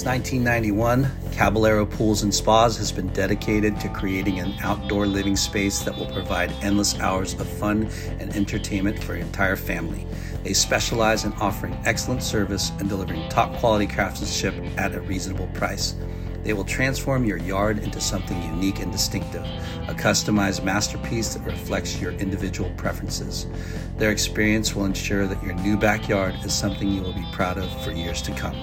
Since 1991, Caballero Pools and Spas has been dedicated to creating an outdoor living space that will provide endless hours of fun and entertainment for your entire family. They specialize in offering excellent service and delivering top quality craftsmanship at a reasonable price. They will transform your yard into something unique and distinctive, a customized masterpiece that reflects your individual preferences. Their experience will ensure that your new backyard is something you will be proud of for years to come.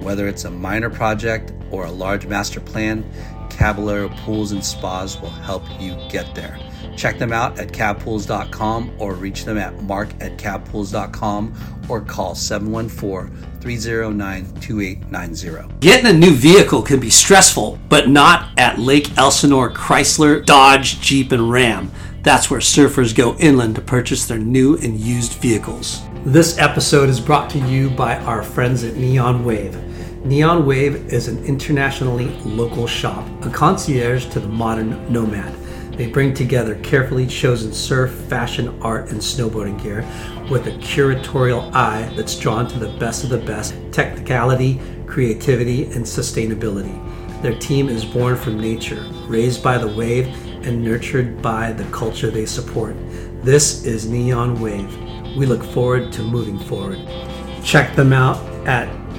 Whether it's a minor project or a large master plan, Caballero Pools and Spas will help you get there. Check them out at cabpools.com or reach them at mark at cabpools.com or call 714 309 2890. Getting a new vehicle can be stressful, but not at Lake Elsinore Chrysler, Dodge, Jeep, and Ram. That's where surfers go inland to purchase their new and used vehicles. This episode is brought to you by our friends at Neon Wave. Neon Wave is an internationally local shop, a concierge to the modern nomad. They bring together carefully chosen surf, fashion, art, and snowboarding gear with a curatorial eye that's drawn to the best of the best technicality, creativity, and sustainability. Their team is born from nature, raised by the wave, and nurtured by the culture they support. This is Neon Wave. We look forward to moving forward. Check them out at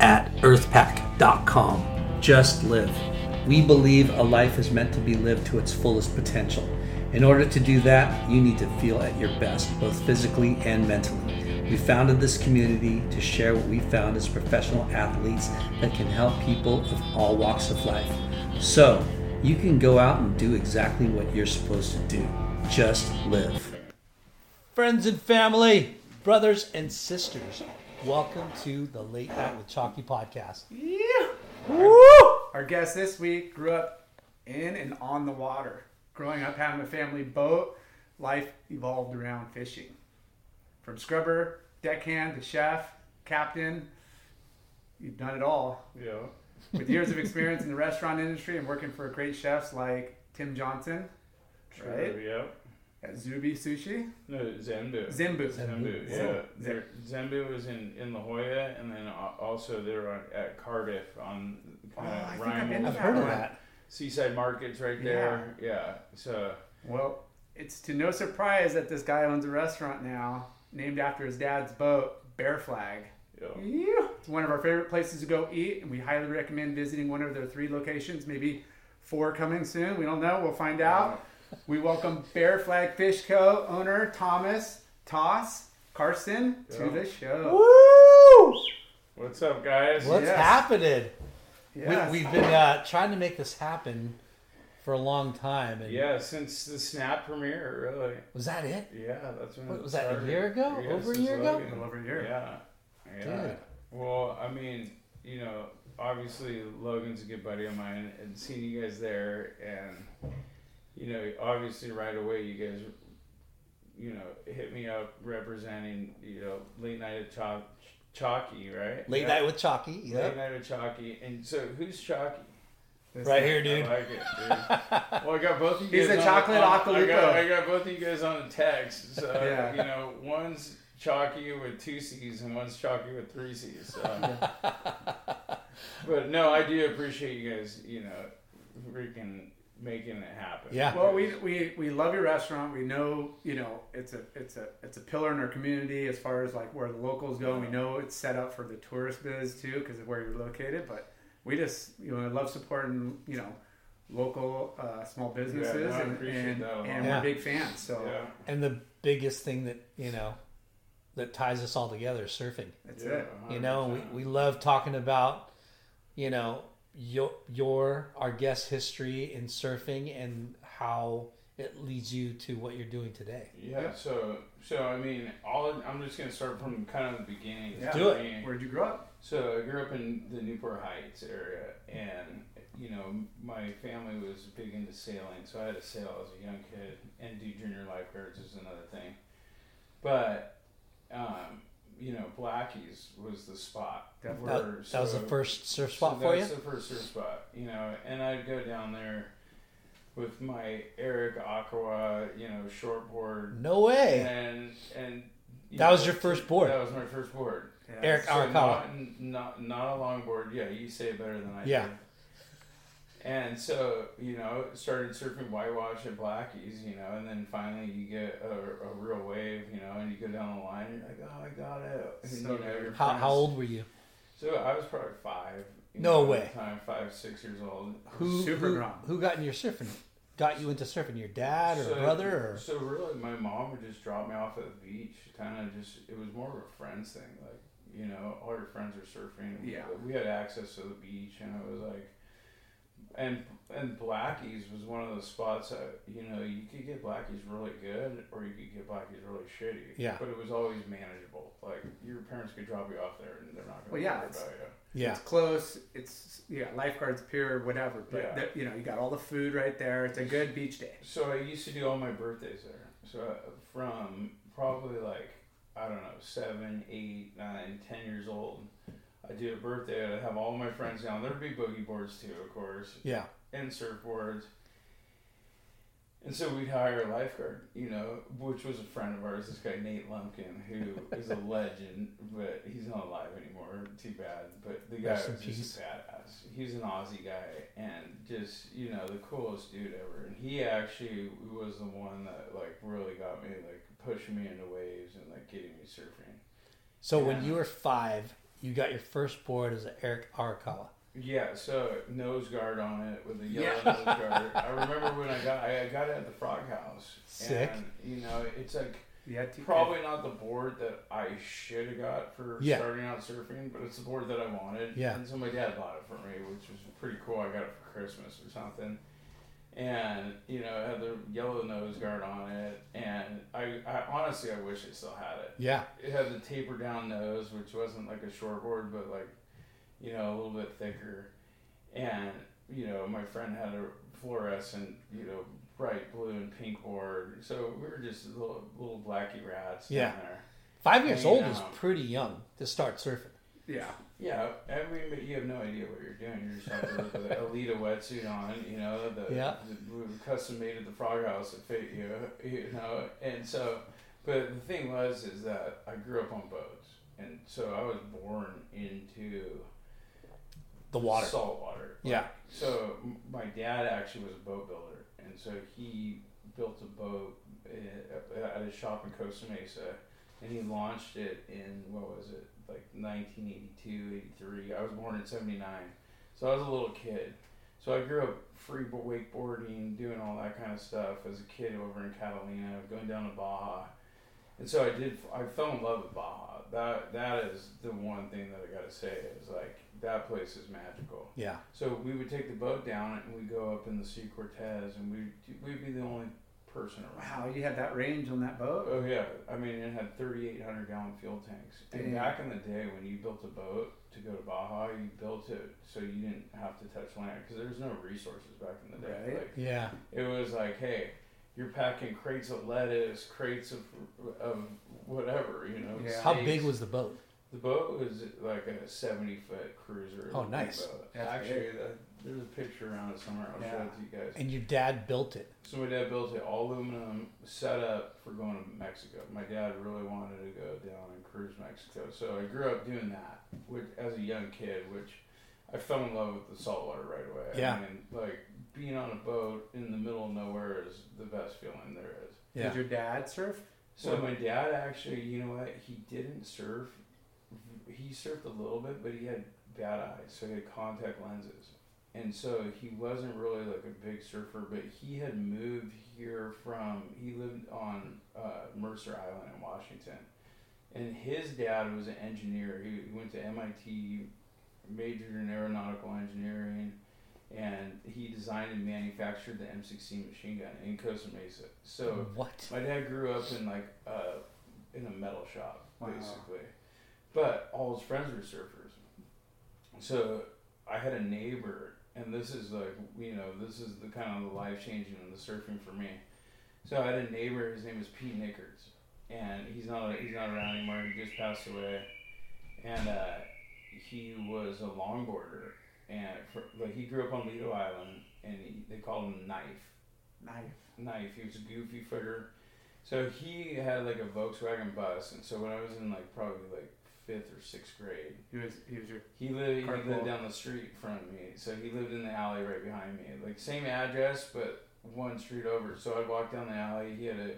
at earthpack.com. Just live. We believe a life is meant to be lived to its fullest potential. In order to do that, you need to feel at your best, both physically and mentally. We founded this community to share what we found as professional athletes that can help people of all walks of life. So, you can go out and do exactly what you're supposed to do. Just live. Friends and family, brothers and sisters, welcome to the Late Night with Chalky podcast. Yeah. Woo! Our guest this week grew up in and on the water. Growing up having a family boat, life evolved around fishing. From scrubber, deckhand to chef, captain, you've done it all. Yeah. With years of experience in the restaurant industry and working for great chefs like Tim Johnson, True. Right. Yeah. At Zubi Sushi, No, Zenbu. Zimbu. Zenbu. Yeah. Zen- Zenbu was in, in La Jolla, and then also they're on, at Cardiff on Oh, kind I of think I've been Rhine. to I've heard of that. Seaside Markets right there. Yeah. So Well, it's to no surprise that this guy owns a restaurant now named after his dad's boat, Bear Flag. yeah. Yeah. It's one of our favorite places to go eat, and we highly recommend visiting one of their three locations, maybe four coming soon. We don't know. We'll find out. We welcome Bear Flag Fish Co. owner Thomas Toss Carson to Yeah. the show. Woo! What's up, guys? What's Yes. happening? Yes. We, we've been uh, trying to make this happen for a long time. And Yeah, since the Snap premiere, really. Was that it? Yeah, that's when. What, it was that a started. year ago? Yeah, Over a since year ago? Logan. A over a year. Yeah. Yeah. Dude. Well, I mean, you know, obviously Logan's a good buddy of mine, and seeing you guys there, and you know, obviously right away you guys, you know, hit me up representing, you know, late night at Chalk, Chalky, right? Late Yeah. night with Chalky. Late night at Chalky, and so who's Chalky? This Right here, dude. I like it, dude. well, I got both of you He's guys. a chocolate on, I got, I got both of you guys on the text. So Yeah. you know, one's chalky with two C's and one's chalky with three C's. So. but no, I do appreciate you guys. You know, freaking making it happen. Yeah. Well, we, we, we love your restaurant. We know you know it's a it's a it's a pillar in our community as far as like where the locals go. We know it's set up for the tourist biz too because of where you're located. But we just you know love supporting you know local uh, small businesses no, I and appreciate and, that a and Yeah. we're big fans. So Yeah. And the biggest thing that, you know, that ties us all together is surfing. that's Yeah, it. You know, we, we love talking about, you know, your, your, our guest history in surfing and how it leads you to what you're doing today. Yeah. Yeah. So so I mean, all I'm just gonna start from kind of the beginning. Yeah. Do it. I mean, Where'd you grow up? So I grew up in the Newport Heights area, and you know my family was big into sailing, so I had to sail as a young kid and do junior lifeguards is another thing. But um, you know, Blackie's was the spot. That- where- That, that was the first surf so spot for you. that's the first surf spot, you know, and I'd go down there with my Eric Aqua, you know, shortboard, No way. and and you That was your first board? That was my first board. Yeah. Eric So Arakawa. not, not not a longboard. Yeah, you say it better than I Yeah. do. And so you know, started surfing whitewash at Blackie's, you know, and then finally you get a, a real wave, you know, and you go down the line, and you're like, oh, I got it. And, So you know, your How, how old were you? So I was probably five. you No know, way. At time, five, six years old. Who Super who, grown. who got in your surfing? Got you into surfing? Your dad or so, brother or? So really, my mom would just drop me off at the beach. Kind of just, it was more of a friends thing. Like, you know, all your friends are surfing. Yeah. We had access to the beach, and it was like, and and Blackie's was one of those spots that you know you could get Blackie's really good, or you could get Blackie's really shitty. Yeah. But it was always manageable. Like your parents could drop you off there, and they're not Well, going to yeah, worry it's- about you. Yeah. It's close. It's yeah, lifeguards pier, whatever. But Yeah. the- you know, you got all the food right there. It's a good beach day. So I used to do all my birthdays there. So uh, from probably like I don't know seven, eight, nine, ten years old, I do a birthday. I'd have all my friends down. There'd be boogie boards too, of course, Yeah. and surfboards. And so we'd hire a lifeguard, you know, which was a friend of ours. This guy Nate Lumpkin, who is a legend, but he's not alive anymore. Too bad. But the guy Rest was just a badass. He's an Aussie guy and just you know the coolest dude ever. And he actually was the one that like really got me like pushing me into waves and like getting me surfing. So when you were five, you got your first board as an Eric Arakawa. Yeah, so nose guard on it with a yellow Yeah. nose guard. I remember when I got I got it at the Frog House. Sick. And you know, it's like Yeah, t- probably not the board that I should have got for Yeah. starting out surfing, but it's the board that I wanted. Yeah. And so my dad bought it for me, which was pretty cool. I got it for Christmas or something. And you know, it had the yellow nose guard on it, and I, I honestly I wish I still had it. Yeah. It had the taper down nose, which wasn't like a short board, but like, you know, a little bit thicker. And, you know, my friend had a fluorescent, you know, bright blue and pink board. So we were just little little blacky rats Yeah. down there. Five years Hanging old is um, pretty young to start surfing. yeah. Yeah, I mean, but you have no idea what you're doing. You're just have the, the Alita wetsuit on, you know, the, Yeah. the, we custom made at the Frog House that fit you, you know, and so, but the thing was is that I grew up on boats, and so I was born into The water. salt water. Yeah. So my dad actually was a boat builder, and so he built a boat uh, at a shop in Costa Mesa, and he launched it in what was it like 1982, 83. I was born in '79, so I was a little kid. So I grew up free wakeboarding, doing all that kind of stuff as a kid over in Catalina, going down to Baja, and so I did. I fell in love with Baja. That that is the one thing that I got to say is like that place is magical. Yeah. So we would take the boat down and we'd go up in the Sea Cortez and we'd, we'd be the only person around. Wow, you had that range on that boat. Oh yeah, I mean it had 3,800 gallon fuel tanks. And Dang. back in the day when you built a boat to go to Baja, you built it so you didn't have to touch land because there's no resources back in the day. Right. Like Yeah. it was like, hey, you're packing crates of lettuce, crates of of whatever, you know. Yeah. How big was the boat? The boat was like a 70 foot cruiser. Oh, a nice. boat. That's Actually, that, there's a picture around it somewhere. I'll show it to you guys. And your dad built it. So my dad built it all aluminum, set up for going to Mexico. My dad really wanted to go down and cruise Mexico, so I grew up doing that which, as a young kid, which I fell in love with the saltwater right away. Yeah. I mean, like being on a boat in the middle of nowhere is the best feeling there is. Yeah. Did your dad surf? So my dad actually, you know what? He didn't surf. He surfed a little bit, but he had bad eyes, so he had contact lenses, and so he wasn't really like a big surfer. But he had moved here from. He lived on uh, Mercer Island in Washington, and his dad was an engineer. He, went to MIT, majored in aeronautical engineering, and he designed and manufactured the M16 machine gun in Costa Mesa. So What? my dad grew up in like uh, in a metal shop Wow. basically, but all his friends were surfers. So I had a neighbor, and this is like you know this is the kind of the life changing in the surfing for me. So I had a neighbor. His name is Pete Nickards, and he's not he's not around anymore. He just passed away, and uh, he was a longboarder, and for, like he grew up on Lido Island, and he, they called him Knife Knife. knife. He was a goofy footer. So he had like a Volkswagen bus, and so when I was in like probably like fifth or sixth grade, He was he was your he lived he lived down the street from me. So he lived in the alley right behind me, like same address but one street over. So I'd walk down the alley. He had a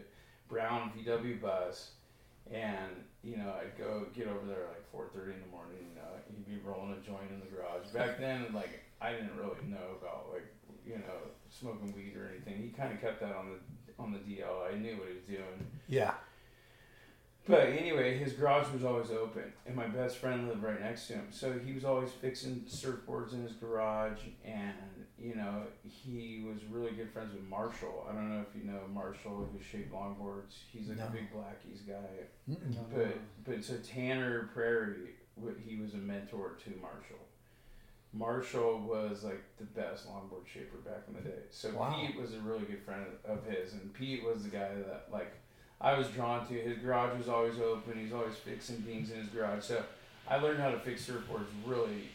brown VW bus, and you know I'd go get over there like four thirty in the morning. You know he'd be rolling a joint in the garage. Back then, like I didn't really know about like you know smoking weed or anything. He kind of kept that on the on the DL. I knew what he was doing. Yeah. But anyway, his garage was always open, and my best friend lived right next to him. So he was always fixing surfboards in his garage, and you know he was really good friends with Marshall. I don't know if you know Marshall, who shaped longboards. He's like No. a big blackies guy. Mm-mm. But but so Tanner Prairie, he was a mentor to Marshall. Marshall was like the best longboard shaper back in the day. So Wow. Pete was a really good friend of his, and Pete was the guy that like I was drawn to. His garage was always open. He's always fixing things in his garage. So I learned how to fix surfboards really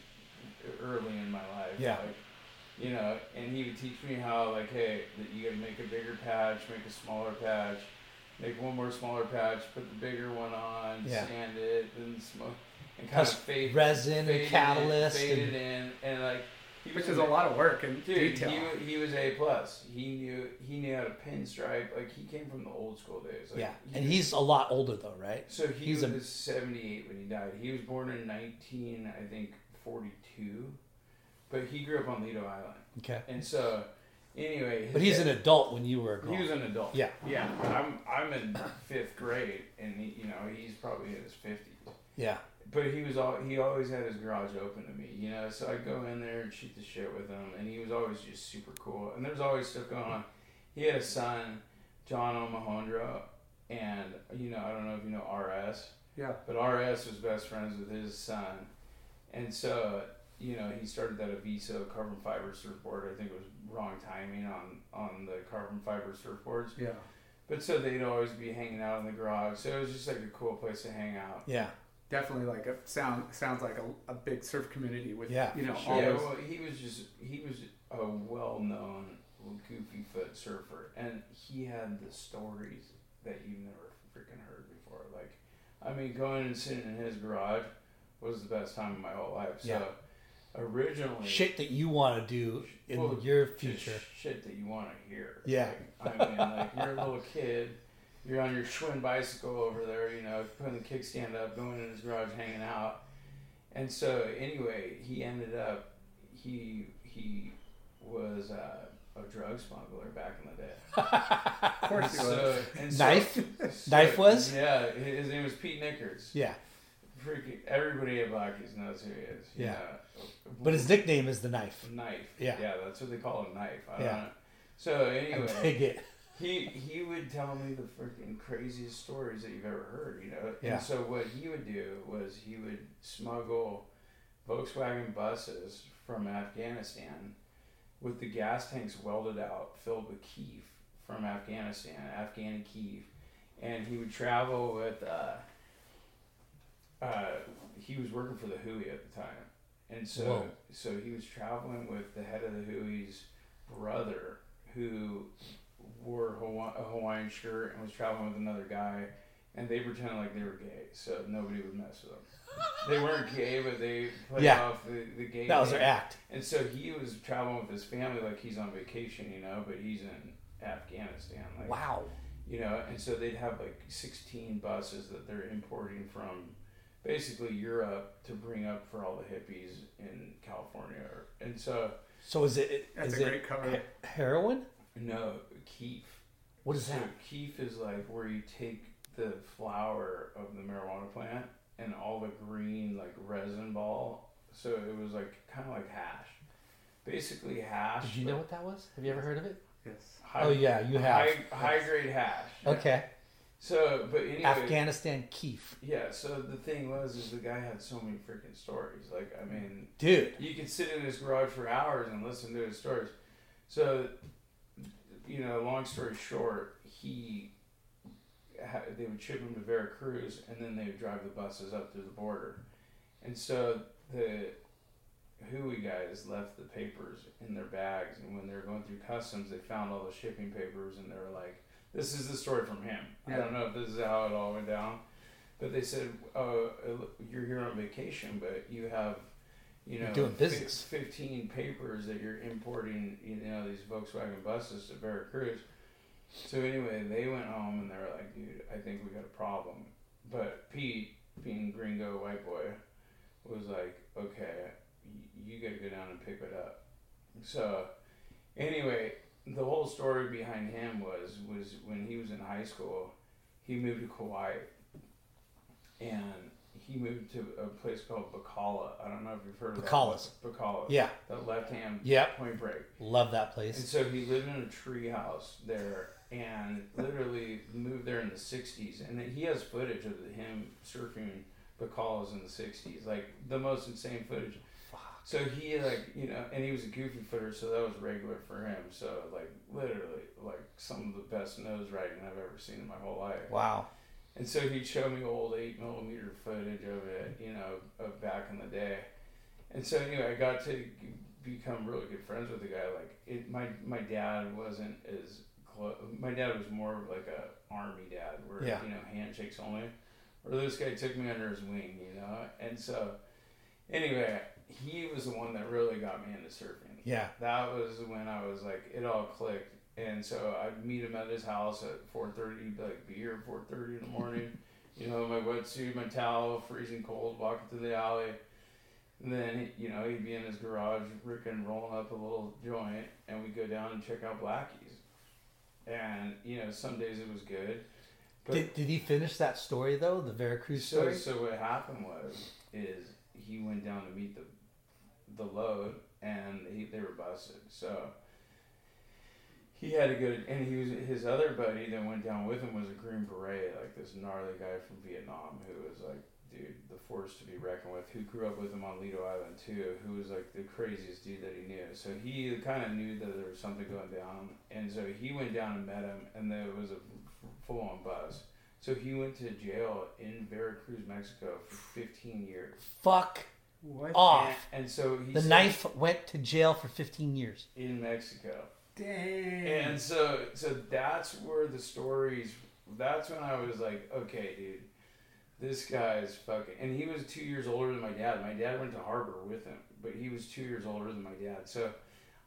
early in my life. Yeah. Like, you know, and he would teach me how like, hey, that you got to make a bigger patch, make a smaller patch, make one more smaller patch, put the bigger one on, Yeah. sand it, then smoke, and kind Plus of fade resin fade and it catalyst. in, fade and- it in, and like. He which is a lot of work and Dude, detail. he, he was a plus. He knew he knew how to pinstripe. Like he came from the old school days. Like, yeah. he And was- he's a lot older though, right? so he he's a- was seventy eight when he died. He was born in nineteen, I think forty two, but he grew up on Lido Island. Okay. And so, anyway, But he's dad- an adult when you were a girl. he was an adult. Yeah. yeah. I'm I'm in fifth grade, and he, you know he's probably in his fifties. Yeah. But he was all he always had his garage open to me, you know. So I'd go in there and shoot the shit with him, and he was always just super cool. And there's always stuff going on. He had a son, John O'Mahondra, and you know I don't know if you know RS, yeah. but RS was best friends with his son, and so you know he started that Aviso carbon fiber surfboard. I think it was wrong timing on on the carbon fiber surfboards, Yeah. but so they'd always be hanging out in the garage. So it was just like a cool place to hang out. Yeah. Definitely like a sound sounds like a, a big surf community with Yeah, you know for all yeah, those well, he was just he was a well-known goofy foot surfer, and he had the stories that you never freaking heard before. Like, I mean, going and sitting in his garage was the best time of my whole life. So, Yeah. originally, Shit that you want to do in Well, your future. shit that you want to hear. Yeah. Like, I mean, like you're a little kid. You're on your Schwinn bicycle over there, you know, putting the kickstand up, going in his garage, hanging out. And so, anyway, he ended up, he he was uh, a drug smuggler back in the day. of course he was. So, and so- Knife? so- Knife was? Yeah, his name was Pete Nickers. Yeah. Freaking everybody at Blackies knows who he is. you Yeah. know. But his nickname is the knife. knife. Yeah. yeah, that's what they call a knife. I don't Yeah. know. So I anyway, dig it. He he would tell me the freaking craziest stories that you've ever heard, you know. Yeah. And so what he would do was he would smuggle Volkswagen buses from Afghanistan with the gas tanks welded out, filled with keef from Afghanistan, Afghani keef, and he would travel with. Uh, uh, he was working for the Hui at the time, and so Whoa. so he was traveling with the head of the Hui's brother, who wore Hawa- a Hawaiian shirt and was traveling with another guy, and they pretended like they were gay, so nobody would mess with them. they weren't gay, but they played Yeah. off the, the gay. That was their act. And so he was traveling with his family like he's on vacation, you know, but he's in Afghanistan. Like, Wow. You know, and so they'd have like 16 buses that they're importing from basically Europe to bring up for all the hippies in California. And so, So is it That's is a it great cover. heroin? no, keef. What is So that? keef is like where you take the flower of the marijuana plant and all the green like resin ball. So it was like kind of like hash, basically hash. Did you know what that was? Have you ever heard of it? Yes. high- oh yeah, you have. High, high grade hash. Okay. So, but anyway, Afghanistan Keef. yeah. So the thing was, is the guy had so many freaking stories. Like, I mean, Dude. you could sit in his garage for hours and listen to his stories. So, you know, long story short, he they would ship him to Veracruz, and then they would drive the buses up to the border. And so the Hui guys left the papers in their bags, and when they were going through customs, they found all the shipping papers, and they were like, "This is the story from him." I don't know if this is how it all went down, but they said, "Oh, you're here on vacation, but you have." You know, doing business. Fifteen papers that you're importing. You know these Volkswagen buses to Veracruz. So anyway, they went home and they were like, "Dude, I think we got a problem." But Pete, being gringo white boy, was like, "Okay, y- you got to go down and pick it up." So anyway, the whole story behind him was was when he was in high school, he moved to Kauai, and he moved to a place called Pakala. I don't know if you've heard of Pakalas. that. Pakala. Yeah. The left hand Yep. point break. Love that place. And so he lived in a tree house there and literally moved there in the 60s. And he has footage of him surfing Pakalas in the 60s. Like the most insane footage. So he like, you know, and he was a goofy footer, so that was regular for him. So like literally like some of the best nose riding I've ever seen in my whole life. Wow. And so he'd show me old eight millimeter footage of it, you know, of back in the day. And so anyway, I got to become really good friends with the guy. Like it, my my dad wasn't as close. My dad was more of like a army dad, where Yeah. you know handshakes only. Or this guy took me under his wing, you know. And so anyway, he was the one that really got me into surfing Yeah. that was when I was like, it all clicked. And so I'd meet him at his house at four thirty, like be here at four thirty in the morning. you know, my wetsuit, my towel, freezing cold, walking through the alley. And then you know he'd be in his garage, freaking rolling up a little joint, and we'd go down and check out Blackies. And you know, some days it was good. But Did, did he finish that story though? The Veracruz so, story? so what happened was is he went down to meet the the load and he, they were busted. So he had a good, and he was his other buddy that went down with him was a Green Beret, like this gnarly guy from Vietnam who was like, dude, the force to be reckoned with. Who grew up with him on Lido Island too, who was like the craziest dude that he knew. So he kind of knew that there was something going down, and so he went down and met him, and there was a full on buzz. So he went to jail in Veracruz, Mexico for 15 years. Fuck What? off. And, and so he The said- knife went to jail for 15 years. in Mexico. Dang. And so so that's where the stories that's when I was like, okay, dude, this guy's fucking and he was two years older than my dad. My dad went to Harbor with him, but he was two years older than my dad. So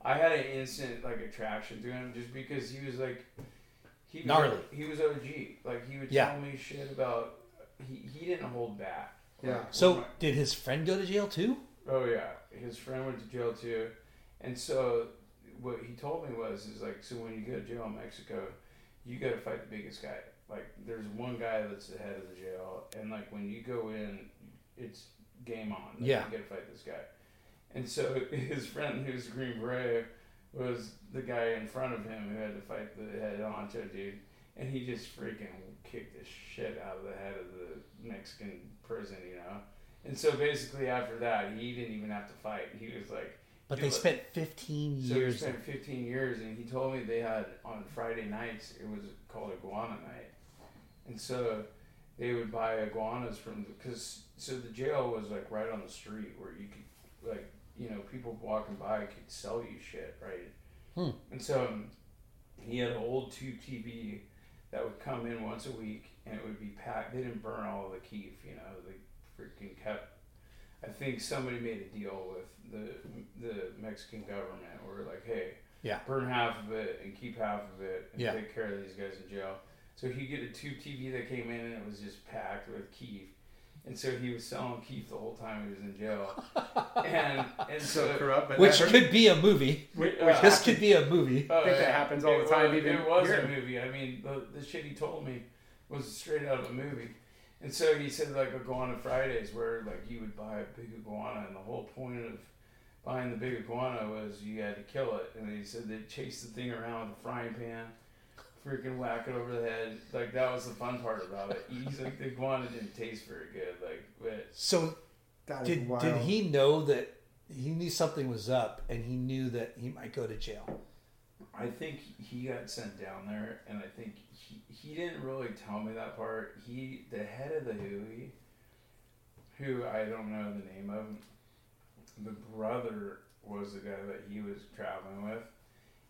I had an instant like attraction to him just because he was like he was Gnarly. he was OG. Like he would Yeah. tell me shit about he, he didn't hold back. Yeah. Like, So my- did his friend go to jail too? Oh yeah, his friend went to jail too, and so what he told me was is like so when you go to jail in Mexico, you got to fight the biggest guy. Like there's one guy that's the head of the jail, and like when you go in, it's game on. Like, Yeah. you got to fight this guy, and so his friend who's Green Beret was the guy in front of him who had to fight the head honcho dude, and he just freaking kicked the shit out of the head of the Mexican prison, you know. And so basically after that, he didn't even have to fight. He was like, But they spent 15 years. so he years. spent 15 years, and he told me they had on Friday nights. It was called iguana night, and so they would buy iguanas from because so the jail was like right on the street where you could like you know people walking by could sell you shit right, Hmm. and so um, he had an old tube TV that would come in once a week, and it would be packed. They didn't burn all the keef, you know. They freaking kept. I think somebody made a deal with the the Mexican government, where like, hey, Yeah. burn half of it and keep half of it, and Yeah. take care of these guys in jail. So he get a tube TV that came in, and it was just packed with keef. And so he was selling keef the whole time he was in jail, and and so so corrupt. But Which that- could be a movie. which, uh, This could be a movie. Oh, I think that happens all it the time, Was, even it was here. a movie. I mean, the, the shit he told me was straight out of a movie. And so he said like iguana Fridays, where like you would buy a big iguana, and the whole point of buying the big iguana was you had to kill it, and he said they chased the thing around with a frying pan, freaking whack it over the head. Like that was the fun part about it. He's like the iguana didn't taste very good, like but So That is did wild. did he know that he knew something was up and he knew that he might go to jail? I think he got sent down there, and I think he, he didn't really tell me that part. He, the head of the Hui, who I don't know the name of, the brother was the guy that he was traveling with,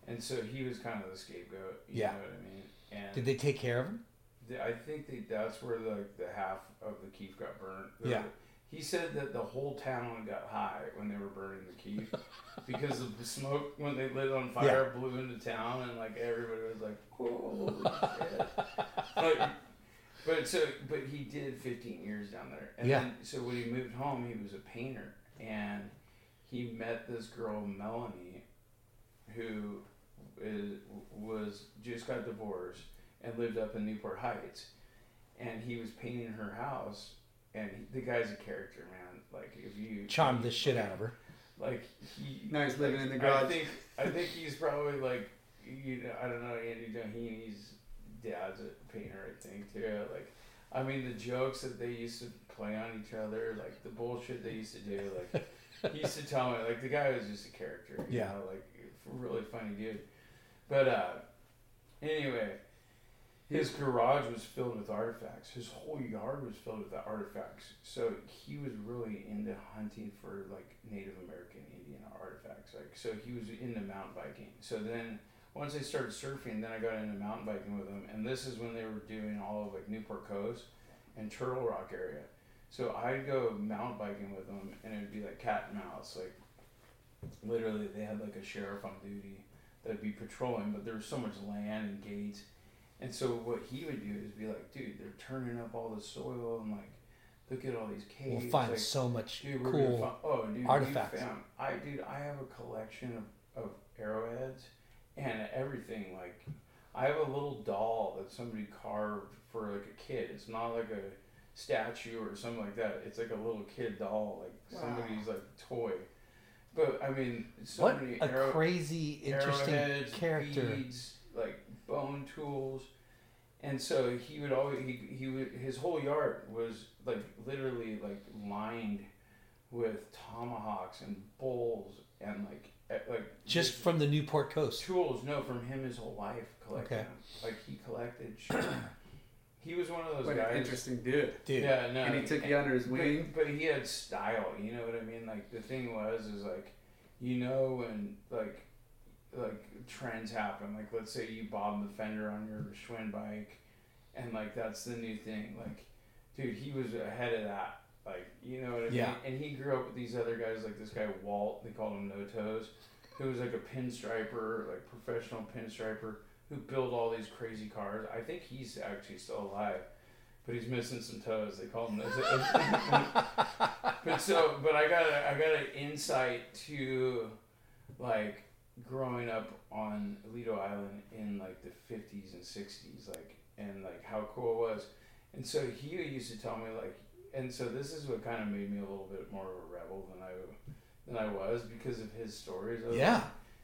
and so he was kind of the scapegoat. You Yeah. know what I mean? And Did they take care of him? the- I think they, that's where the the half of the keef got burnt. The- Yeah. He said that the whole town got high when they were burning the keef because of the smoke when they lit on fire blew into town and like everybody was like, "Holy shit!" But, but so but he did 15 years down there, and Yeah. then so when he moved home, he was a painter, and he met this girl Melanie, who is, was just got divorced and lived up in Newport Heights, and he was painting her house. And he, the guy's a character, man. Like if you Charmed the shit out of her. like he Now he's living in the garage. I think I think he's probably like you know I don't know Andy Doheeney's dad's a painter I think too. Like I mean the jokes that they used to play on each other, like the bullshit they used to do. Like he used to tell me like the guy was just a character. You Yeah. Know, like really funny dude. But uh, anyway. His garage was filled with artifacts. His whole yard was filled with artifacts. So he was really into hunting for like Native American Indian artifacts. Like so he was into mountain biking. So then once I started surfing, then I got into mountain biking with him. And this is when they were doing all of like Newport Coast and Turtle Rock area. So I'd go mountain biking with them, and it'd be like cat and mouse. Like literally, they had like a sheriff on duty that'd be patrolling, but there was so much land and gates. And so what he would do is be like, dude, they're turning up all the soil and like, look at all these caves. We'll find like, so much dude, cool. find, oh, dude, artifacts. Found, I dude, I have a collection of, of arrowheads and everything. Like, I have a little doll that somebody carved for like a kid. It's not like a statue or something like that. It's like a little kid doll, like Wow. somebody's like toy. But I mean, so what many a arrow- crazy, interesting character. beads, like bone tools, and so he would always he he would his whole yard was like literally like lined with tomahawks and bowls and like like Just from the Newport coast. tools. No, from him his whole life collecting. Okay. Like he collected. he was one of those What guys. an interesting dude. Dude. Yeah, no, And he took you under his wing. but, but he had style. You know what I mean? Like the thing was, is like, you know, when like, like trends happen. Like let's say you bob the fender on your Schwinn bike, and like that's the new thing. Like, dude, he was ahead of that. Like, you know what I mean? Yeah. And he grew up with these other guys, like this guy Walt. They called him No Toes, who was like a pinstriper, like professional pinstriper, who built all these crazy cars. I think he's actually still alive but he's missing some toes. They call him those. but so, but I got a, I got an insight to like growing up on Lido Island in like the fifties and sixties, like and like how cool it was. And so he used to tell me like, and so this is what kind of made me a little bit more of a rebel than I than I was because of his stories. Yeah. like,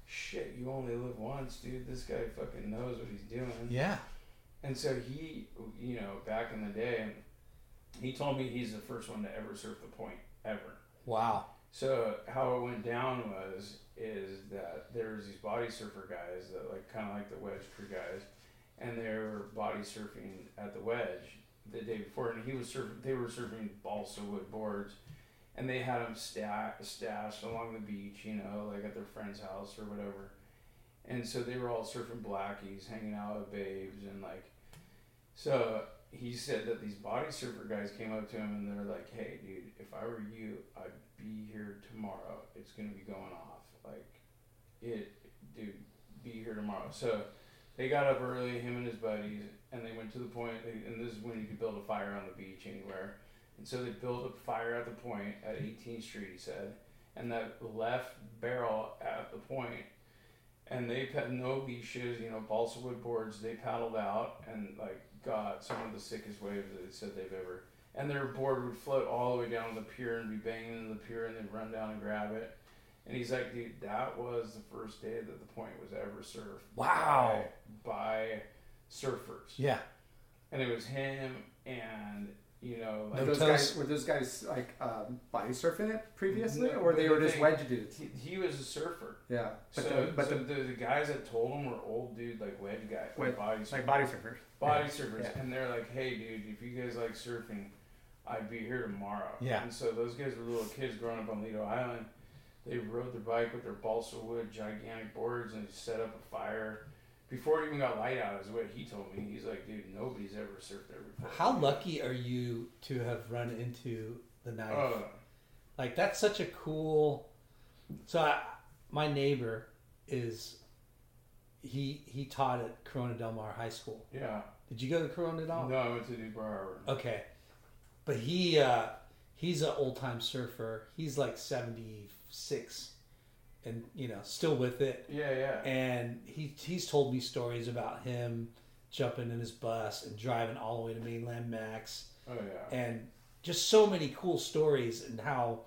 Shit, you only live once, dude. This guy fucking knows what he's doing. Yeah. And so he, you know, back in the day, he told me he's the first one to ever surf the point ever. Wow. So how it went down was is that there was these body surfer guys that like kind of like the wedge crew guys, and they were body surfing at the wedge the day before, and he was surfing. They were surfing balsa wood boards, and they had them sta- stashed along the beach, you know, like at their friend's house or whatever. And so they were all surfing blackies, hanging out with babes, and like, so he said that these body surfer guys came up to him and they're like, "Hey, dude, if I were you, I'd be here tomorrow. It's gonna be going off. Like, it, dude, be here tomorrow." So they got up early, him and his buddies, and they went to the point. And this is when you could build a fire on the beach anywhere. And so they built a fire at the point at 18th Street. He said, and that left barrel at the point and they had no leashes, you know, balsa wood boards. They paddled out and like got some of the sickest waves that they said they've ever. And their board would float all the way down the pier and be banging into the pier, and they'd run down and grab it. And he's like, dude, that was the first day that the point was ever surfed. Wow. By, by surfers. Yeah. And it was him and, you know, like, No those toes? guys were those guys like um, body surfing it previously, No, or they were the just thing- wedge dudes? he, he was a surfer. Yeah, but so the, but so the, the, the guys that told him were old dude, like wedge guys, Wedge- like body surfers. like body surfers. body Yeah. surfers, Yeah. and they're like, "Hey, dude, if you guys like surfing, I'd be here tomorrow." Yeah. And so those guys were little kids growing up on Lido Island. They rode their bike with their balsa wood gigantic boards and set up a fire. Before it even got light out, is what he told me. He's like, "Dude, nobody's ever surfed there before." How lucky are you to have run into the knife? Oh, Like that's such a cool. So I, my neighbor is. He he taught at Corona Del Mar High School. yeah. Did you go to Corona Del Mar? No, I went to Newport Harbor. Okay, but he uh, he's an old time surfer. He's like seventy six, and you know still with it. Yeah, yeah. And he he's told me stories about him jumping in his bus and driving all the way to mainland Max, oh yeah. and just so many cool stories and how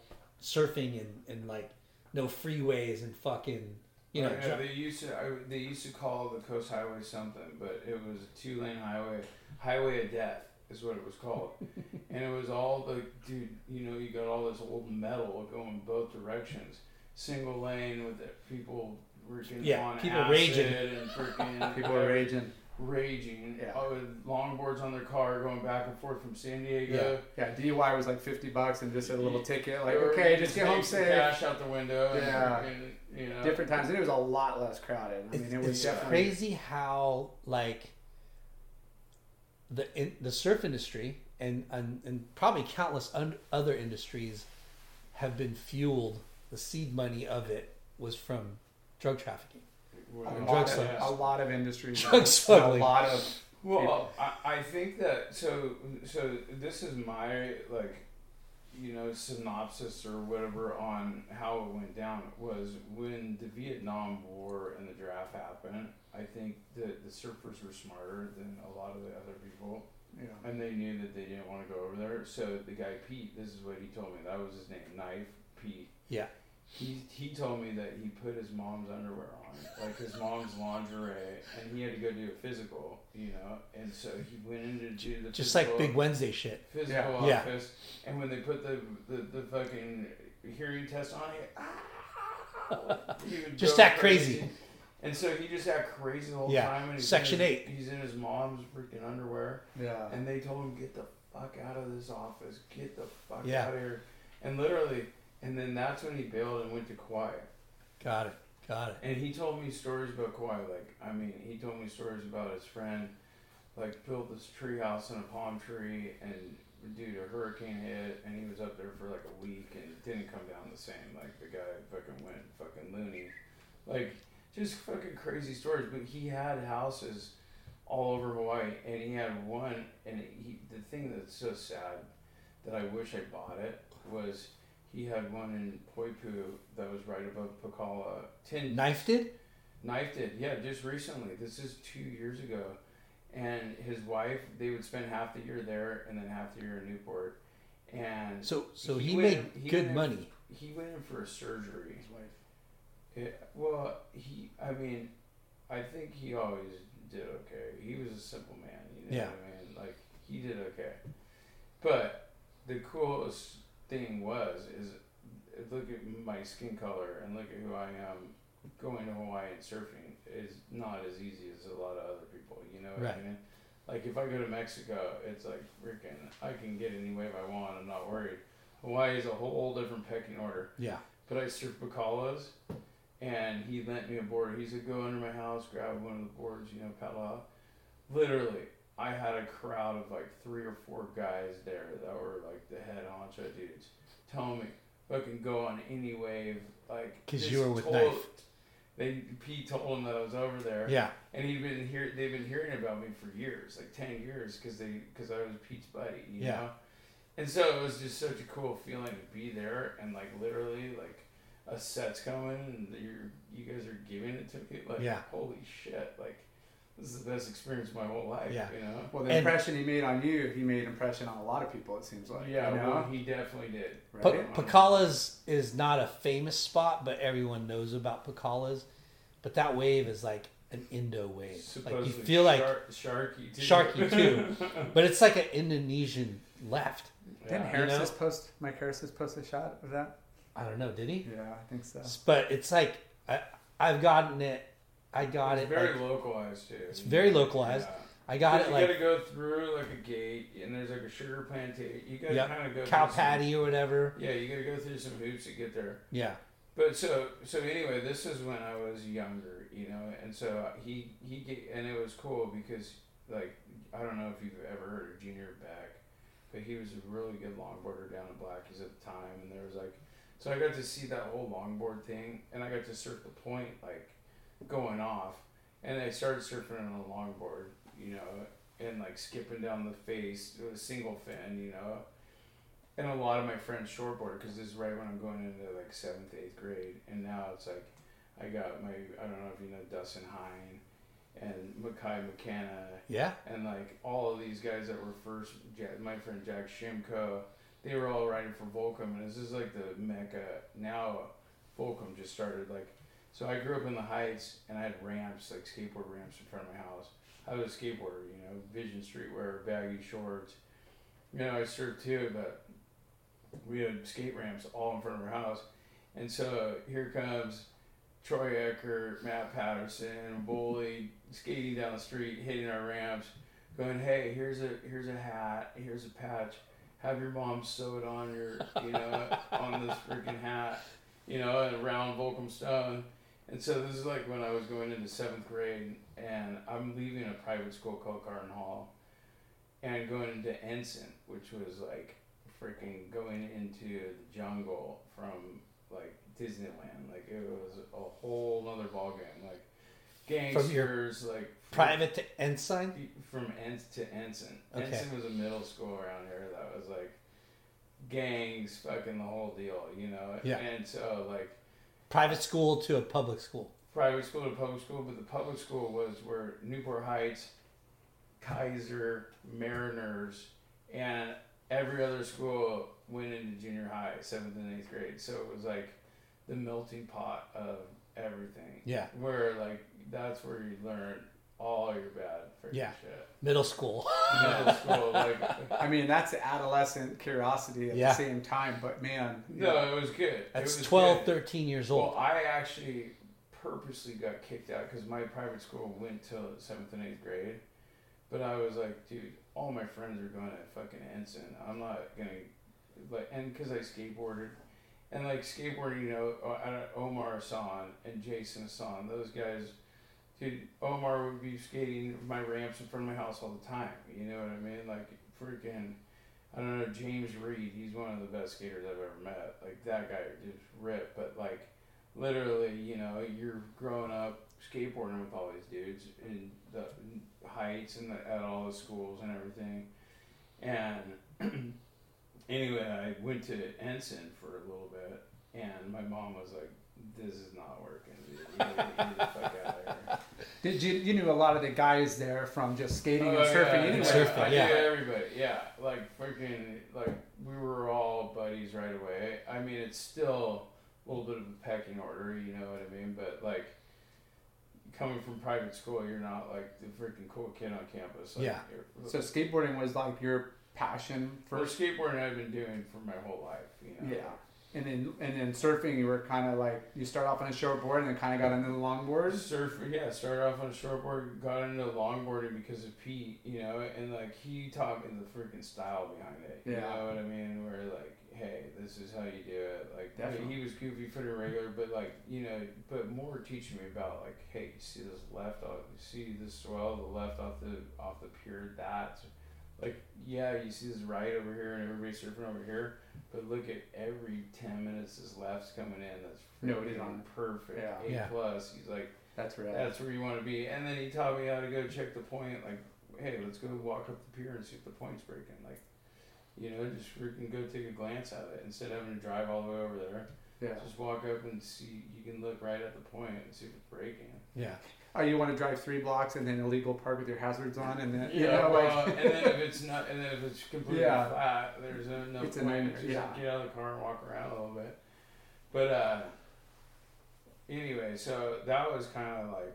surfing and, and like no freeways and fucking you know Oh, yeah, they used to I, they used to call the coast highway something, but it was a two lane highway, highway of death is what it was called, and it was all the dude. You know, you got all this old metal going both directions, single lane with people freaking Yeah, on people acid raging. and freaking People are raging. raging. Yeah. Oh, with longboards on their car going back and forth from San Diego. Yeah, DUI was like fifty bucks and just a little ticket. Like, okay, you just get home safe. Cash out the window. And Yeah. you know. Different times, and it was a lot less crowded. I mean, it was it's definitely crazy how like the in, the surf industry and, and and probably countless un, other industries have been fueled. The seed money of it was from drug trafficking. a drug lot, of, a lot of industries. Drug and a lot of Well, I, I think that so so this is my like you know synopsis or whatever on how it went down was when the Vietnam War and the draft happened. I think that the surfers were smarter than a lot of the other people, yeah. and they knew that they didn't want to go over there. So the guy Pete, this is what he told me. That was his name, Knife Pete. Yeah. He he told me that he put his mom's underwear on, like his mom's lingerie, and he had to go do a physical, you know. And so he went in to do the Just physical, like Big Wednesday shit. physical Yeah. office, and when they put the, the, the fucking hearing test on it, ah, he would Just go act crazy. And so he just act crazy the whole Yeah. time. And he's Section in his, eight. He's in his mom's freaking underwear. Yeah. And they told him, get the fuck out of this office. Get the fuck Yeah. out of here. And literally, and then that's when he bailed and went to Kauai. Got it. Got it. And he told me stories about Kauai. Like, I mean, he told me stories about his friend, like, built this tree house in a palm tree, and dude, a hurricane hit, and he was up there for like a week, and didn't come down the same. Like, the guy fucking went fucking loony. Like, just fucking crazy stories. But he had houses all over Hawaii, and he had one, and he, the thing that's so sad that I wish I bought it was he had one in Poipu that was right above Pakala. Ten Knifed it. knifed it, yeah, just recently. This is two years ago, and his wife they would spend half the year there and then half the year in Newport, and So so He he, went- made he good went- money. he went in for a surgery. His wife. It, well, he, I mean, I think he always did okay. He was a simple man, you know Yeah. what I mean? Like, he did okay. But the coolest thing was, is look at my skin color and look at who I am. Going to Hawaii and surfing is not as easy as a lot of other people, you know what Right. I mean? Like, if I go to Mexico, it's like freaking, I can get any wave I want, I'm not worried. Hawaii is a whole different pecking order Yeah. but I surfed Pakalas, and he lent me a board. He said, "Go under my house, grab one of the boards, you know, paddle out." Literally, I had a crowd of like three or four guys there that were like the head honcho dudes, telling me, "Fucking go on any wave." like because you were with told- Knife. They Pete told him that I was over there, Yeah. and he'd been here. They've been hearing about me for years, like ten years, because they because I was Pete's buddy, you Yeah. know. And so it was just such a cool feeling to be there and like literally like a set's coming and you're you guys are giving it to me like Yeah. holy shit like this is the best experience of my whole life. Yeah. You know. Well, the And- impression he made on you, he made impression on a lot of people. It seems like. Yeah, You know? well, he definitely did. right? Pa- Pakala's is not a famous spot, but everyone knows about Pakala's. But that wave is like an Indo wave. Like you Supposedly feel like shark, sharky too. sharky too, but it's like an Indonesian left. Didn't Harris You know? just post? Mike Harris just post a shot of that. I don't know, did he? Yeah, I think so. But it's like I, I've gotten it. I got It's it. very like- localized too. It's very localized. Yeah. I got it like you like gotta go through like a gate, and there's like a sugar plantation. You gotta Yep. kind of go cow through some- patty or whatever. yeah, you gotta go through some hoops to get there. Yeah, But so so anyway, this is when I was younger, you know, and so he he ga- and it was cool because like I don't know if you've ever heard of Junior Beck, but he was a really good longboarder down in Blackies at the time, and there was like so I got to see that whole longboard thing, and I got to surf the point like going off, and I started surfing on a longboard, you know, and like skipping down the face with a single fin, you know. And a lot of my friends shortboard because this is right when I'm going into like seventh, eighth grade, and now it's like I got my I don't know if you know Dustin Hine and Makai McKenna yeah. and like all of these guys that were first my friend Jack Shimko, they were all riding for Volcom, and this is like the mecca. Now Volcom just started like, so I grew up in the Heights, and I had ramps like skateboard ramps in front of my house. I was a skateboarder, you know, Vision Streetwear, baggy shorts. You know, I surfed too, but we had skate ramps all in front of our house, and so here comes Troy Eckert, Matt Patterson, Bully skating down the street, hitting our ramps, going, "Hey, here's a here's a hat, here's a patch. Have your mom sew it on your, you know, on this freaking hat, you know, and around Volcom Stone." And so this is like when I was going into seventh grade, and I'm leaving a private school called Carden Hall, and going into Ensign, which was like freaking going into the jungle from like Disneyland. Like it was a whole other ballgame. Like From your gangsters, like Private to ensign. from Ent to Ensign. Okay. Ensign was a middle school around here that was like gangs, fucking the whole deal, you know. Yeah. And so like Private school to a public school. private school to public school, but the public school was where Newport Heights, Kaiser, Mariners, and every other school went into junior high, seventh and eighth grade. So it was like the melting pot of everything. Yeah. Where like that's where you learn all your bad freaking Yeah. shit. Middle school. Middle school, like I mean, that's adolescent curiosity at Yeah. the same time. But man, no, it was good. It That's was 12, good. 13 years Well, old. I actually purposely got kicked out because my private school went till seventh and eighth grade. But I was like, dude, all my friends are going to fucking Ensign. I'm not gonna like, and because I skateboarded, and like skateboarding, you know, O- I don't- Omar Hassan and Jason Hassan, those guys. Dude, Omar would be skating my ramps in front of my house all the time. You know what I mean? Like freaking, I don't know, James Reed. He's one of the best skaters I've ever met. Like that guy just ripped. But like, literally, you know, you're growing up skateboarding with all these dudes in the heights and the, at all the schools and everything. And anyway, I went to Ensign for a little bit, and my mom was like, "This is not working. Dude. You need to get the fuck out of here." did you you knew a lot of the guys there from just skating and Oh, surfing yeah, anyway? Surfing, I yeah. knew everybody. Yeah, like freaking, like we were all buddies right away. I mean, it's still a little bit of a pecking order, you know what I mean? But like coming from private school, you're not like the freaking cool kid on campus. Like, Yeah. So skateboarding was like your passion for first. skateboarding, I've been doing for my whole life. You know. Yeah. And then and then surfing, you were kind of like you start off on a shortboard and then kind of got into the longboard. Surf, yeah. Started off on a shortboard, got into longboarding because of Pete, you know, and like he taught me the freaking style behind it. You Yeah. know what I mean? Where like, hey, this is how you do it. Like, I mean, Definitely. he was goofy for the regular, but like, you know, but more teaching me about like, hey, you see this left off, you see this swell, the left off the off the pier, that's like, yeah, you see this right over here, and everybody's surfing over here. But look at every ten minutes, this left's coming in. That's Nobody's freaking on. perfect. Yeah. A Yeah. plus. He's like, That's right. that's where you want to be. And then he taught me how to go check the point. Like, hey, let's go walk up the pier and see if the point's breaking. Like, you know, just freaking go take a glance at it instead of having to drive all the way over there. yeah. Just walk up and see. You can look right at the point and see if it's breaking. Yeah. Oh, you want to drive three blocks and then illegal park with your hazards on, and then you know, well, like, and then if it's not, and then if it's completely Yeah. flat, there's no, It's a point. Just yeah. get out of the car and walk around a little bit. But uh, anyway, so that was kind of like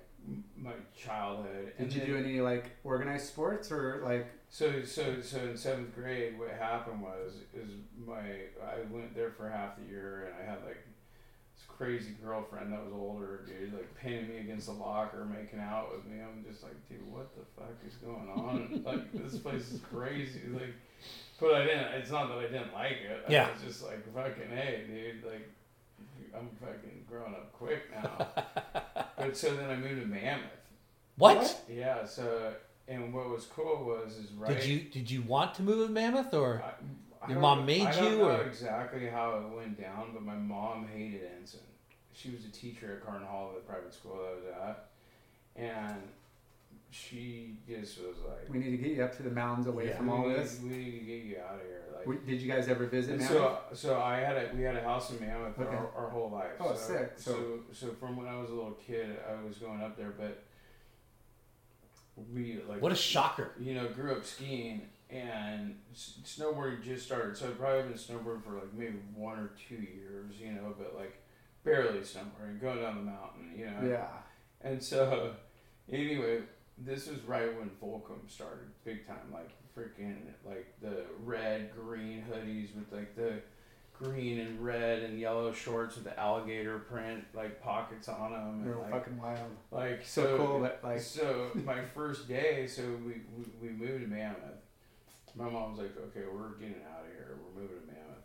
my childhood. did and you then- do any like organized sports or like? So so so in seventh grade, what happened was is my I went there for half the year, and I had like crazy girlfriend that was older, dude, like pinning me against the locker, making out with me. I'm just like, dude, what the fuck is going on? like this place is crazy. Like, but I didn't. It's not that I didn't like it. Yeah. I was just like, fucking hey, dude, like. I'm fucking growing up quick now. but so then I moved to Mammoth. What? Yeah, so and what was cool was is right. Did you did you want to move to Mammoth or? I, I Your mom made I don't you, know or- exactly how it went down, but my mom hated Ensign. She was a teacher at Carden Hall, the private school that I was at, and she just was like, We need to get you up to the mountains away Yeah. from all need, this. We need to get you out of here. Like, We- Did you guys ever visit? Mammoth? so, so I had a we had a house in Mammoth Okay. our, our whole life. Oh, so, sick. So, So- so from when I was a little kid, I was going up there, but we like What a shocker! you know, grew up skiing and s- snowboarding just started. So I've probably been snowboarding for like maybe one or two years, you know, but like barely snowboarding, going down the mountain, you know. yeah. And so, anyway, this was right when Volcom started, big time. Like freaking, like the red, green hoodies with like the green and red and yellow shorts with the alligator print, like pockets on them. And, like, fucking wild. like So, so, cool that like so my first day, so we, we, we moved to Mammoth. My mom was like, "Okay, we're getting out of here. We're moving to Mammoth."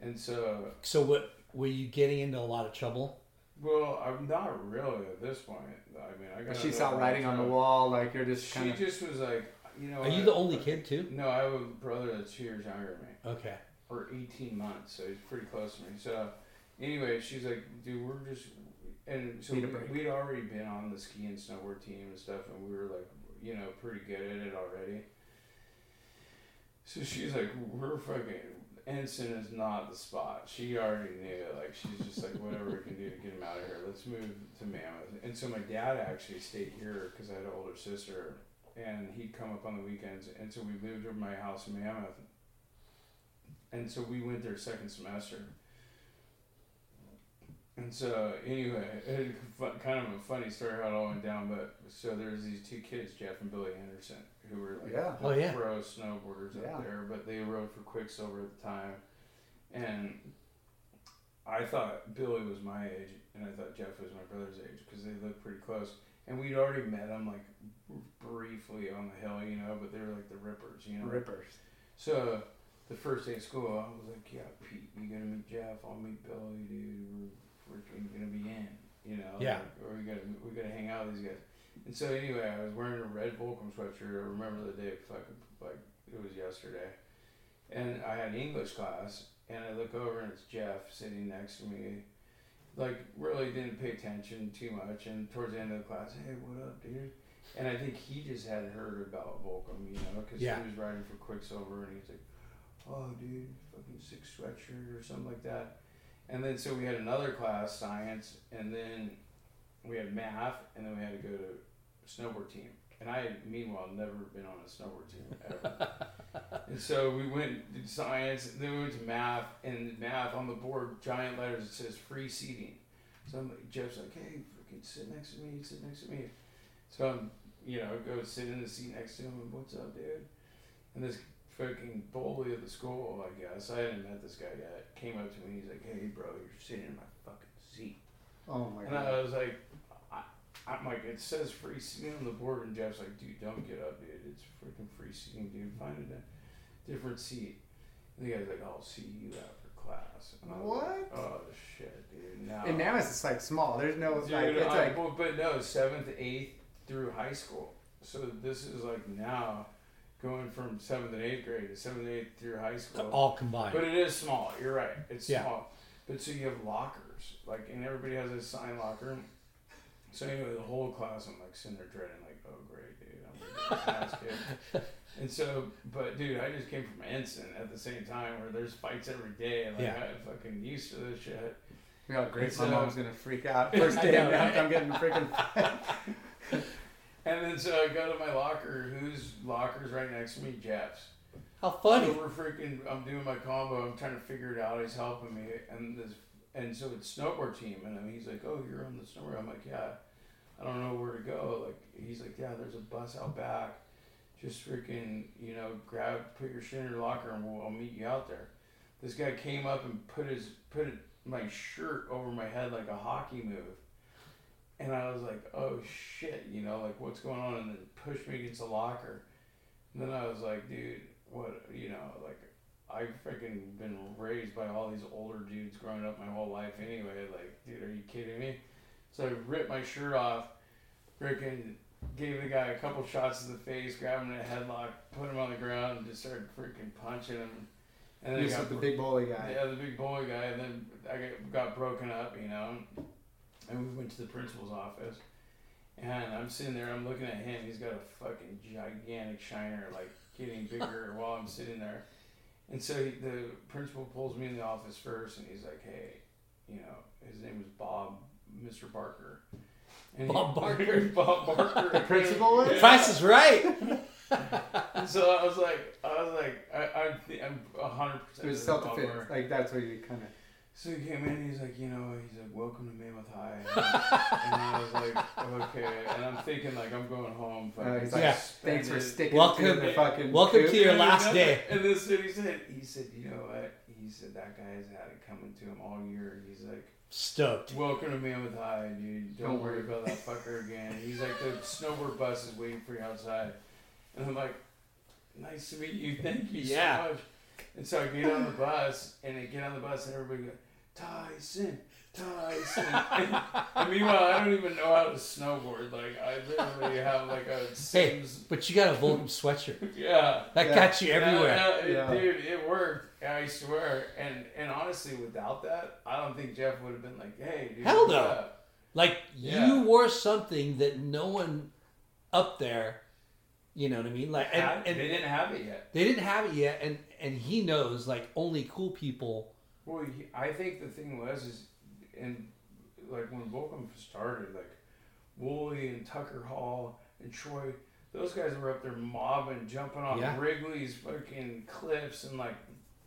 And so, So what? Were you getting into a lot of trouble? well, I'm not really at this point. I mean, I got. she into saw writing on the wall, like you're just She kind of. just was like, you know. Are you what? the only kid too? No, I have a brother that's two years younger than me, Okay. or 18 months, so he's pretty close to me. So, anyway, she's like, dude, we're just, and so we, we'd already been on the ski and snowboard team and stuff, and we were like, you know, pretty good at it already. So she's like, we're fucking. Ensign is not the spot. She already knew it. Like she's just like, whatever we can do to get him out of here. Let's move to Mammoth. And so my dad actually stayed here because I had an older sister, and he'd come up on the weekends. And so we moved to my house in Mammoth. And so we went there second semester. And so anyway, it, kind of a funny story how it all went down. But so there's these two kids, Jeff and Billy Anderson, who were like Yeah. Oh yeah. pro snowboarders Yeah. up there, but they rode for Quiksilver at the time. And I thought Billy was my age, and I thought Jeff was my brother's age because they looked pretty close. And we'd already met them like briefly on the hill, you know, but they were like the rippers, you know. rippers. So the first day of school, I was like, "Yeah, Pete, you're gonna meet Jeff? I'll meet Billy, dude. We're freaking gonna be in, you know. Yeah. Like, or we gotta we gotta hang out with these guys." And so anyway, I was wearing a red Volcom sweatshirt. I remember the day, fucking like it was yesterday. And I had English class, and I look over and it's Jeff sitting next to me. Like really didn't pay attention too much, and towards the end of the class, hey, what up, dude? And I think he just had heard about Volcom, you know, because Yeah. he was riding for Quiksilver, and he's like, "Oh, dude, fucking sick sweatshirt or something like that." And then so we had another class, science, and then we had math, and then we had to go to snowboard team. And I, had, meanwhile, never been on a snowboard team ever. and so we went to science, and then we went to math, and math on the board, giant letters, it says free seating. So I'm like, Jeff's like, hey, freaking sit next to me, sit next to me. So I'm, you know, go sit in the seat next to him, and what's up, dude? And this fucking bully of the school, I guess, I hadn't met this guy yet, came up to me, he's like, hey, bro, you're sitting in my fucking seat. Oh my God. And I was like, I, I'm like, it says free seating on the board, and Jeff's like, dude, don't get up, dude. It's freaking free seating, dude. Find a different seat. And the guy's like, I'll see you after class. And I was like, What? oh shit, dude. Now, And now it's just like small. There's no dude, like it's I- like well, but no, seventh, eighth through high school. So this is like now going from seventh and eighth grade to seventh and eighth through high school. All combined. But it is small. You're right. It's Yeah. small. But so you have lockers, like, and everybody has a sign locker. So anyway, the whole class, I'm like sitting there dreading, like, oh great, dude, I'm gonna get my ass kicked. And so, but dude, I just came from Ensign at the same time where there's fights every day, and like Yeah. I'm fucking used to this shit. Yeah, great. And My mom's gonna freak out. First day I know, I'm, right? I'm getting freaking. And then so I go to my locker, whose locker's right next to me, Jeff's. How funny. So we're freaking. I'm doing my combo. I'm trying to figure it out. He's helping me, and this, and so it's snowboard team, and then he's like, "Oh, you're on the snowboard." I'm like, "Yeah." I don't know where to go. Like he's like, "Yeah, there's a bus out back. Just freaking, you know, grab, put your shit in your locker, and we'll, I'll meet you out there." This guy came up and put his put my shirt over my head like a hockey move. And I was like, oh shit, you know, like what's going on? And then pushed me against the locker. And then I was like, dude, what, you know, like I've freaking been raised by all these older dudes growing up my whole life anyway. Like, dude, are you kidding me? So I ripped my shirt off, freaking gave the guy a couple shots to the face, grabbed him in a headlock, put him on the ground, and just started freaking punching him. And then got the big bully guy. yeah, the big bully guy, and then I got broken up, you know, and we went to the principal's office, and I'm sitting there, I'm looking at him, he's got a fucking gigantic shiner, like getting bigger while I'm sitting there, and so he, the principal pulls me in the office first, and he's like, hey, you know, his name was Bob, Mr. Barker. And he- Bob Barker? Bob Barker. The principal was? Yeah. Price is right. So I was like, I was like, I, I, I'm a hundred percent. It was self defense. Like that's what you kind of. So he came in, he's like, you know, he's like, welcome to Mammoth High. and I was like, okay. And I'm thinking, like, I'm going home. Uh, he's like, Yeah. thanks for sticking Welcome- to the fucking. welcome coop." to your last day. And this dude, he said, he said, you know what? He said, that guy's had it coming to him all year. He's like, Stoked. welcome to Mammoth High, dude. Don't, Don't worry worry. about that fucker again. He's like, the snowboard bus is waiting for you outside. And I'm like, nice to meet you. Thank you Yeah. so much. And so I get on the bus, and I get on the bus, and everybody goes, Tyson, Tyson. and, and meanwhile, I don't even know how to snowboard. Like, I literally have like a Hey, but you got a Volcom sweatshirt. Yeah. That Yeah. got you everywhere. Yeah, yeah, Yeah. Dude, it worked. I swear. And and honestly, without that, I don't think Jeff would have been like, hey, dude. Hell what's no. up?" Like Yeah. you wore something that no one up there, you know what I mean? Like, and, and they didn't have it yet. they didn't have it yet, and and he knows like only cool people. Well, he, I think the thing was is, and like when Volcom started, like Wooly and Tucker Hall and Troy, those guys were up there mobbing, jumping off Yeah. Wrigley's fucking cliffs and like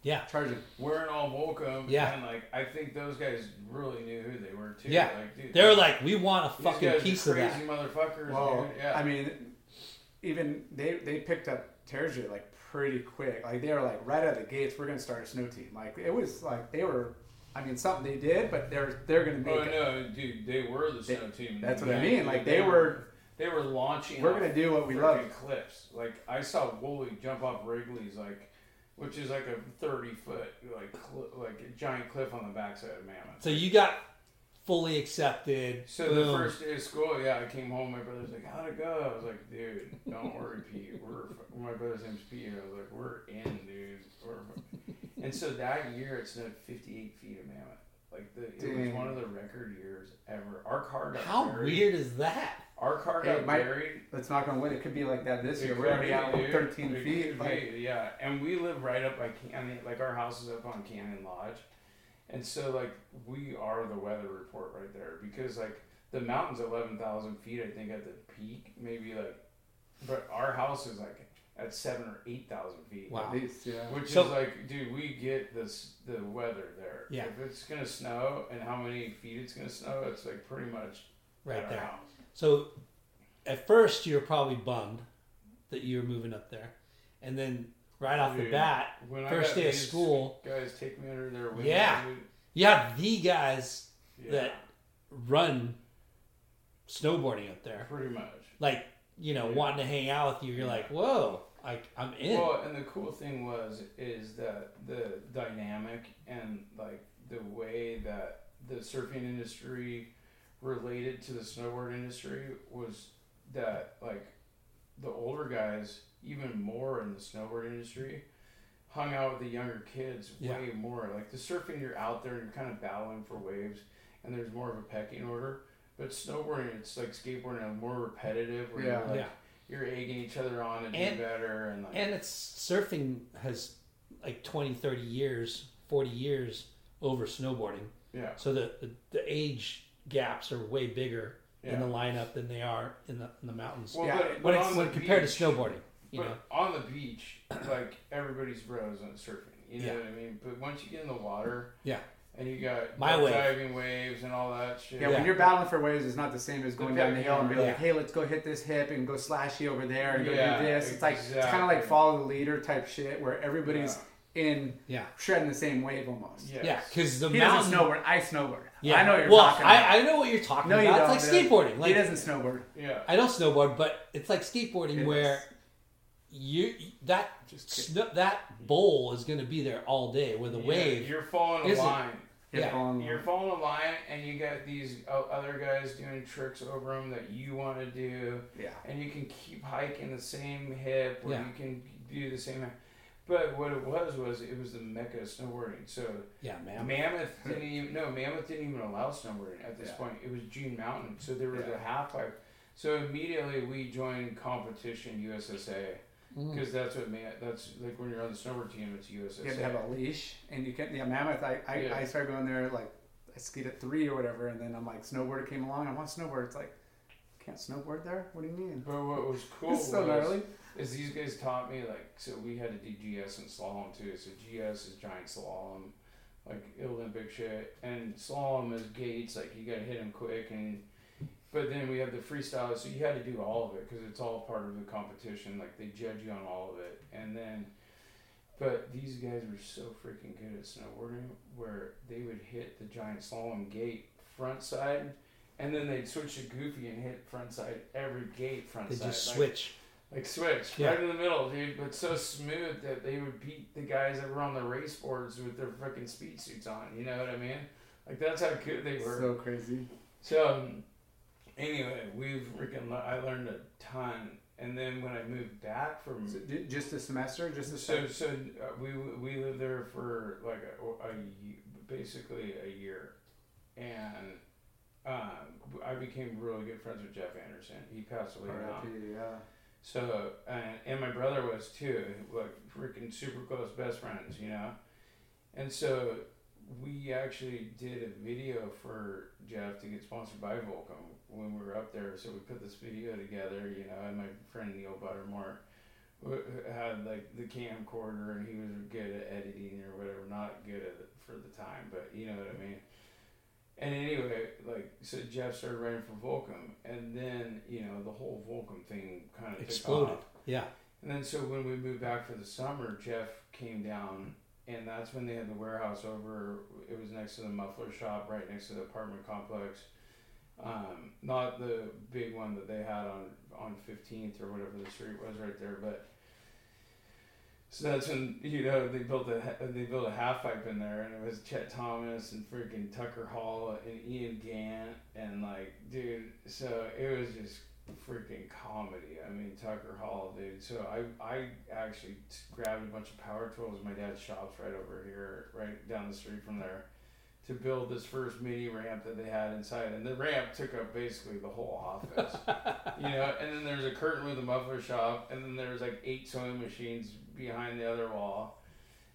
Yeah, Charging. wearing all Volcom. Yeah. and like I think those guys really knew who they were too. Yeah. like, dude, they were like, we want a these fucking guys are piece of crazy motherfuckers. Well, dude. Yeah, I mean, even they they picked up Terje like pretty quick. Like they were like right out of the gates, we're gonna start a snow team. Like it was like they were. I mean, something they did, but they're they're gonna oh, make Oh it. no, dude! They were the They- snow team. That's what I mean. Like they were. they were launching. We're gonna do what we freaking love. cliffs. Like I saw Wooly jump off Wrigley's, like, which is like a thirty foot, like, cl- like a giant cliff on the backside of Mammoth. So you got fully accepted. So the Boom. first day of school, yeah, I came home. My brother's like, "How'd it go?" I was like, "Dude, don't worry, Pete. We're my brother's name's Pete." I was like, "We're in, dude." We're... And so that year, it snowed fifty-eight feet of Mammoth. Like the, it was one of the record years ever. Our car got How buried. weird is that? Our car Hey, got Mike, buried. Let's knock on wood. It could be like that this It year. We're already be, out dude. 13 It feet. could Like, be, yeah, and we live right up by Canyon. Like our house is up on Canyon Lodge, and so like we are the weather report right there because like the mountain's eleven thousand feet, I think at the peak, maybe like, but our house is like at seven or eight thousand feet. Wow. at least, yeah. Which So- is like, dude, we get this the weather there. Yeah. If it's gonna snow and how many feet it's gonna snow, it's like pretty much Right at our there. house. So at first you're probably bummed that you're moving up there, and then right off the bat, When I first day of school, guys take me under their wing. Yeah. you have the guys yeah, that run snowboarding up there. pretty much. Like you know, Yeah. wanting to hang out with you. You're Yeah. like, whoa, I, I'm in. Well, and the cool thing was is that the dynamic and like the way that the surfing industry related to the snowboard industry was that like the older guys, even more in the snowboard industry, hung out with the younger kids Yeah. way more. Like the surfing, you're out there and you're kind of battling for waves, and there's more of a pecking order. But snowboarding, it's like skateboarding, and more repetitive. Where Yeah. you're like, Yeah. you're egging each other on to And- do better, and like and it's surfing has like 20, 30 years, 40 years over snowboarding. Yeah. So the, the, the age gaps are way bigger in the lineup than they are in the in the mountains. Well, Yeah, but, when but it's on when the compared to snowboarding, you but know. on the beach, like everybody's bros on surfing. You know Yeah. what I mean? But once you get in the water, Yeah. and you got My wave. diving waves and all that shit. Yeah, Yeah. when you're battling for waves, it's not the same as going down the hill and be Yeah. like, "Hey, let's go hit this hip and go slashy over there and Yeah, go do this." It's like it's kind of like follow the leader type shit where everybody's in Yeah. shredding the same wave almost. Yes. Yeah, because the He mountain. doesn't snowboard. I snowboard. Yeah, I know what you're well, talking about. I, I know what you're talking no, you about. don't. It's like He skateboarding. Like he doesn't snowboard. Yeah. I don't snowboard, but it's like skateboarding It where is. You that Just that bowl is going to be there all day. Where the Yeah, wave, You're following a isn't- line. You're Yeah. following You're following a line, and you got these other guys doing tricks over them that you want to do, Yeah. and you can keep hiking the same hip, or Yeah. you can do the same. But what it was was it was the mecca of snowboarding. So yeah, man. Mammoth didn't even no Mammoth didn't even allow snowboarding at this Yeah. point. It was June Mountain, so there was Yeah. a half pipe. So immediately we joined competition USSA Mm. because that's what man that's like when you're on the snowboard team it's USSA. You have to have a leash, and you can't. Yeah, Mammoth. I I, Yeah. I started going there like I skied at three or whatever, and then I'm like snowboarder came along. I want snowboard. It's like can't snowboard there. What do you mean? but what was cool It's so was, gnarly. is these guys taught me like so we had to do GS and slalom too. So GS is giant slalom, like Olympic shit, and slalom is gates. Like you gotta hit them quick, and but then we have the freestyle. So you had to do all of it because it's all part of the competition. Like they judge you on all of it, and then. But these guys were so freaking good at snowboarding where they would hit the giant slalom gate front side, and then they'd switch to goofy and hit front side every gate front They side. just Like, switch. like switch Yeah. right in the middle, dude. But so smooth that they would beat the guys that were on the race boards with their freaking speed suits on. You know what I mean? Like that's how good they were. So crazy. So um, anyway, we've freaking. I learned a ton, and then when I moved back from So, di- just a semester, just a so semester. so uh, we we lived there for like a, a basically a year, and um, I became really good friends with Jeff Anderson. He passed away now. Yeah. So and, and my brother was too, like freaking super close best friends, you know. And so we actually did a video for Jeff to get sponsored by Volcom when we were up there. So we put this video together, you know, and my friend Neil Buttermore had like the camcorder and he was good at editing or whatever, not good at it for the time, but you know what I mean. And anyway, like so, Jeff started writing for Volcom, and then you know the whole Volcom thing kind of Exploded. Off. Yeah. And then so when we moved back for the summer, Jeff came down, and that's when they had the warehouse over. It was next to the muffler shop, right next to the apartment complex. Um, not the big one that they had on on Fifteenth or whatever the street was right there, but. So that's when you know they built a they built a half pipe in there, and it was Chet Thomas and freaking Tucker Hall and Ian Gant and like dude. So it was just freaking comedy. I mean Tucker Hall, dude. So I I actually grabbed a bunch of power tools. My dad's shop's right over here, right down the street from there, to build this first mini ramp that they had inside. And the ramp took up basically the whole office, you know. And then there's a curtain with a muffler shop, and then there's like eight sewing machines behind the other wall.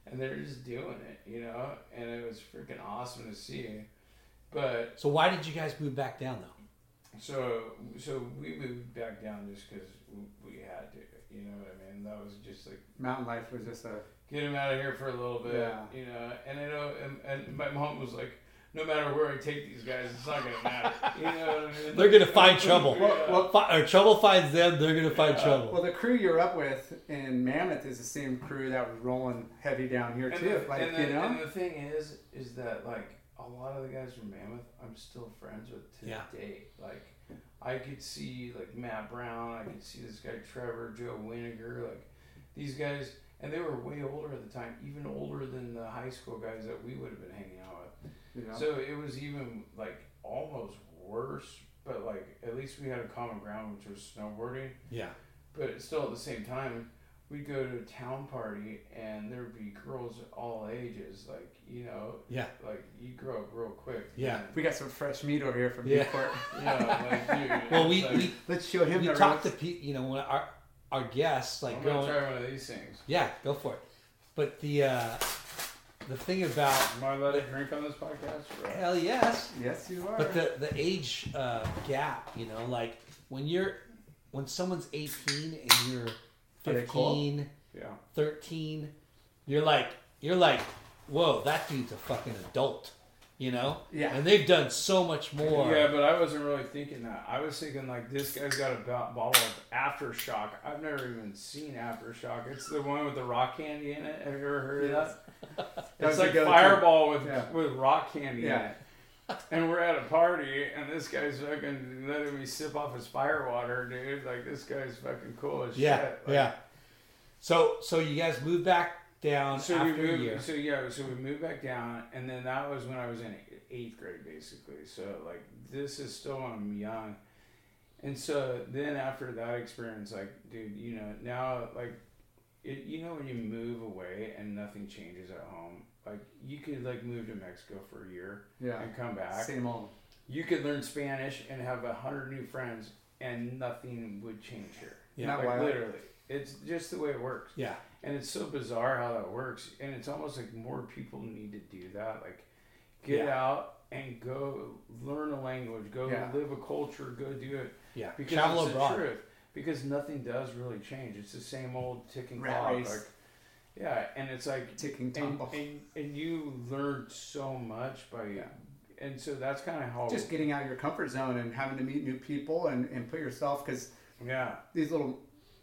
And they're just doing it, you know, and it was freaking awesome to see. But So why did you guys move back down though? so, so we moved back down just because we had to. You know what I mean? That was just like Mountain life was just a. get him out of here for a little bit. Yeah. You know, and I know, and, and my mom was like, no matter where I take these guys, it's not gonna matter. You know what I mean? They're gonna find trouble. Yeah. Well, Fi- or trouble finds them. They're gonna find Yeah. trouble. Well, the crew you're up with in Mammoth is the same crew that was rolling heavy down here and too. the, like and, the, you know. and the thing is, is that like a lot of the guys from Mammoth, I'm still friends with today. Yeah. Like, I could see like Matt Brown, I could see this guy Trevor, Joe Winiger, like these guys, and they were way older at the time, even older than the high school guys that we would have been hanging out with. you know? So it was even like almost worse, but like at least we had a common ground, which was snowboarding. yeah. But still, at the same time, we'd go to a town party and there'd be girls of all ages. Like you know, Yeah. like you grow up real quick. Yeah. we got some fresh meat over here from Yeah. Newport. Yeah, like dude. Well, we like, we, Let's show him we the talked to ropes. people. You know, when our our guests like I'm gonna try one of these things. Yeah, go for it. But the uh, the thing about Am I allowed to drink on this podcast? Or? hell yes, Yes, you are. but the the age uh, gap, you know, like when you're when someone's 18 and you're Are they cool? 15, Yeah. 13, you're like you're like, whoa, that dude's a fucking adult, you know? Yeah. And they've done so much more. Yeah, but I wasn't really thinking that. I was thinking like this guy's got a bottle of aftershock. I've never even seen aftershock. It's the one with the rock candy in it. Have you ever heard of that? That It's was a like. Fireball with Yeah. with rock candy in Yeah. it. And we're at a party, and this guy's fucking letting me sip off his fire water, dude. Like this guy's fucking cool as Yeah, shit. Like, yeah. So so you guys moved back down So after we a year. moved. So yeah. So we moved back down, and then that was when I was in eighth grade, basically. So like this is still when I'm young, and so then after that experience, like dude, you know now like, it, you know when you move away and nothing changes at home, like you could like move to Mexico for a year yeah. and come back. Same old. You could learn Spanish and have a hundred new friends, and nothing would change here. Yeah. Not like literally, it's just the way it works. Yeah. And it's so bizarre how that works. And it's almost like more people need to do that. Like, get Yeah. out and go learn a language, go Yeah. live a culture, go do it. Yeah. Because Travel it's abroad. the truth. Because nothing does really change. It's the same old ticking clock. Like, yeah, and it's like, Ticking and, time. and, and you learn so much by, Yeah. and so that's kind of how, Just getting out of your comfort zone and having to meet new people and, and put yourself because yeah, these little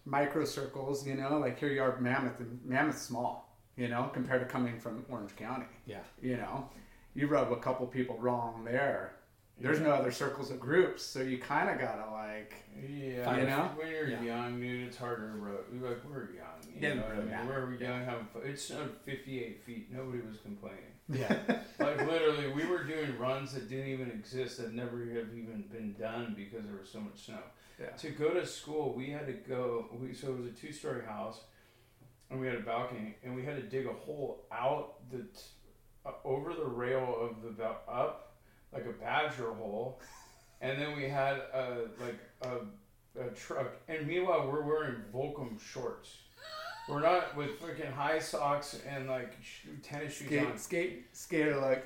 micro circles, you know, like here you are, Mammoth, and Mammoth's small, you know, compared to coming from Orange County. Yeah. You know, you rub a couple people wrong there. There's no other circles of groups, so you kind of gotta like, Yeah, You know? when you're Yeah. young, dude, it's harder to road. We like we're young, you Yeah, know what I mean? yeah. We're young, having fun. It snowed 58 feet. Nobody was complaining. Yeah. Like literally, we were doing runs that didn't even exist, that never have even been done because there was so much snow. Yeah. To go to school, we had to go. We so it was a two-story house, and we had a balcony, and we had to dig a hole out the t- uh, over the rail of the bal- up like a badger hole, and then we had a like a, a truck. And meanwhile, we're wearing Volcom shorts. We're not with freaking high socks and like tennis shoes on skate, skate, skater like,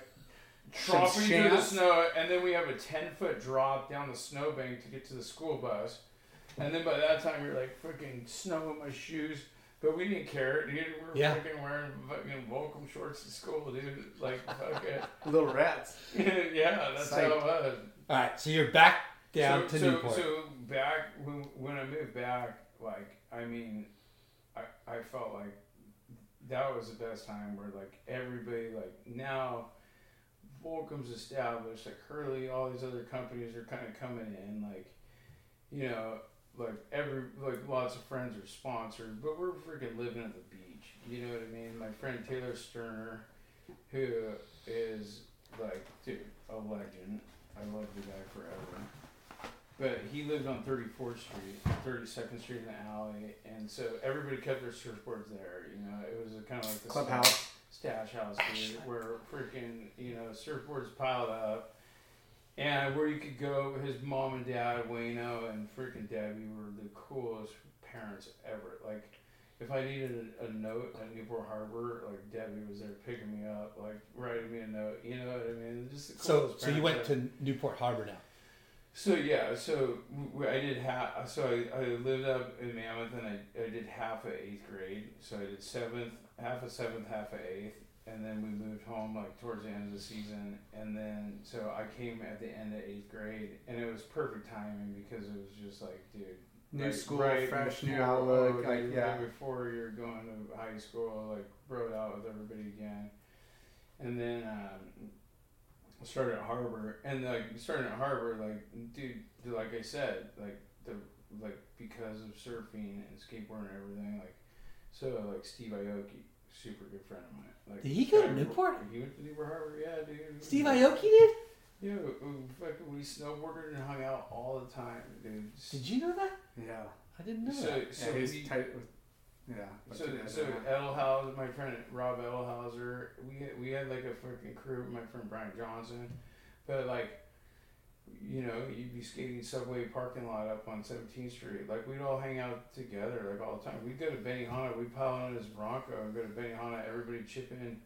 tromping through the snow, and then we have a ten foot drop down the snowbank to get to the school bus, and then by that time you're like freaking snow in my shoes. But we didn't care, dude. We were Yeah. freaking wearing fucking Volcom shorts to school, dude. Like, fuck it. little rats. yeah, that's how it was. All right. So you're back down so, to so, Newport. So back when, when I moved back, like I mean, I I felt like that was the best time where like everybody like now Volcom's established, like Hurley, all these other companies are kind of coming in, like you know, like every like lots of friends are sponsored, but we're freaking living at the beach. You know what I mean? My friend Taylor Sterner, who is like, dude, a legend. I love the guy forever. But he lived on 34th Street, 32nd Street in the alley, and so everybody kept their surfboards there. You know, it was kind of like the Clubhouse. stash house, dude, where freaking you know surfboards piled up, and where you could go. His mom and dad, Wayno and freaking Debbie, were the coolest parents ever. Like, if I needed a, a note at Newport Harbor, like Debbie was there picking me up, like writing me a note. You know what I mean? Just so so you went ever. to Newport Harbor now. So yeah, so I did half. So I, I lived up in Mammoth, and I, I did half of eighth grade. So I did seventh, half of seventh, half of eighth, and then we moved home like towards the end of the season. And then so I came at the end of eighth grade, and it was perfect timing because it was just like, dude, New like, school, right fresh, new outlook. oh, like, yeah. before you're going to high school, like rode out with everybody again, and then um, started at Harbor, and like starting at Harbor, like dude, dude, like I said, like the like because of surfing and skateboarding and everything, like so like Steve Aoki super good friend of mine. Like Did he go to Newport? He went to Newport Harbor, yeah, dude. Steve Aoki did. Yeah, we, we fucking we snowboarded and hung out all the time, dude. Did you know that? Yeah. I didn't know So, that. so yeah, he's we, tight with. Yeah. So, so yeah. Edelhauser, my friend Rob Edelhauser, we had, we had like a freaking crew. My friend Brian Johnson, but like, you know, you'd be skating subway parking lot up on 17th Street. Like we'd all hang out together like all the time. We'd go to Benihana. We'd pile on his Bronco and go to Benihana. Everybody chip in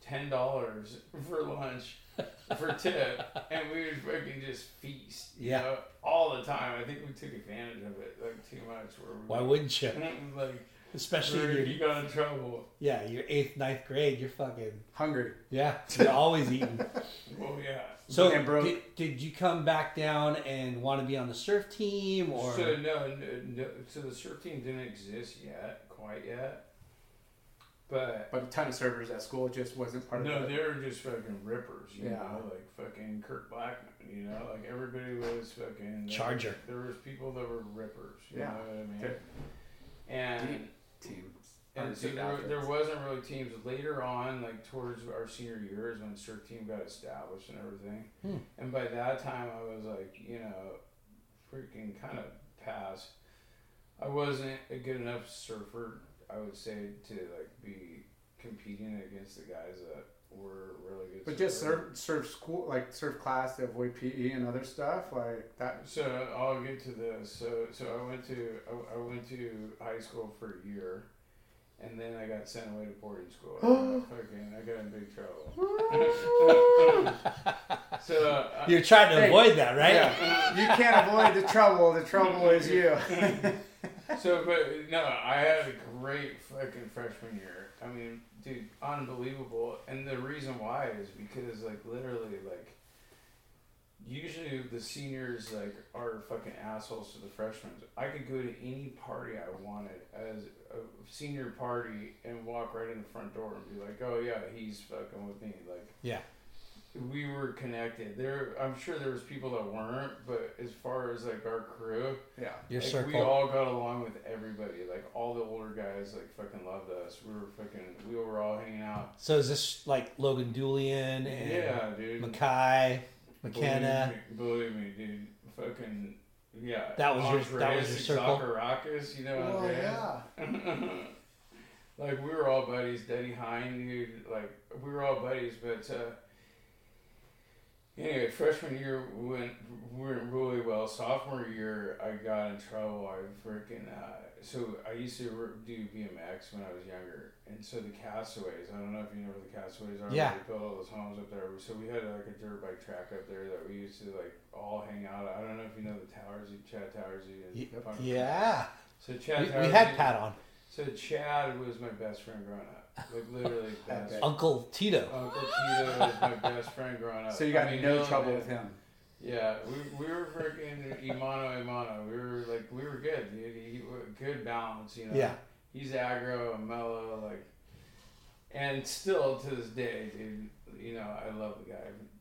ten dollars for lunch for tip, and we would fucking just feast. You Yeah. know, all the time. I think we took advantage of it like too much. Where we, Why wouldn't you? like Especially where you got in trouble. yeah, your eighth, ninth grade. You're fucking Hungry. yeah. You're always eating. Well, yeah. So And broke. did, did you come back down and want to be on the surf team or So no, no, no, so the surf team didn't exist yet, quite yet. But But a ton of servers at school just wasn't part of no, it. they were just fucking rippers, you Yeah. know, like fucking Kurt Blackman, you know, like everybody was fucking Charger. There was people that were rippers, you Yeah. know what I mean? They're And deep teams. And so there, there wasn't really teams later on, like towards our senior years when surf team got established and everything. Hmm. And by that time, I was like, you know, freaking kind of past. I wasn't a good enough surfer, I would say, to like be competing against the guys that were really good. But just surf, serve school like surf class to avoid PE and other stuff like that. So I'll get to this. So so I went to I, I went to high school for a year, and then I got sent away to boarding school. And I fucking I got in big trouble. so uh, you're trying to Hey, avoid that, right? Yeah, you can't avoid the trouble. The trouble is you. so but no, I had a great fucking freshman year. I mean, dude, unbelievable. And the reason why is because like literally like. Usually the seniors like are fucking assholes to the freshmen. I could go to any party I wanted as a senior party and walk right in the front door and be like, "Oh yeah, he's fucking with me." Like Yeah. we were connected. There, I'm sure there was people that weren't, but as far as like our crew, Yeah. Your like, circle. we all got along with everybody. Like all the older guys, like fucking loved us. We were fucking, we were all hanging out. so is this like Logan Julian and yeah, dude. Makai, McKenna? Believe me, believe me, dude. Fucking yeah. That was your- that was your Andreas circle? Zacharakis, you know what I'm yeah. like we were all buddies. Denny Hine, dude. Like we were all buddies, but uh, anyway, freshman year went went really well. Sophomore year, I got in trouble. I freaking uh, so I used to do BMX when I was younger, and so the Castaways. I don't know if you know where the Castaways are. Yeah. They built all those homes up there. So we had like a dirt bike track up there that we used to like all hang out. at. I don't know if you know the Towersy, Chad Towersy. and Y- Yeah. So We, Chad. we Towersy- had Pat on. so Chad was my best friend growing up. Like literally best. Uncle Tito. Uncle Tito was my best friend growing up. So you got I mean, no no, trouble man. with him. Yeah, we, we were freaking Imano Imano. We were like we were good, dude. He, good balance, you know. Yeah. He's aggro and mellow, like, and still to this day, dude. You know, I love the guy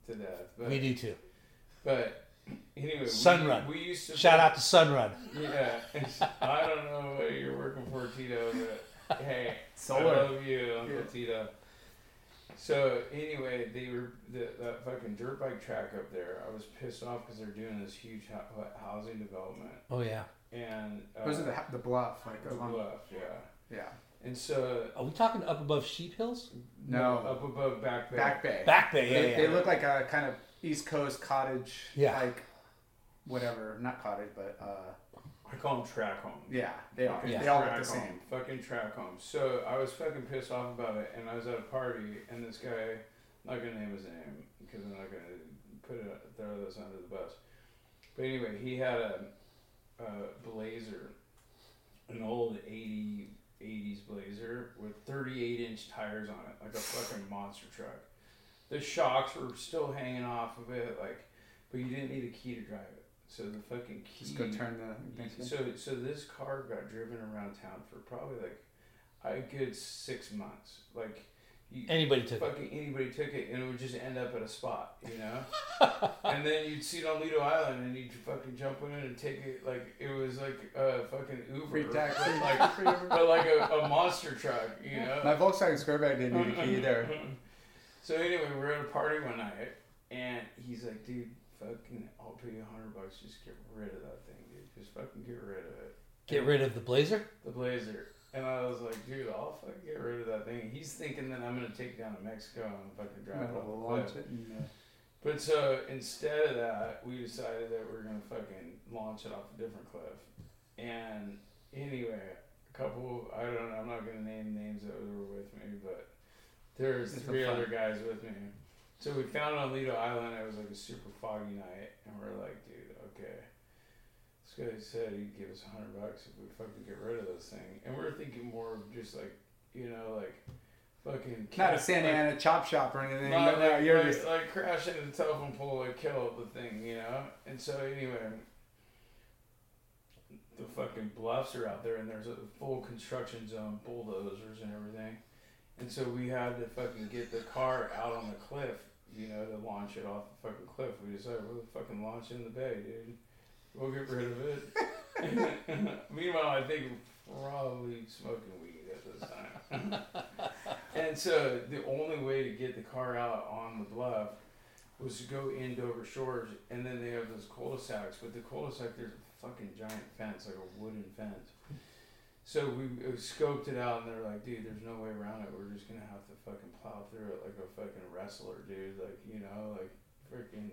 to death. But We do too. but anyway, Sunrun. We, we used to Shout out to Sunrun. Yeah, I don't know what you're working for, Tito, but hey, Solar. I love you, Uncle Yeah. Tito. So anyway, they were the, that fucking dirt bike track up there. I was pissed off because they're doing this huge ho- housing development, Oh yeah. and uh, Was it the, the bluff? Like the along- bluff, yeah. Yeah. And so Are we talking up above Sheep Hills? No. up above Back Bay. Back Bay. Back Bay. Yeah, They, yeah. they look like a kind of East Coast cottage. Yeah. Like whatever, not cottage, but uh, I call them track homes. yeah, they are. Fucking They all look track the same. home, Fucking track homes. So I was fucking pissed off about it, and I was at a party, and this guy, I'm not gonna name his name because I'm not gonna put it throw this under the bus. But anyway, he had a, a Blazer, an old 80, 80s Blazer with 38 inch tires on it, like a fucking monster truck. The shocks were still hanging off of it, like, but you didn't need a key to drive it. So the fucking key. Just go turn the. So so this car got driven around town for probably like a good six months. Like you, Anybody took it. fucking anybody took it and it would just end up at a spot, you know. and then you'd see it on Lido Island and you'd fucking jump in and take it like it was like a fucking Uber, Free taxi. but like Free Uber. but like a, a monster truck, you know. My Volkswagen Squareback didn't need a key there. So anyway, we were at a party one night, and he's like, "Dude, fucking, I'll pay you a hundred bucks. Just get rid of that thing, dude. Just fucking get rid of it." Get rid of the Blazer. the Blazer. And I was like, dude, I'll fucking get rid of that thing. He's thinking that I'm gonna take it down to Mexico and fucking drive it off We'll the launch it and, uh, But so instead of that, we decided that we are gonna fucking launch it off a different cliff. And anyway, a couple, I don't know, I'm not gonna name names that were with me, but There's three other guys with me. So we found it on Lido Island. It was like a super foggy night, and we're like, dude, okay. This guy said he'd give us a hundred bucks if we fucking get rid of this thing, and we're thinking more of just like, you know, like fucking Not a Santa like- Ana chop shop or anything. not no, like, you're like, just like crash into the telephone pole and kill the thing, you know? And so anyway, the fucking bluffs are out there and there's a full construction zone, bulldozers and everything. And so we had to fucking get the car out on the cliff, you know, to launch it off the fucking cliff. We decided we'll fucking launch it in the bay, dude. We'll get rid of it. Meanwhile, I think we're probably smoking weed at this time. and so the only way to get the car out on the bluff was to go in Dover Shores, and then they have those cul-de-sacs. But the cul-de-sac, there's a fucking giant fence, like a wooden fence. So we scoped it out, and they're like, "Dude, there's no way around it. We're just gonna have to fucking plow through it like a fucking wrestler, dude. Like you know, like freaking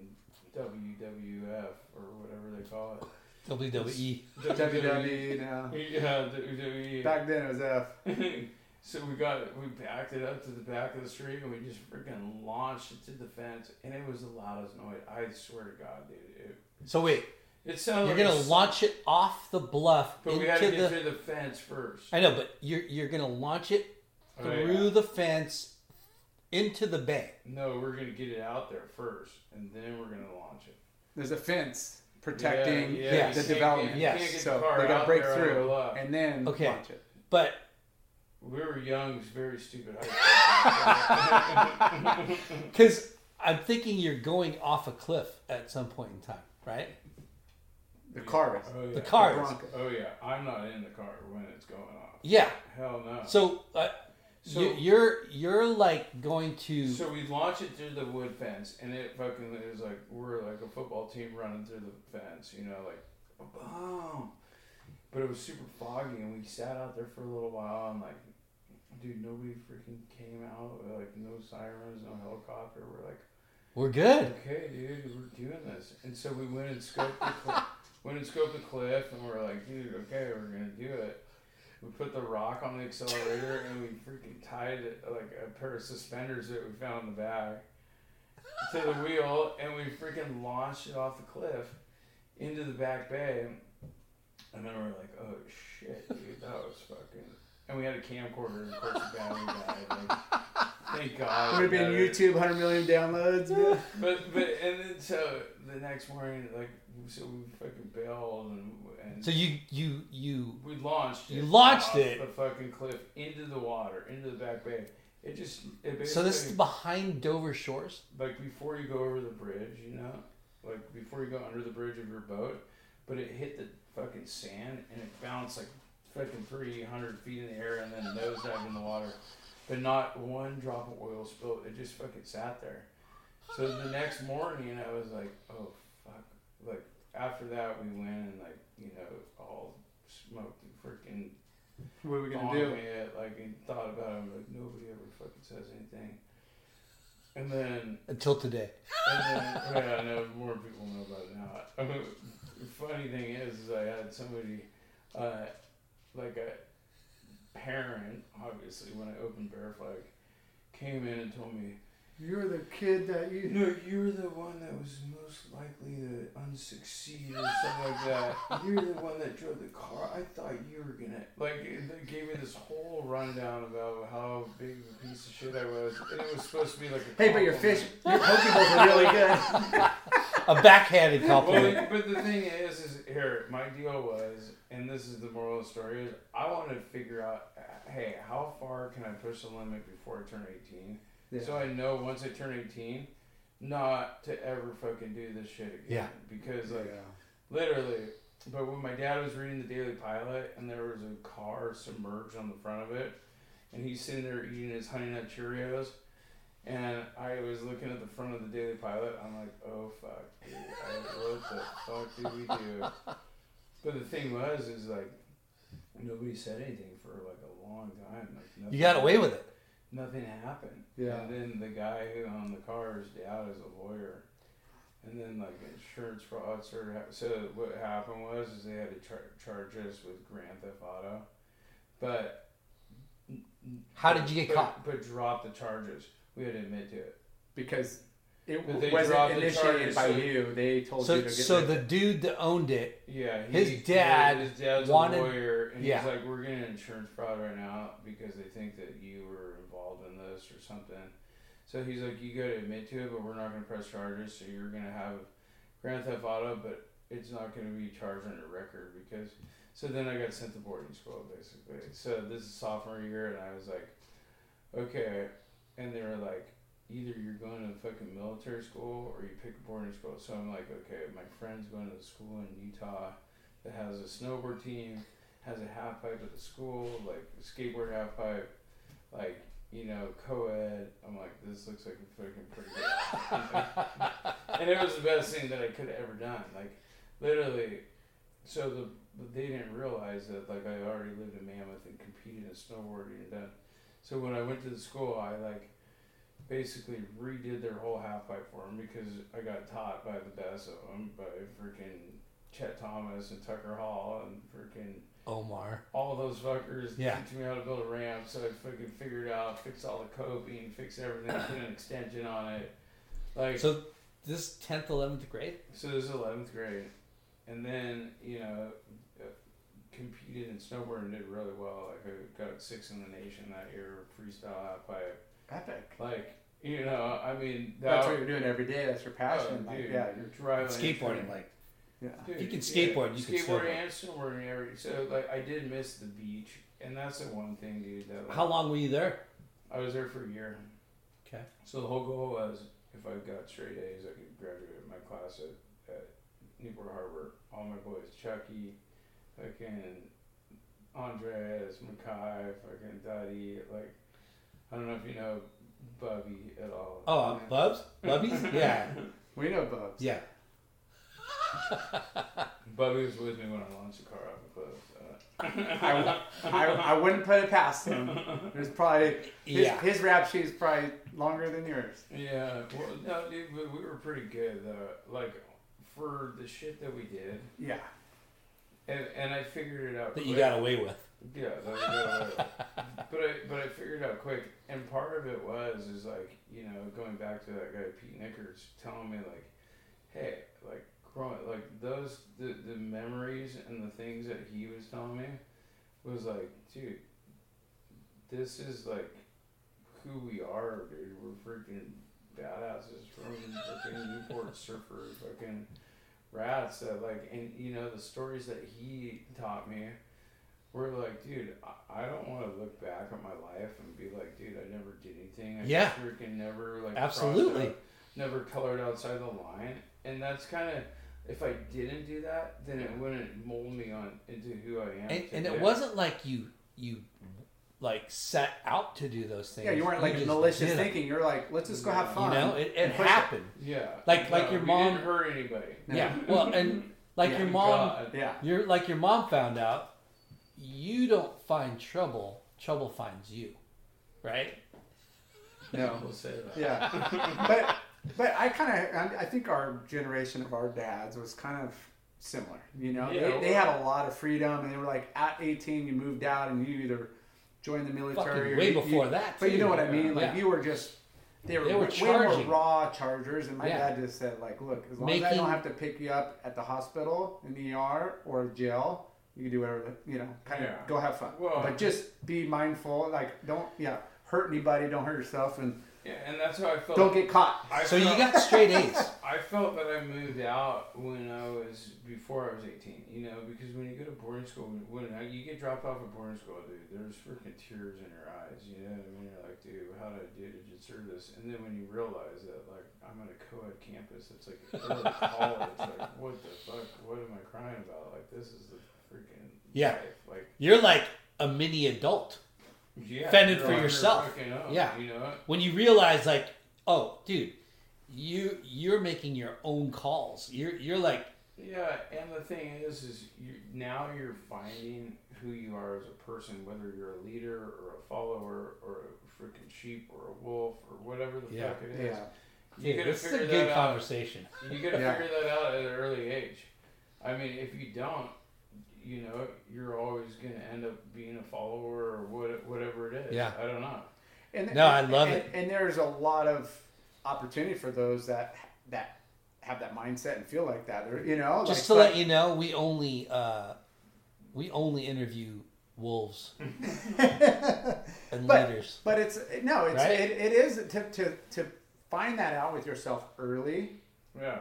WWF or whatever they call it." WWE. WWE now. Yeah, WWE. Back then it was F. so we got it, we backed it up to the back of the street and we just freaking launched it to the fence and it was the loudest noise. I swear to God, dude. It, So wait, it sounded you're like gonna launch it off the bluff but we had to get the. through the fence first. I know, but you're you're gonna launch it Oh, through yeah. the fence into the bay. No, we're gonna get it out there first and then we're gonna launch it. There's a fence protecting Yeah, yeah, the you get- development. you Yes. can't get the So car they gotta break there on the through and then Okay. launch it. But We were young, very stupid. because I'm thinking you're going off a cliff at some point in time, right? The car is. Oh, yeah. The car The is. Oh yeah, I'm not in the car when it's going off. Yeah. Hell no. So, uh, So- you, you're you're like going to. So we launch it through the wood fence, and it fucking is like we're like a football team running through the fence, you know, like boom. But it was super foggy, and we sat out there for a little while, and like, dude, nobody freaking came out. Like no sirens, no helicopter. We're like, we're good. okay, dude, we're doing this. And so we went and scoped the went and scoped the cliff, and we're like, dude, okay, we're gonna do it. We put the rock on the accelerator, and we freaking tied it, like a pair of suspenders that we found in the back to the wheel, and we freaking launched it off the cliff into the back bay. And then we're like, oh shit, dude, that was fucking. And we had a camcorder, and of course the battery died. Like, thank God. Would have been YouTube 100 million downloads. But but and then so the next morning, like so we fucking bailed and and So you you you we launched it. You launched off it. the fucking cliff into the water into the back bay. It just it so this is behind Dover Shores. like before you go over the bridge, you know, like before you go under the bridge of your boat, but it hit the fucking sand and it bounced like fucking three hundred feet in the air and then nose dived in the water, but not one drop of oil spilled. It just fucking sat there. So the next morning, I was like, oh fuck! Like after that, we went and like you know all smoked and freaking What are we gonna on do? it, like and thought about it. Like nobody ever fucking says anything. And then Until today. and then, yeah, I know more people know about it now. the funny thing is, is I had somebody, uh, like a parent, obviously, when I opened Bear Flag, came in and told me, You're the kid that you. no, you're the one that was most likely to unsucceed or something like that. You're the one that drove the car. I thought you were gonna like. They gave me this whole rundown about how big of a piece of shit I was, and it was supposed to be like a. Hey, but your fish, your poke bowls are really good. A backhanded Well, compliment. but the thing is, is here my deal was, and this is the moral of the story is, I wanted to figure out, hey, how far can I push the limit before I turn eighteen? So I know once I turn eighteen, not to ever fucking do this shit again. Yeah. Because like literally, but when my dad was reading the Daily Pilot and there was a car submerged on the front of it, and he's sitting there eating his Honey Nut Cheerios, and I was looking at the front of the Daily Pilot, I'm like, oh fuck, dude, I, what the fuck did we do? But the thing was, is like, nobody said anything for like a long time. Like You got away with it. Nothing happened. Yeah. And then the guy who owned the car, his dad is a lawyer. And then like insurance fraud started. hap- So what happened was is they had to char- charge us with grand theft auto, but How did you get but, caught? But drop the charges. We had to admit to it. because it they wasn't dropped the initiated charges, by so- you. They told you So, to get so rid the of it. dude that owned it, Yeah, His he- dad his dad's wanted- a lawyer, and yeah. he's like, "We're getting insurance fraud right now because they think that you were involved in this or something." So he's like, "You got to admit to it, but we're not going to press charges. So you're going to have Grand Theft Auto, but it's not going to be charged on your record because." So then I got sent to boarding school basically. So this is sophomore year, and I was like, "Okay," and they were like. Either you're going to fucking military school or you pick a boarding school. So I'm like, okay, my friend's going to the school in Utah that has a snowboard team, has a half pipe at the school, like a skateboard half pipe, like you know, co-ed. I'm like, this looks like a fucking pretty good. and it was the best thing that I could have ever done. Like, literally. So the but they didn't realize that like I already lived in Mammoth and competed in snowboarding and done. So when I went to the school, I like basically redid their whole half pipe for them because I got taught by the best of them by freaking Chet Thomas and Tucker Hall and freaking Omar. all those fuckers Yeah. teaching me how to build a ramp. So I fucking figured out, fix all the coping, fix everything, put an extension on it. Like so, So this tenth, eleventh grade. So this is eleventh grade, and then you know uh, competed in snowboarding did really well. Like I got six in the nation that year, freestyle half pipe. Epic. Like you know, I mean that, That's what you're doing every day. That's your oh, passion. Oh, like, dude, yeah, you're you're driving Skateboarding, like yeah. dude, You can skateboard, you can skateboard snowboard. and snowboard and. So like I did miss the beach, and that's the one thing, dude. That like, how long were you there? I was there for a year. Okay. So the whole goal was if I got straight A's, I could graduate my class at, at Newport Harbor. All my boys, Chucky, fucking Andres, Makai, fucking Daddy, like I don't know if you know Bubby at all. Oh, uh, Bubs, Bubbies. Yeah, We know Bubs. yeah. Bubby was with me when I launched the car off the cliff. I, I, I wouldn't put it past him. There's probably his, Yeah. his rap sheet's probably longer than yours. Yeah, well, no, dude, but we were pretty good though. Like for the shit that we did, Yeah. and and I figured it out. That you got away with. Yeah, that away with. but I but I figured out quick, and part of it was is like you know going back to that guy Pete Nickers telling me like, hey, like growing like those the the memories and the things that he was telling me was like, dude, this is like who we are, dude. We're freaking badasses from freaking Newport surfers, fucking rats that like, and you know the stories that he taught me were like, dude, I, I don't want to look back at my life and be like, dude, I never did anything. I Yeah. freaking never like Absolutely. out, never colored outside the line, and that's kind of. If I didn't do that, then it wouldn't mold me on into who I am. And, and it wasn't like you you like set out to do those things. Yeah, you weren't like just malicious thinking. You're like, let's just go have fun. You fun. know, it, it and push happened. Yeah. Like- like your mom- didn't hurt anybody. Yeah. Well, and like Yeah, your mom, God. Yeah. you're like your mom found out. You don't find trouble. Trouble finds you, right? No. We'll say that. Yeah. but but I kind of I think our generation of our dads was kind of similar. You know, Yeah, they, they had a lot of freedom, and they were like at 18, you moved out, and you either joined the military or way you- before you- that. But you know what I mean? Like Yeah. you were just. They were, They were way more raw chargers, and my Yeah. dad just said, like, look, as long as I don't have to pick you up at the hospital, in the ER, or jail, you can do whatever, you know, kind of Yeah. go have fun. Well- but just be mindful, like, don't, yeah, hurt anybody, don't hurt yourself, and Yeah, and that's how I felt. don't get caught. I So you got straight A's. I felt that I moved out when I was before I was eighteen. You know, because when you go to boarding school, when uh, you get dropped off at boarding school, dude, there's freaking tears in your eyes. You know what I mean? You're like, dude, how did I do to deserve this? And then when you realize that, like, I'm on a co-ed campus, it's like early college. Like, what the fuck? What am I crying about? Like, this is the freaking Yeah. life. Like, You're like a mini adult. yeah, Fended for yourself. fucking own, Yeah. you know. when you realize like oh dude you you're making your own calls you're you're like Yeah, and the thing is, is you now you're finding who you are as a person, whether you're a leader or a follower or a freaking sheep or a wolf or whatever the Yeah. fuck it is. Yeah. You dude, gotta this is a good that out. conversation You gotta Yeah. figure that out at an early age. I mean, if you don't, you know, you're always gonna end up being a follower or what, whatever it is. Yeah. I don't know. And, No, and- I love and- it. And there's a lot of opportunity for those that that have that mindset and feel like that. Or, you know, Just like, to but- let you know, we only uh, we only interview wolves and But- leaders. But it's no, it's Right? it, it is to, to to find that out with yourself early. Yeah.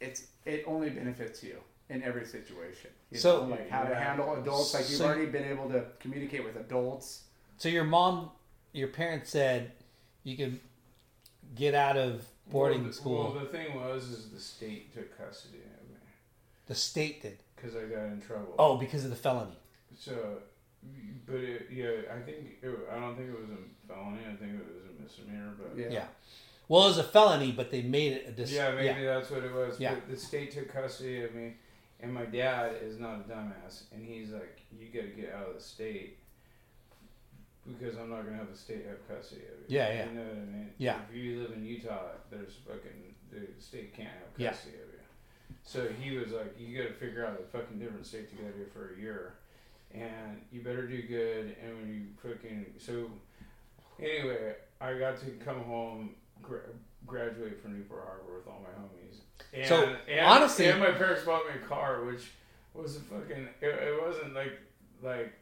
It's it only benefits you in every situation. You So- know, like how to handle adults. Like you've So- already been able to communicate with adults. So your mom, your parents said you could get out of boarding well, the, school. Well, the thing was, is the state took custody of me the state did. because I got in trouble. Oh, because of the felony. So, but it, yeah, I think it, I don't think it was a felony. I think it was a misdemeanor. But Yeah. Yeah. Well, it was a felony, but they made it a dis- yeah, maybe that's what it was. Yeah. But the state took custody of me, and my dad is not a dumbass, and he's like, "You got to get out of the state." Because I'm not gonna have the state have custody of you. Yeah, yeah. You know what I mean? Yeah. If you live in Utah, there's fucking the state can't have Yeah. custody of you. So he was like, "You got to figure out a fucking different state to go to for a year, and you better do good." And when you fucking so, anyway, I got to come home, gra- graduate from Newport Harbor with all my homies. And, So, and, honestly- and my parents bought me a car, which was a fucking. It, it wasn't like like,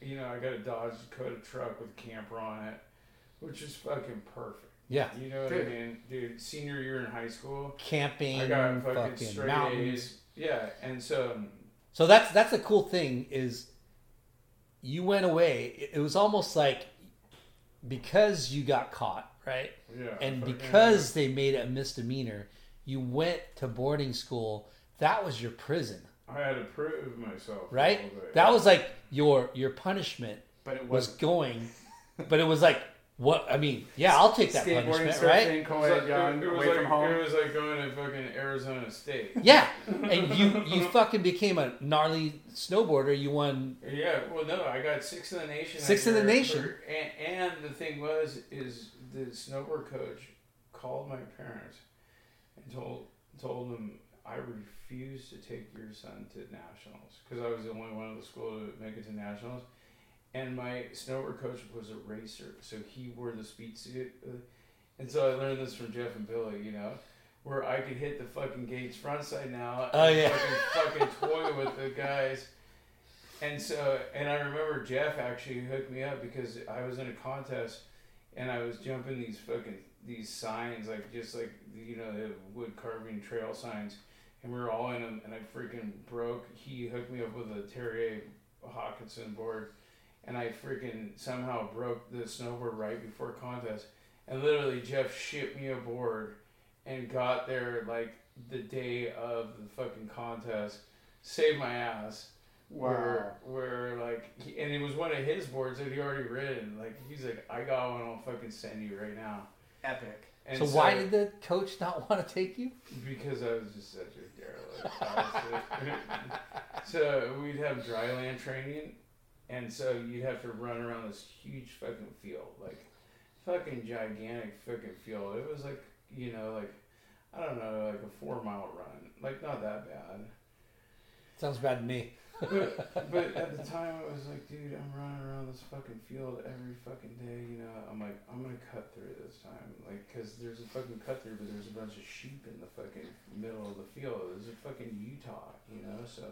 you know, I got a Dodge Dakota truck with camper on it, which is fucking perfect. Yeah. You know what Dude. I mean, dude? Senior year in high school. Camping, I got fucking, fucking straight mountains. A's. Yeah, and so um, So that's that's the cool thing is you went away. It- It was almost like because you got caught, right? yeah, And because they made it a misdemeanor, you went to boarding school. That was your prison, I had to prove myself, right? little bit. That was like your your punishment But it was was going, but it was like what I mean. Yeah, I'll take that skateboarding, punishment, right? surfing, It was co-ed, like, young, it, it was away like from home. it was like going to fucking Arizona State. Yeah, and you you fucking became a gnarly snowboarder. You won. Yeah, well, no, I got sixth in the nation. Sixth that in the nation. for- and, and the thing was, is the snowboard coach called my parents and told told them I refuse to take your son to nationals because I was the only one in the school to make it to nationals. And my snowboard coach was a racer, so he wore the speed suit. And so I learned this from Jeff and Billy, you know, where I could hit the fucking gates front side now. Oh, yeah. Fucking, fucking toy with the guys. And so, and I remember Jeff actually hooked me up because I was in a contest and I was jumping these fucking these signs, like just like you know the wood carving trail signs, and we were all in them, and I freaking broke. He hooked me up with a Terje Haakonsen board, and I freaking somehow broke the snowboard right before contest, and literally Jeff shipped me a board, and got there like the day of the fucking contest, saved my ass. Wow. Where, where like, he, and it was one of his boards that he already ridden. Like, he's like, I got one. I'll fucking send you right now. Epic. And so, why did the coach not want to take you? Because I was just such a derelict. so we'd have dry land training, and so you'd have to run around this huge fucking field, like fucking gigantic fucking field. It was like you know, like I don't know, like a four mile run, like not that bad. Sounds bad to me. But, but at the time, I was like, dude, I'm running around this fucking field every fucking day. You know, I'm like, I'm gonna cut through this time, like, cause there's a fucking cut through, but there's a bunch of sheep in the fucking middle of the field. There's a fucking Utah, you know, so.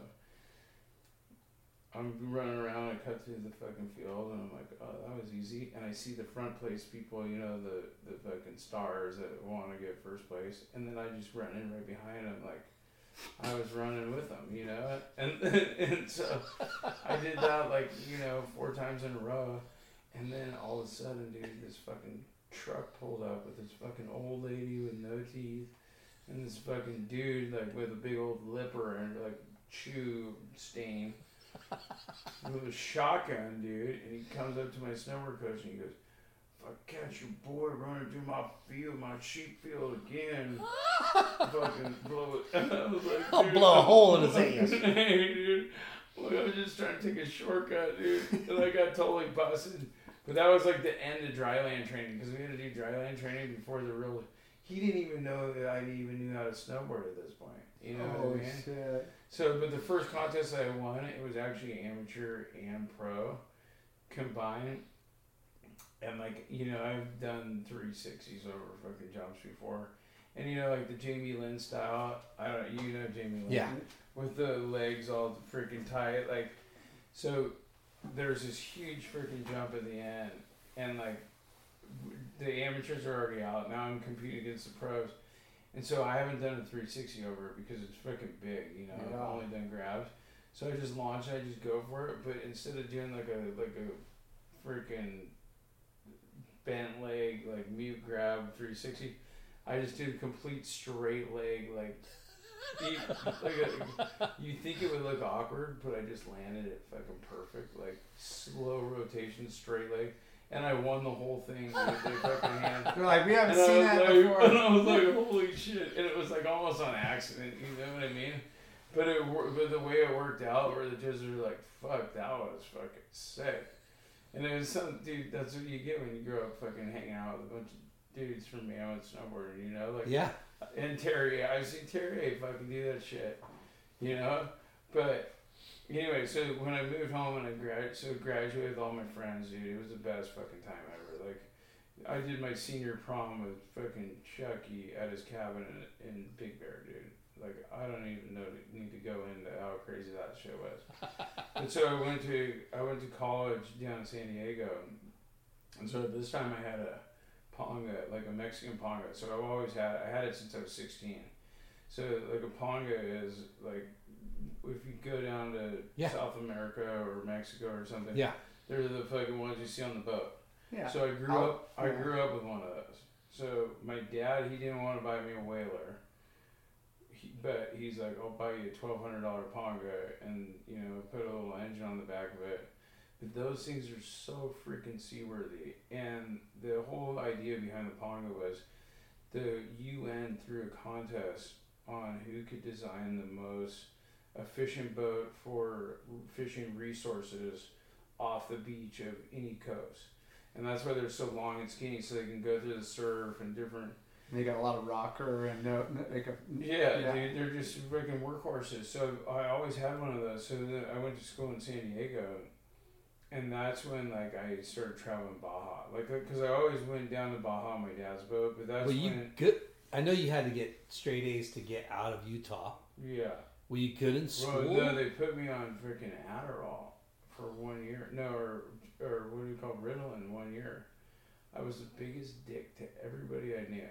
I'm running around and cut through the fucking field, and I'm like, oh, that was easy. And I see the front place people, you know, the the fucking stars that want to get first place, and then I just run in right behind them, like. I was running with them, you know, and and so I did that like you know four times in a row, and then all of a sudden, dude, this fucking truck pulled up with this fucking old lady with no teeth, and this fucking dude like with a big old lipper and like chew stain, with a shotgun, dude, and he comes up to my snowboard coach and he goes. If I catch your boy running through my field, my sheep field again, fucking blow it. I was like, I'll dude, blow a hole in his ass. hey, dude. Look, I was just trying to take a shortcut, dude. And I got totally busted. But that was like the end of dryland training because we had to do dryland training before the real. He didn't even know that I even knew how to snowboard at this point. You know oh what I mean? shit. So, but the first contest I won, it was actually amateur and pro combined. And like you know I've done 360s over fucking jumps before, and you know like the Jamie Lynn style. I don't you know Jamie Lynn? Yeah. with the legs all freaking tight like so there's this huge freaking jump at the end. And like the amateurs are already out. Now i'm competing against the pros. And so i haven't done a 360 over it because it's freaking big you know? Yeah. i've only done grabs. So i just launch i just go for it. But instead of doing like a like a freaking bent leg like mute grab 360 i just did a complete straight leg like you, like a, you think it would look awkward, but I just landed it fucking perfect, like slow rotation, straight leg, and I won the whole thing with the fucking hand. They're like, we haven't And seen that like, before. and I was like, holy shit! And it was like almost on accident, you know what I mean? But it, but the way it worked out, where the judges were like, "Fuck, that was fucking sick," and it was some dude. That's what you get when you grow up fucking hanging out with a bunch of dudes from Mammoth snowboarding, you know, like Yeah. and Terje, I've seen Terje fucking do that shit, you know. But anyway, so when I moved home and I grad, so graduated with all my friends, dude, it was the best fucking time ever. Like, I did my senior prom with fucking Chucky at his cabin in, in Big Bear, dude. Like, I don't even know need to go into how crazy that shit was. and so I went to I went to college down in San Diego, and so this time I had a ponga, like a Mexican ponga. So I've always had I had it since I was sixteen. So like a ponga is like if you go down to Yeah. South America or Mexico or something, Yeah. they're the fucking ones you see on the boat. Yeah. So I grew I'll- up. I yeah. grew up with one of those. So my dad, he didn't want to buy me a whaler. But he's like, I'll buy you a twelve hundred dollar Ponga, and you know, put a little engine on the back of it. But those things are so freaking seaworthy, and the whole idea behind the Ponga was the UN threw a contest on who could design the most efficient boat for fishing resources off the beach of any coast. And that's why they're so long and skinny, so they can go through the surf and different. They got a lot of rocker and no, no- like a Yeah, Yeah. Dude, they're just freaking workhorses. So I always had one of those. So then I went to school in San Diego, and that's when like I started traveling Baja. Like, because I always went down to Baja on my dad's boat, but that's Were you when good? I know you had to get straight A's to get out of Utah. yeah. Were you good in school? Well, no, they put me on freaking Adderall for one year. No, or or what do you call Ritalin one year. I was the biggest dick to everybody I knew,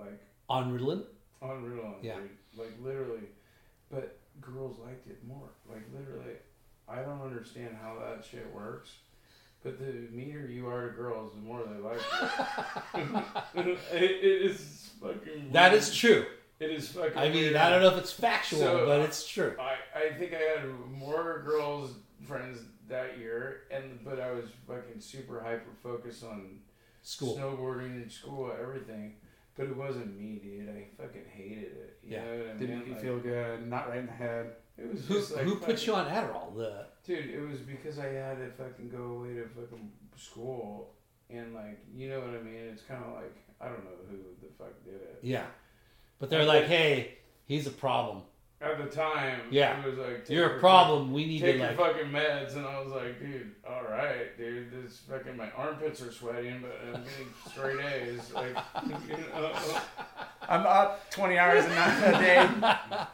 like On Ritalin? on Ritalin, Yeah. like literally. But girls liked it more, like literally. I don't understand how that shit works. But the meaner you are to girls, the more they like you. it, it is fucking. That weird. is true. It is fucking. I mean, weird. I don't know if it's factual, So, but it's true. I, I think I had more girls friends that year, and but I was fucking super hyper focused on School. snowboarding and school, everything. But it wasn't me, dude. I fucking hated it. You Yeah. know what I didn't mean? make you Like, feel good, not right in the head. It was Who, just like who put you on Adderall? The Dude, it was because I had to fucking go away to fucking school, and like, you know what I mean? It's kind of like I don't know who the fuck did it. yeah, but they're like, hey, he's a problem. At the time, Yeah. it was like take You're your a problem. We need take to your like. fucking meds, and I was like, dude, all right, dude, this fucking my armpits are sweating, but I'm getting straight A's, like, you know, I'm up 20 hours a night a day,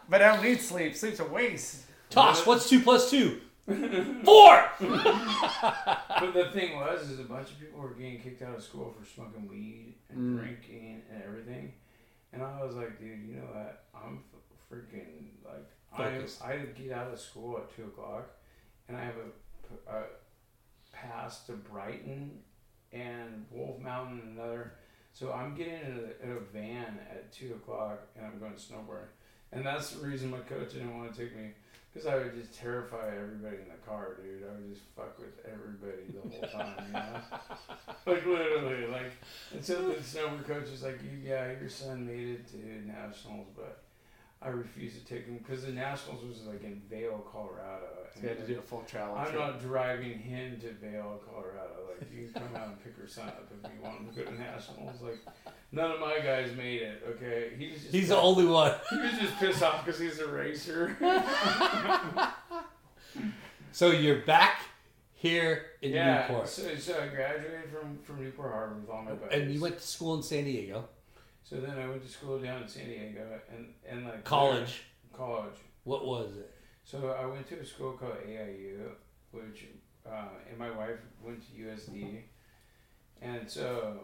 but I don't need sleep. Sleep's a waste. Tosh, what's two plus two? Four. but the thing was, is a bunch of people were getting kicked out of school for smoking weed and Mm. drinking and everything, and I was like, dude, you know what? I'm f- freaking like, I Focused. I get out of school at two o'clock, and I have a, a pass to Brighton and Wolf Mountain and another. So I'm getting in a, in a van at two o'clock, and I'm going snowboarding, and that's the reason my coach didn't want to take me. Because I would just terrify everybody in the car, dude. I would just fuck with everybody the whole time, you know? like, literally, like, and so the snowboard coach is like, you, yeah, your son made it to nationals, but I refuse to take him because the nationals was like in Vail, Colorado. So you had to do a full travel I'm trip. not driving him to Vail, Colorado. Like, you can come out and pick your son up if you want him to go to nationals. Like, none of my guys made it. Okay, he He's the only one. he was just pissed off because he's a racer. So you're back here in yeah. Newport. So, so I graduated from from Newport Harbor with all my buddies. And you went to school in San Diego, So then I went to school down in San Diego and and like college. College. What was it? So I went to a school called AIU, which uh, and my wife went to USD, and so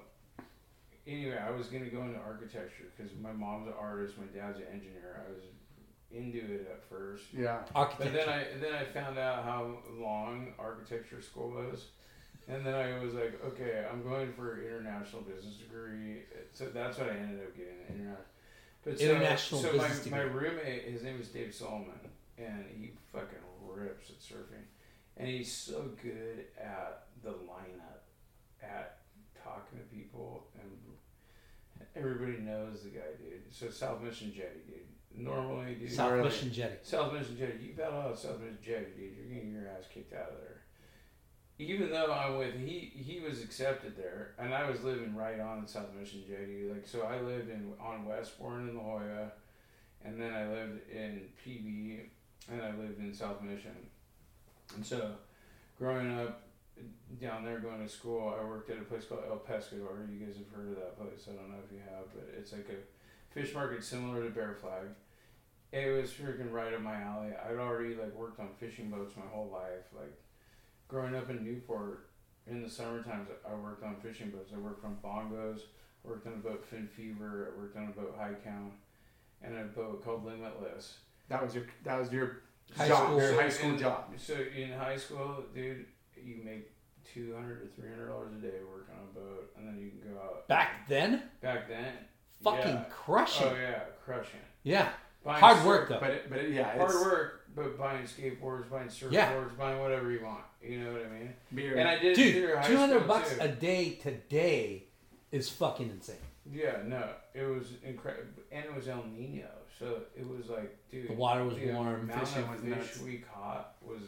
anyway, I was gonna go into architecture because my mom's an artist, my dad's an engineer. I was into it at first, Yeah. but Architecture. then I then I found out how long architecture school was, and then I was like, okay, I'm going for international business degree. So that's what I ended up getting. International. But so, International so business my, my roommate, his name was Dave Solomon, and he fucking rips at surfing, and he's so good at the lineup, at talking to people, and everybody knows the guy, dude. So South Mission Jetty, dude. Normally, dude. South Mission Jetty. South Mission Jetty, you bet out South Mission Jetty, dude. You're getting your ass kicked out of there. Even though I'm with he he was accepted there, and I was living right on South Mission Jetty. Like so, I lived in on Westbourne in La Jolla, and then I lived in PB, and I lived in South Mission. And so, growing up down there, going to school, I worked at a place called El Pescador. You guys have heard of that place? I don't know if you have, but it's like a fish market similar to Bear Flag. It was freaking right up my alley. I'd already like worked on fishing boats my whole life. Like growing up in Newport in the summer times, I worked on fishing boats. I worked on bongos, worked on a boat Fin Fever, I worked on a boat High Count, and a boat called Limitless. That was your that was your High job, school- your high school in- job. So in high school, dude, you make two hundred to three hundred dollars a day working on a boat, and then you can go out. Back then, Back then, fucking yeah. crushing. Oh yeah, crushing. yeah. Buying Hard surf- work though. But it, but it, yeah, Hard it's work, but buying skateboards, buying surfboards, Yeah. buying whatever you want. You know what I mean? beer. And I did it Dude, two hundred bucks too. a day today is fucking insane. Yeah, no, it was incredible, and it was El Nino, so it was like, dude, The water was the warm. fishing was fish nuts. we caught was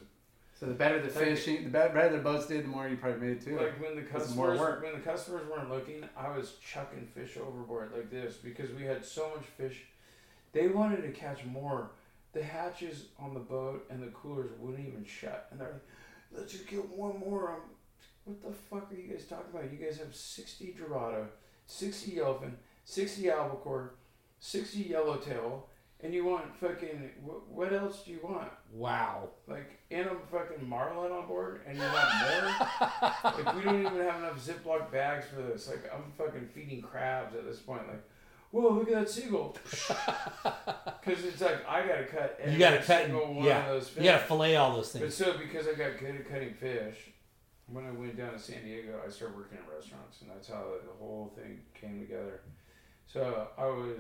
so the better the Like- fishing, the better, better the boats did, the more you probably made too. like when the It's more customers work. when the customers weren't looking, I was chucking fish overboard like this because we had so much fish. They wanted to catch more. The hatches on the boat and the coolers wouldn't even shut, and they're like, "Let's just get one more." I'm, what the fuck are you guys talking about? You guys have sixty Dorado, sixty Yellowfin, sixty Albacore, sixty Yellowtail, and you want fucking what, what else do you want? Wow. Like, and a fucking marlin on board, and you want more? like, we don't even have enough Ziploc bags for this. Like, I'm fucking feeding crabs at this point. Like, whoa, look at that seagull. Because it's like, I gotta cut every You gotta cut. single one Yeah. of those fish. You gotta fillet all those things. But so, because I got good at cutting fish, when I went down to San Diego, I started working at restaurants, and that's how the whole thing came together. So I was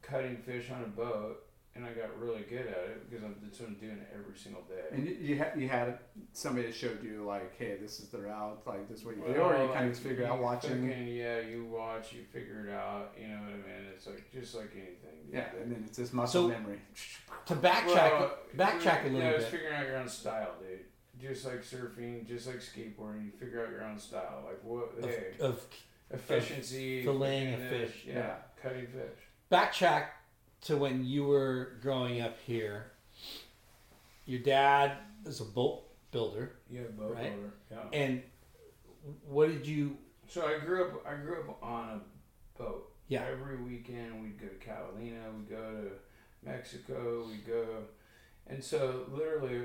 cutting fish on a boat, and I got really good at it because I'm, that's what I'm doing every single day. and you, you had you had somebody that showed you like, hey, this is the route, like this is what you do, or you Well, kind of like, just figure out you watching. fucking- yeah, you watch, you figure it out. You know what I mean? It's like just like anything. dude. Yeah, and then it's this muscle So- memory. To backtrack, Well, backtrack a you little know, it's bit. figuring out your own style, dude. Just like surfing, just like skateboarding, you figure out your own style. Like what? Of, hey, of efficiency, filleting a fish. Yeah, Yeah. cutting fish. backtrack to when you were growing up here. Your dad is a boat builder, Yeah, boat Right. builder. Yeah. and what did you? So I grew up. I grew up on a boat. Yeah. Every weekend we'd go to Catalina. We'd go to Mexico. We'd go, and so literally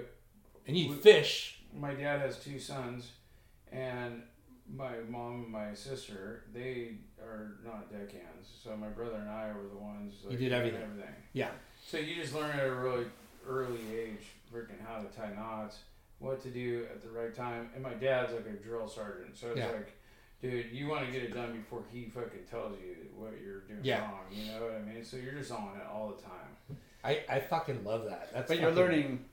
And you fish. my dad has two sons, and my mom and my sister they are not deckhands. So my brother and I were the ones. Like, You did everything. Everything. Yeah. So you just learn at a really early age, freaking how to tie knots, what to do at the right time. And my dad's like a drill sergeant, so it's Yeah. like, dude, you want to get it done before he fucking tells you what you're doing Yeah. wrong. You know what I mean? So you're just on it all the time. I, I fucking love that. That's But you're fucking- learning.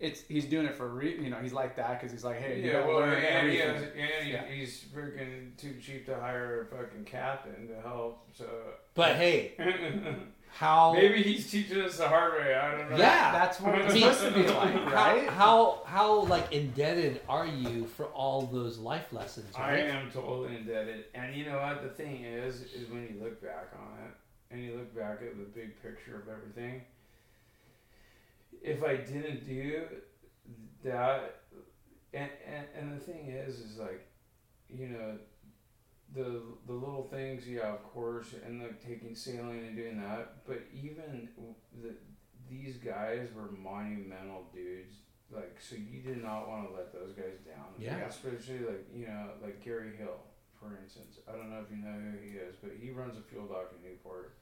It's he's doing it for re, you know he's like that because he's like hey you yeah, gotta well, learn and, he has, and he, Yeah. he's freaking too cheap to hire a fucking captain to help. So But hey, how? maybe he's teaching us the hard way. I don't know. Yeah. That's what it's supposed to be like, right? How, how how like indebted are you for all those life lessons? I am totally indebted. And you know what? The thing is, is when you look back on it and you look back at the big picture of everything, if I didn't do that, and, and and the thing is, is like, you know, the the little things, yeah, of course, and like taking sailing and doing that. But even the these guys were monumental dudes. Like, so you did not want to let those guys down. Yeah. Especially like you know, like Gary Hill, for instance. I don't know if you know who he is, but he runs a fuel dock in Newport.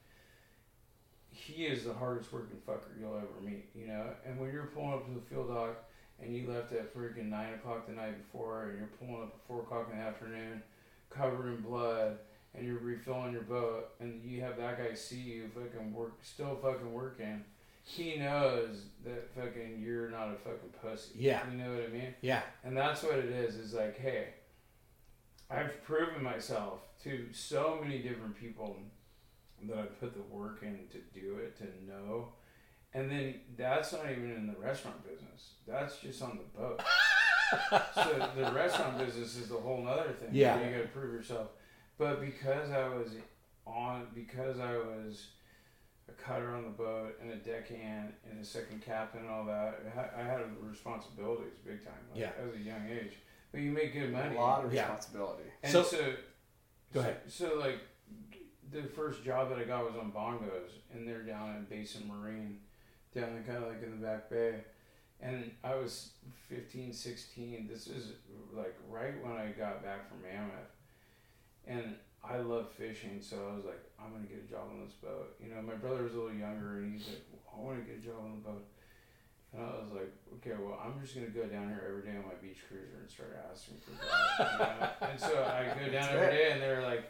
He is the hardest working fucker you'll ever meet, you know. And when you're pulling up to the field dock and you left at freaking nine o'clock the night before, and you're pulling up at four o'clock in the afternoon, covered in blood, and you're refilling your boat, and you have that guy see you fucking work, still fucking working. He knows that fucking you're not a fucking pussy. Yeah. You know what I mean? Yeah. And that's what it is. Is like, hey, I've proven myself to so many different people that I put the work in to do it, to know. And then that's not even in the restaurant business. That's just on the boat. so the restaurant business is a whole nother thing. Yeah. You got to prove yourself. But because I was on, because I was a cutter on the boat and a deckhand and a second captain and all that, I had- I had responsibilities big time. Like, Yeah. As a young age. But you make good money. A lot of Yeah. responsibility. And So- so, Go ahead. So, so, like, the first job that I got was on bongos, and they're down in Basin Marine, down in kind of like in the back bay. And I was 15, 16. This is like right when I got back from Mammoth. And I love fishing, so I was like, I'm gonna get a job on this boat. You know, my brother was a little younger, and he's like, I want to get a job on the boat. And I was like, okay, well, I'm just gonna go down here every day on my beach cruiser and start asking for jobs. you know? And so I go down That's every it. day, and they're like,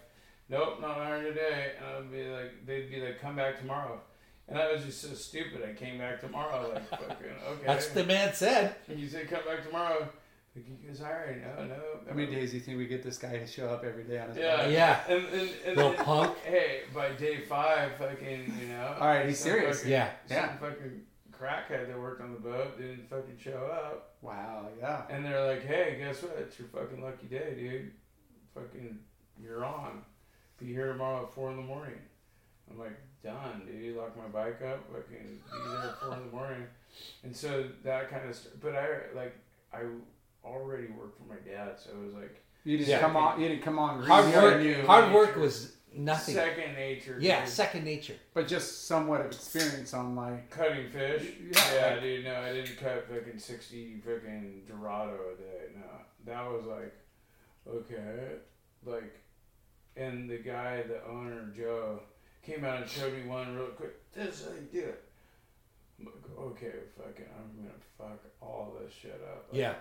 nope, not hiring today. And I'd be like, they'd be like, come back tomorrow. And I was just so stupid. I came back tomorrow, like fucking okay. That's what the man said. And you said come back tomorrow. Like you guys hiring? No, no. How many days do you think we get this guy to show up every day on his Yeah. boat? Yeah. And and, and Little then- punk. Hey, by day five, fucking, you know. All right, he's some serious. Fucking, Yeah. Yeah. Some fucking crackhead that worked on the boat didn't fucking show up, Wow. Yeah. and they're like, "Hey, guess what? It's your fucking lucky day, dude. Fucking, you're on. Be here tomorrow at four in the morning." I'm like, "Done, dude. Lock my bike up. I can be there at four in the morning." And so that kind of, st- but I like I already worked for my dad, so it was like You didn't Yeah. come on. You didn't come on. Hard work. on you, Hard work was nothing. second nature. Yeah, dude. second nature. but just somewhat of experience on like. Cutting fish? Yeah, Yeah, like- dude, no, I didn't cut fucking 60 fucking Dorado a day. No. That was like, okay. Like, and the guy, the owner, Joe, came out and showed me one real quick. This is how you do it. I'm like, okay, fucking, I'm gonna fuck all this shit up. Like, Yeah.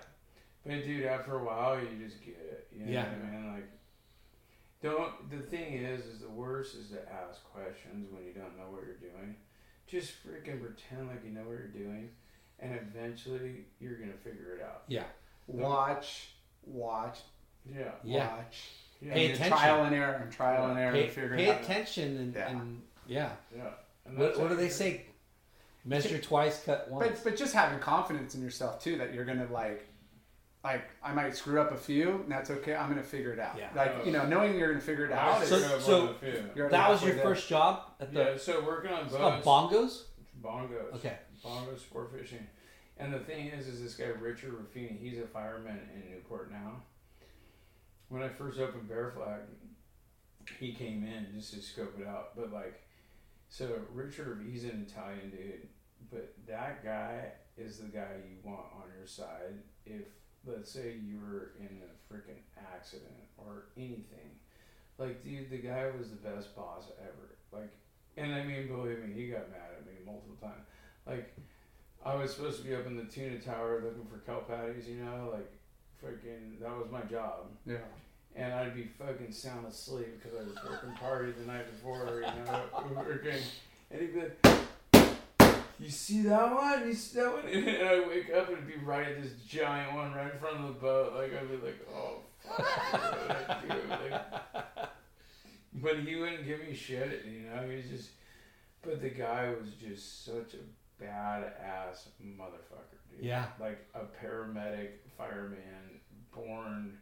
But dude, after a while, you just get it. You know Yeah. what I mean? Like, don't. The thing is, is the worst is to ask questions when you don't know what you're doing. Just freaking pretend like you know what you're doing, and eventually you're gonna figure it out. Yeah. Watch, watch, Yeah. Yeah. watch. Yeah. Pay And attention. Trial and error and trial and error Pay, to figure pay it out. attention and Yeah. and yeah. yeah. And What, what do they say? Measure twice, cut once. But but just having confidence in yourself too that you're gonna like like I might screw up a few and that's okay. I'm gonna figure it out. Yeah. Like you know, knowing you're gonna figure it out. So- is, so- on a few. you're that was your there. first job at the Yeah. So working on it's called boats. bongos. Bongos. Okay. Bongo sport fishing. And the thing is, is this guy Richard Ruffini, he's a fireman in Newport now. When I first opened Bear Flag, he came in just to scope it out. But like, so Richard, he's an Italian dude, but that guy is the guy you want on your side if, let's say, you were in a freaking accident or anything. Like, dude, the guy was the best boss ever. Like, and I mean, believe me, he got mad at me multiple times. Like, I was supposed to be up in the tuna tower looking for kelp patties, you know, like, freaking, that was my job. Yeah. And I'd be fucking sound asleep because I was working party the night before, you know, working. And he'd be like, you see that one? You see that one? And I'd wake up and it'd be right at this giant one right in front of the boat. Like, I'd be like, oh, fuck, what did I do? Like, but he wouldn't give me shit, you know. He was just, but the guy was just such a badass motherfucker. Yeah. Like a paramedic, fireman, born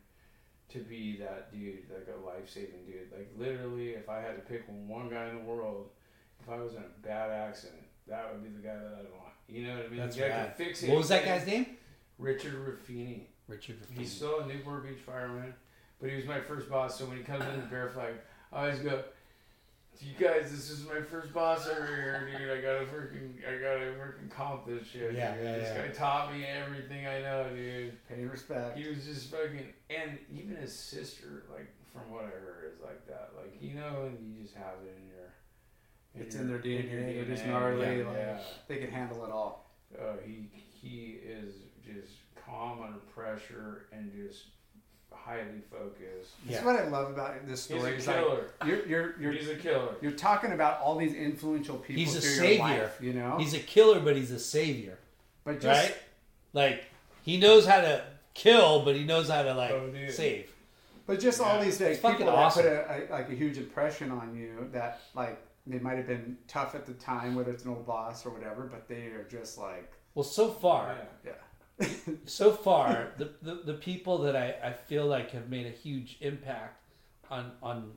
to be that dude, like a life saving dude. Like literally, if I had to pick one guy in the world, if I was in a bad accident, that would be the guy that I'd want. You know what I mean? That's the guy rad. could fix What was that guy's name? Richard Ruffini. Richard Ruffini. He's still a Newport Beach fireman, but he was my first boss. So when he comes in the bear flag, I always go, "You guys, this is my first boss over here, dude. I gotta freaking, I gotta freaking comp this shit. Yeah, dude. yeah, this yeah. guy taught me everything I know, dude. Pay respect. He was just fucking, and even his sister, like from what I heard, is like that. Like you know, and you just have it in your. It's your- in their DNA. They're just gnarly, Yeah, like- yeah. They can handle it all. Uh, he he is just calm under pressure and just highly focused. That's Yeah. what I love about this story. He's story. a is like, killer. you're you're you're He's a killer. you're talking about all these influential people He's a through savior. your life, you know. He's a killer, but he's a savior, but just right? Like he knows how to kill, but he knows how to like Oh, save. But just all these like, people awesome. that put a, a, like a huge impression on you that like they might have been tough at the time, whether it's an old boss or whatever, but they are just like Well, so far, Yeah. yeah. So far, the, the, the people that I, I feel like have made a huge impact on on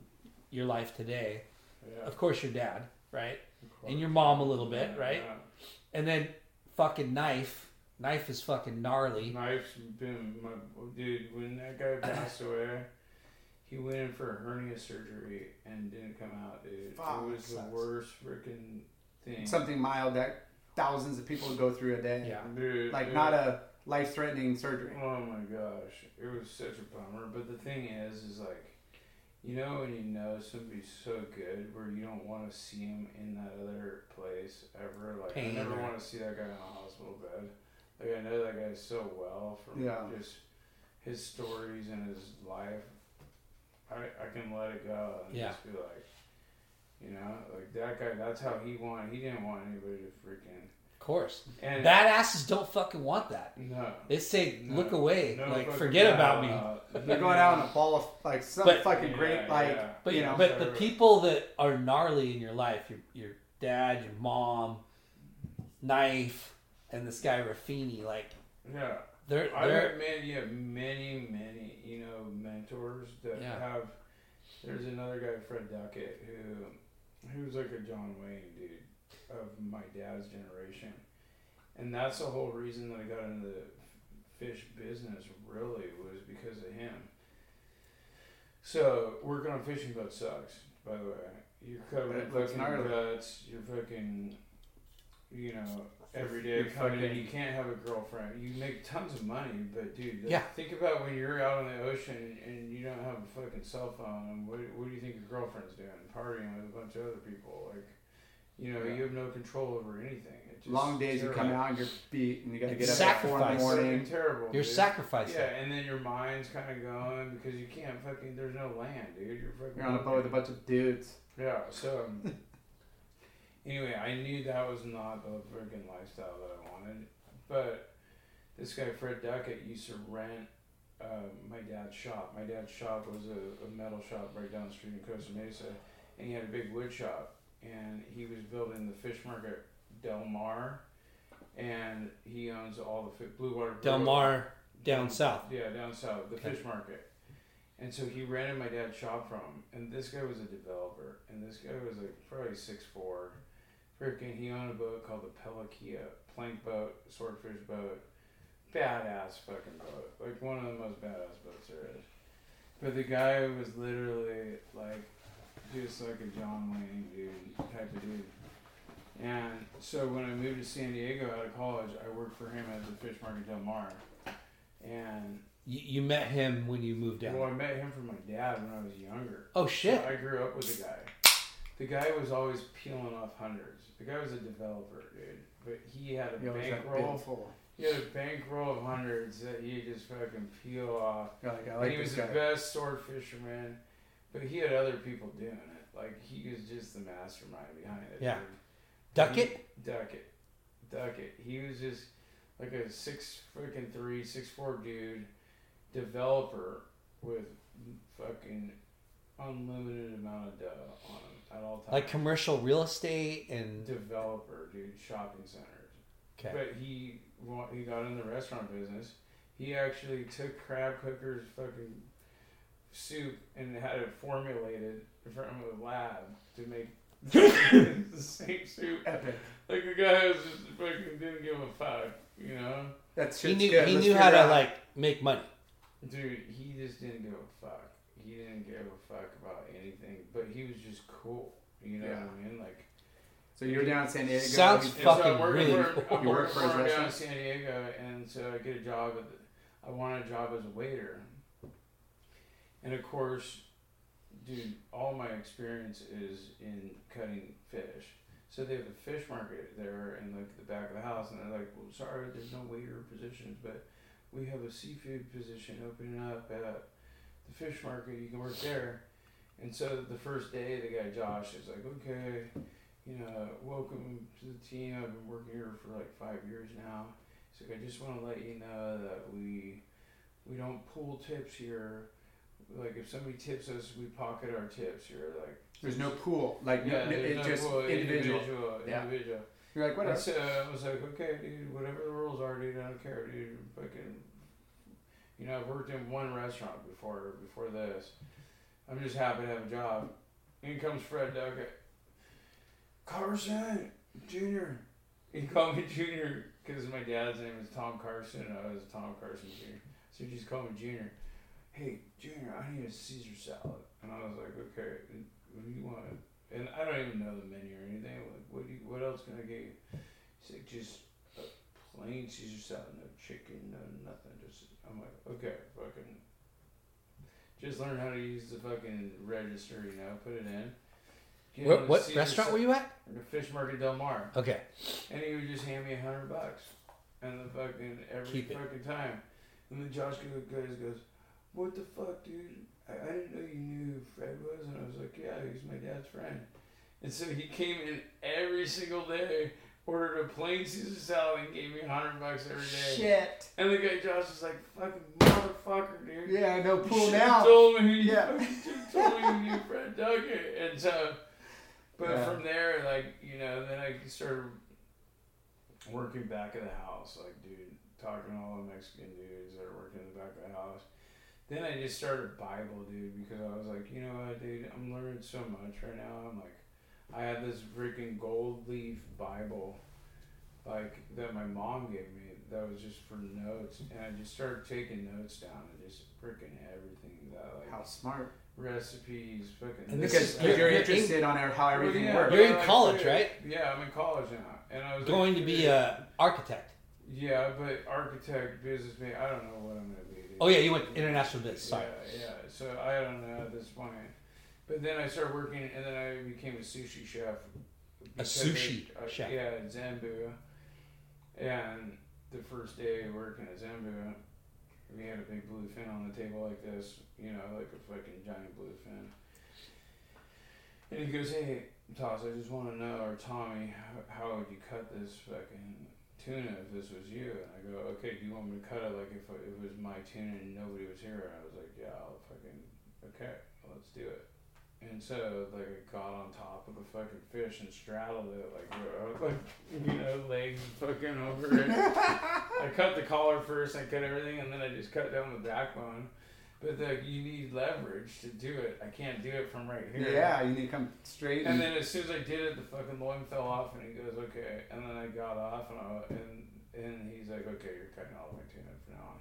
your life today, Yeah. of course, your dad, right, and your mom a little bit, Yeah, right, yeah. and then fucking knife. Knife is fucking gnarly. Knife's been my dude. When that guy passed away, he went in for a hernia surgery and didn't come out, dude. Fuck, it was the sucks. worst freaking thing. something mild that thousands of people go through a day. Yeah. dude. Like it- not a life threatening surgery. Oh my gosh, it was such a bummer. But the thing is, is like, you know, when you know somebody's so good, where you don't want to see him in that other place ever. Like, Pain I never want to see that guy in a hospital bed. Like, I know that guy so well from Yeah. just his stories and his life. I I can let it go and Yeah. just be like. You know, like that guy. That's how he wanted. He didn't want anybody to freaking. Of course, And badasses don't fucking want that. no, They say, No. "Look away, no like fucking forget about me." Uh, doubt. They're going out on a ball of like some But- fucking Yeah, great like yeah. But you know. but the people that are gnarly in your life, your your dad, your mom, knife, and this guy Ruffini, like Yeah, they're I've they're had many, yeah, many, many, you know, mentors that Yeah. have. There's another guy, Fred Duckett, who, who was like a John Wayne dude of my dad's generation, and that's the whole reason that I got into the fish business. Really, was because of him. So working on fishing boats sucks. By the way, you're covered in It fucking guts. You're fucking, you know, every day coming in. You can't have a girlfriend. You make tons of money, but dude, Yeah. think about when you're out on the ocean and you don't have a fucking cell phone. What, what do you think your girlfriend's doing? Partying with a bunch of other people. Like, you know, Yeah. you have no control over anything. It just, long days you come terrible. out and you're beat and you gotta It's get up at four in the morning. Terrible. you're dude. sacrificing. Yeah, and then your mind's kind of going because you can't fucking. There's no land, dude. You're fucking. You're on a boat with a bunch of dudes. Yeah. So. um, anyway, I knew that was not the freaking lifestyle that I wanted, but this guy Fred Duckett used to rent. Uh, my dad's shop. My dad's shop was a, a metal shop right down the street in Costa Mesa, and he had a big wood shop, and he was building the fish market Del Mar, and he owns all the fi- Blue Water. Del Mar down south. yeah, down south, the Okay. fish market. And so he rented my dad's shop from him. And this guy was a developer. And this guy was like probably six four. Freaking, he owned a boat called the Pelakia, plank boat, swordfish boat. Badass fucking boat. Like one of the most badass boats there is. But the guy was literally like just like a John Wayne dude type of dude. And so when I moved to San Diego out of college, I worked for him at the Fish Market Del Mar. And You, you met him when you moved down. well, I met him from my dad when I was younger. oh shit! So I grew up with the guy. The guy was always peeling off hundreds. The guy was a developer, dude. But he had a You bankroll. full. He had a bankroll of hundreds that he just fucking peel off. You're like, I and like he was this the best sword fisherman. But he had other people doing it. Like he was just the mastermind behind it. Yeah. Duckett. He- Duckett. Duckett. He was just like a six freaking three, six four dude, developer with fucking unlimited amount of dough on him at all times. Like commercial real estate and developer, dude, shopping centers. okay. But he he got in the restaurant business. He actually took crab cooker's fucking soup and had it formulated from a lab to make the same soup. Epic. Like the guy was just fucking didn't give a fuck. You know, That's He knew good. he Let's knew how to out- like make money. dude, he just didn't give a fuck. He didn't give a fuck about anything, but he was just cool. You know Yeah. what I mean? Like. So you're down in San Diego. Sounds you- And Fucking so I'm really for, cool. I'm You work working for for his him down in? San Diego, and so I get a job at. The, I want a job as a waiter, and of course, dude, all my experience is in cutting fish. So they have a fish market there in like the back of the house, and they're like, "Well, sorry, there's no waiter positions, but we have a seafood position opening up at the fish market. You can work there." And so the first day, the guy Josh is like, "Okay, you know, welcome to the team. I've been working here for like five years now. So I just want to let you know that we we don't pull tips here. Like if somebody tips us, we pocket our tips You're Like There's no pool. Like yeah, no, it's no just pool, individual. individual, Yeah. individual. You're like whatever. so I was like, okay, dude, whatever the rules are, dude, I don't care, dude. Fucking, you know, I've worked in one restaurant before. Before this, I'm just happy to have a job. In comes Fred Duckett. Carson Junior. He called me Junior because my dad's name is Tom Carson. and I was Tom Carson Junior. So he just called me Junior. Hey, Junior, I need a Caesar salad. And I was like, okay, what do you want? And I don't even know the menu or anything. Like, what do you, what else can I get you? He's like, just a plain Caesar salad, no chicken, no nothing. Just I'm like, okay, fucking. Just learn how to use the fucking register, you know, put it in. Get What, what Caesar restaurant were you at? The Fish Market Del Mar. Okay. And he would just hand me a hundred bucks. And the fucking every Keep it. fucking time. And then Josh goes, goes, What the fuck, dude? I, I didn't know you knew who Fred was. And I was like, Yeah, he's my dad's friend. And so he came in every single day, ordered a plain Caesar salad, and gave me a hundred bucks every day. Shit. And the guy Josh was like, Fucking motherfucker, dude. Yeah, no You pool should've now. Told me, Yeah. yeah. told me you knew Fred Duckett. And so, but Yeah. from there, like you know, then I started working back of the house, like dude, talking to all the Mexican dudes that are working in the back of the house. Then I just started Bible, dude, because I was like, you know what, dude, I'm learning so much right now. I'm like, I had this freaking gold leaf Bible, like that my mom gave me. That was just for notes, and I just started taking notes down and just freaking everything that like How smart. recipes, fucking. And this Because is- you're, you're- you're interested on how everything yeah, works. You're in but I college, quit. right? Yeah, I'm in college now, and I was Going like, to be a architect. Yeah, but architect, businessman, I don't know what I'm gonna be. Oh yeah, you went international business. Sorry. Yeah, yeah. So I don't know at this point. But then I started working, and then I became a sushi chef. because sushi I- I- uh, chef. Yeah, at Zenbu. And the first day working at Zenbu, we had a big blue fin on the table like this, you know, like a fucking giant blue fin. And he goes, "Hey, Toss, I just want to know, or Tommy, how, how would you cut this fucking tuna if this was you?" And I go, "Okay, do you want me to cut it like if it was my tuna and nobody was here?" And I was like, "Yeah, I'll fucking okay, let's do it." And so, like, I got on top of the fucking fish and straddled it, like, like, you know, legs fucking over it. I cut the collar first, I cut everything, and then I just cut down the backbone. But like, you need leverage to do it. I can't do it from right here. Yeah, you need to come straight. And then as soon as I did it, the fucking loin fell off, and he goes, "Okay." And then I got off, and I, and and he's like, "Okay, you're cutting all my tuna from now on."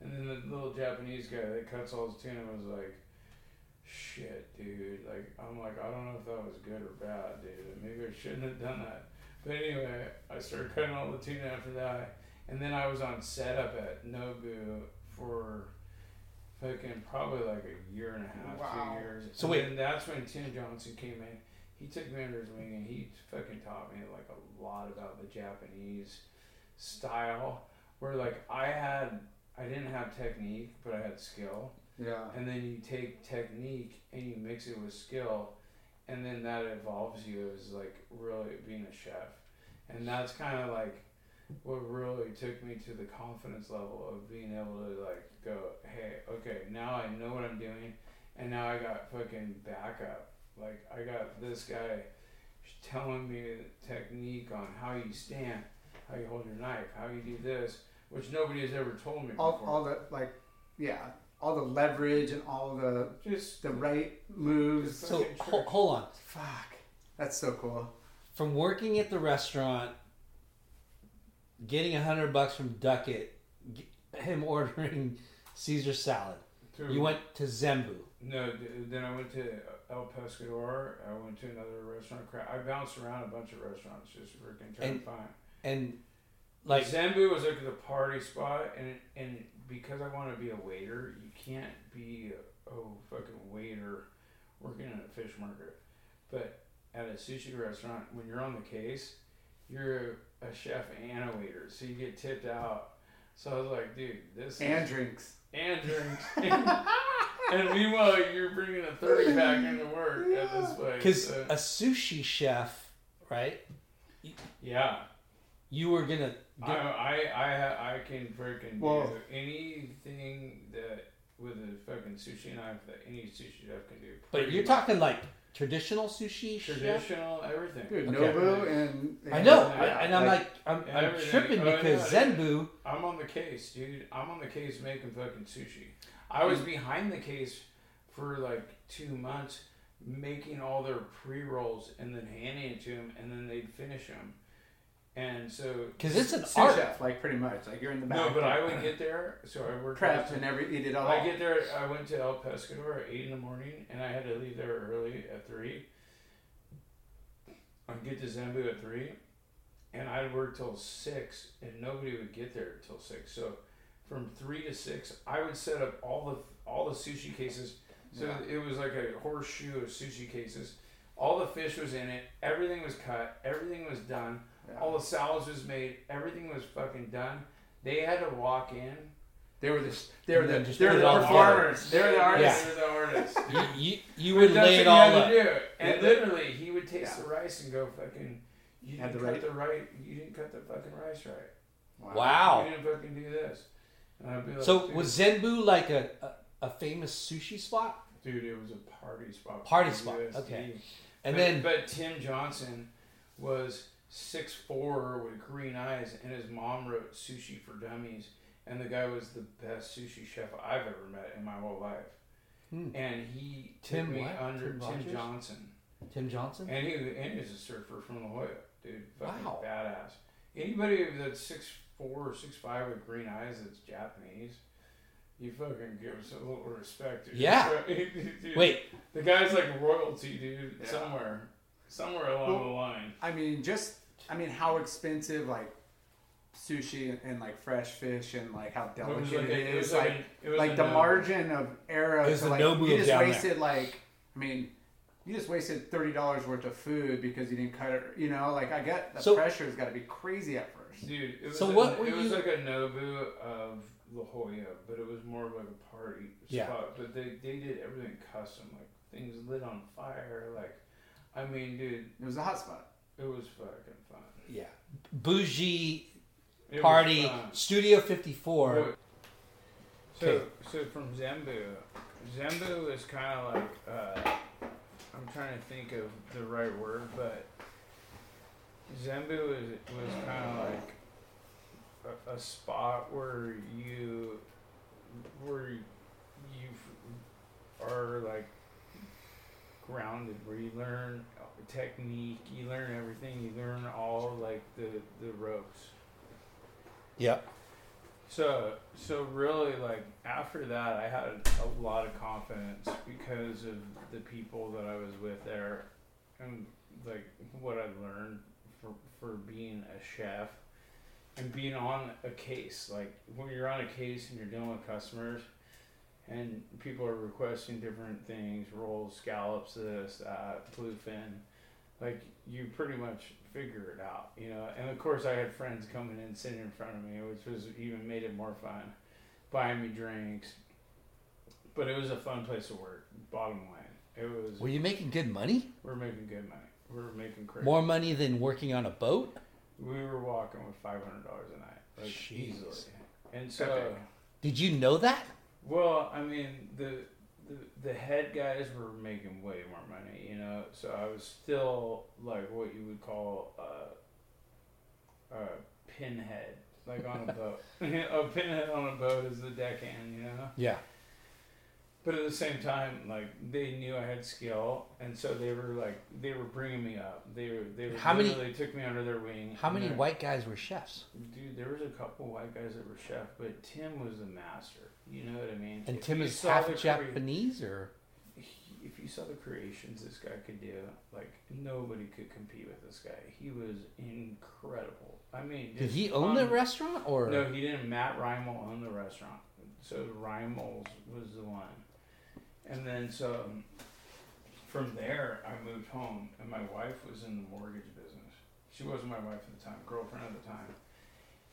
And then the little Japanese guy that cuts all his tuna was like, "Shit, dude!" Like I'm like, I don't know if that was good or bad, dude. Maybe I shouldn't have done that. But anyway, I started cutting all the tuna after that, and then I was on setup at Nobu for fucking probably like a year and a half, Wow. two years. So and wait. then that's when Tim Johnson came in. He took me under his wing and he fucking taught me like a lot about the Japanese style. Where like I had, I didn't have technique, but I had skill. yeah. And then you take technique and you mix it with skill, and then that evolves you as like really being a chef. And that's kind of like what really took me to the confidence level of being able to like go, hey, okay, now I know what I'm doing, and now I got fucking backup. Like I got this guy telling me the technique on how you stand, how you hold your knife, how you do this, which nobody has ever told me All, before. all the like, yeah, all the leverage and all the Just the right moves. So ho- hold on. Fuck, that's so cool. From working at the restaurant, getting a hundred bucks from Duckett, him ordering Caesar salad. To- You went to Zenbu. No, then I went to El Pescador. I went to another restaurant. I bounced around a bunch of restaurants just freaking trying And- to find. And like Zenbu was like the party spot, and and because I want to be a waiter, you can't be a oh fucking waiter working in a fish market. But at a sushi restaurant, when you're on the case, you're a chef and a waiter, so you get tipped out. So I was like, dude, this And is, drinks. and drinks. and meanwhile, you're bringing a thirty pack into work at this place. because so- a sushi chef, right? yeah. You were gonna. I, Get, I, I, I can freaking Well- do anything that with a fucking sushi knife that any sushi chef can do. but you're much. talking like traditional sushi chef. traditional everything. Dude, Okay. Nobu and. I know, Yeah, I, and I'm like- like, I'm, I'm oh, tripping Oh, because yeah. Zenbu. I'm on the case, dude. I'm on the case making fucking sushi. I was mm. behind the case for like two months, making all their pre rolls and then handing it to them, and then they'd finish them. And so, Because it's an Sous art. chef, like pretty much. Like you're in the back. no, but I would get there. So I worked prep and every. You did all. I get there. I went to El Pescador at eight in the morning, and I had to leave there early at three. I'd get to Zenbu at three, and I'd work till six, and nobody would get there till six. So, from three to six, I would set up all the all the sushi cases. So Yeah. it was like a horseshoe of sushi cases. All the fish was in it. Everything was cut. Everything was done. Yeah. All the salads was made. Everything was fucking done. They had to walk in. They were the. They were the. just They were the performers. They were the Yeah. artists. They're the artists. You, you, you would that's lay it all up. do. And Yeah. literally, he would taste Yeah. the rice and go fucking. You Had didn't the cut the right. You didn't cut the fucking rice right. Wow. You didn't fucking do this. And I'd be like, So dude, was Zenbu like a, a, a famous sushi spot? dude, it was a party spot. Party spot, USD. okay. And but, then but Tim Johnson was six four with green eyes, and his mom wrote Sushi for Dummies, and the guy was the best sushi chef I've ever met in my whole life. Hmm. And he Tim me what? under Tim Tim, Johnson, Tim Johnson. and he and he's a surfer from La Jolla, dude. Fucking Wow. badass. Anybody that's six four or six five with green eyes that's Japanese. You fucking give us a little respect, dude. Yeah. Dude, Wait, the guy's like royalty, dude. Yeah. Somewhere, somewhere along Well, the line. I mean, just. I mean, how expensive like sushi and, and like fresh fish and like how It was delicate like it it was like Like it was like the no- margin of error It was to the like Nobu you just down wasted like I mean you just wasted thirty dollars worth of food because you didn't cut it you know like I get the So- pressure's got to be crazy at first Dude, it was So a, what were it was you- like a Nobu of La Jolla, but it was more of like a party Yeah. spot. But they, they did everything custom, like things lit on fire. Like, I mean, dude, it was a hot spot it was fucking fun. yeah, bougie It party. Studio 54. So, Okay. so from Zenbu, Zenbu is kind of like uh, I'm trying to think of the right word, but Zenbu is was kind of like a, a spot where you where you are like grounded, where you learn technique, you learn everything, you learn all like the the ropes. Yep. So, so really, like after that, I had a lot of confidence because of the people that I was with there, and like what I learned for for being a chef and being on a case. Like when you're on a case and you're dealing with customers, and people are requesting different things, rolls, scallops, this, that, bluefin. Like you pretty much figure it out, you know. And of course, I had friends coming in, sitting in front of me, which was even made it more fun, buying me drinks. But it was a fun place to work. Bottom line, it was. Were you making good money? we're making good money. We're making crazy. More money than working on a boat? We were walking with five hundred dollars a night, like Jeez. easily. And so, Epic. Did you know that? Well, I mean, the, the the head guys were making way more money, you know. So I was still like what you would call a, a pinhead, like on a boat. a pinhead on a boat is the deckhand, you know. Yeah. But at the same time, like they knew I had skill, and so they were like they were bringing me up. They were they were How many- They took me under their wing. How many white guys were chefs? Dude, there was a couple white guys that were chef, but Tim was the master. You know what I mean? And If Tim is half Japanese, or if you saw the creations this guy could do, like nobody could compete with this guy. He was incredible. I mean, did he own the restaurant? Or No, he didn't. Matt Reimel owned the restaurant, so Reimels was the one. And then so um, from there, I moved home, and my wife was in the mortgage business. She wasn't my wife at the time, girlfriend at the time,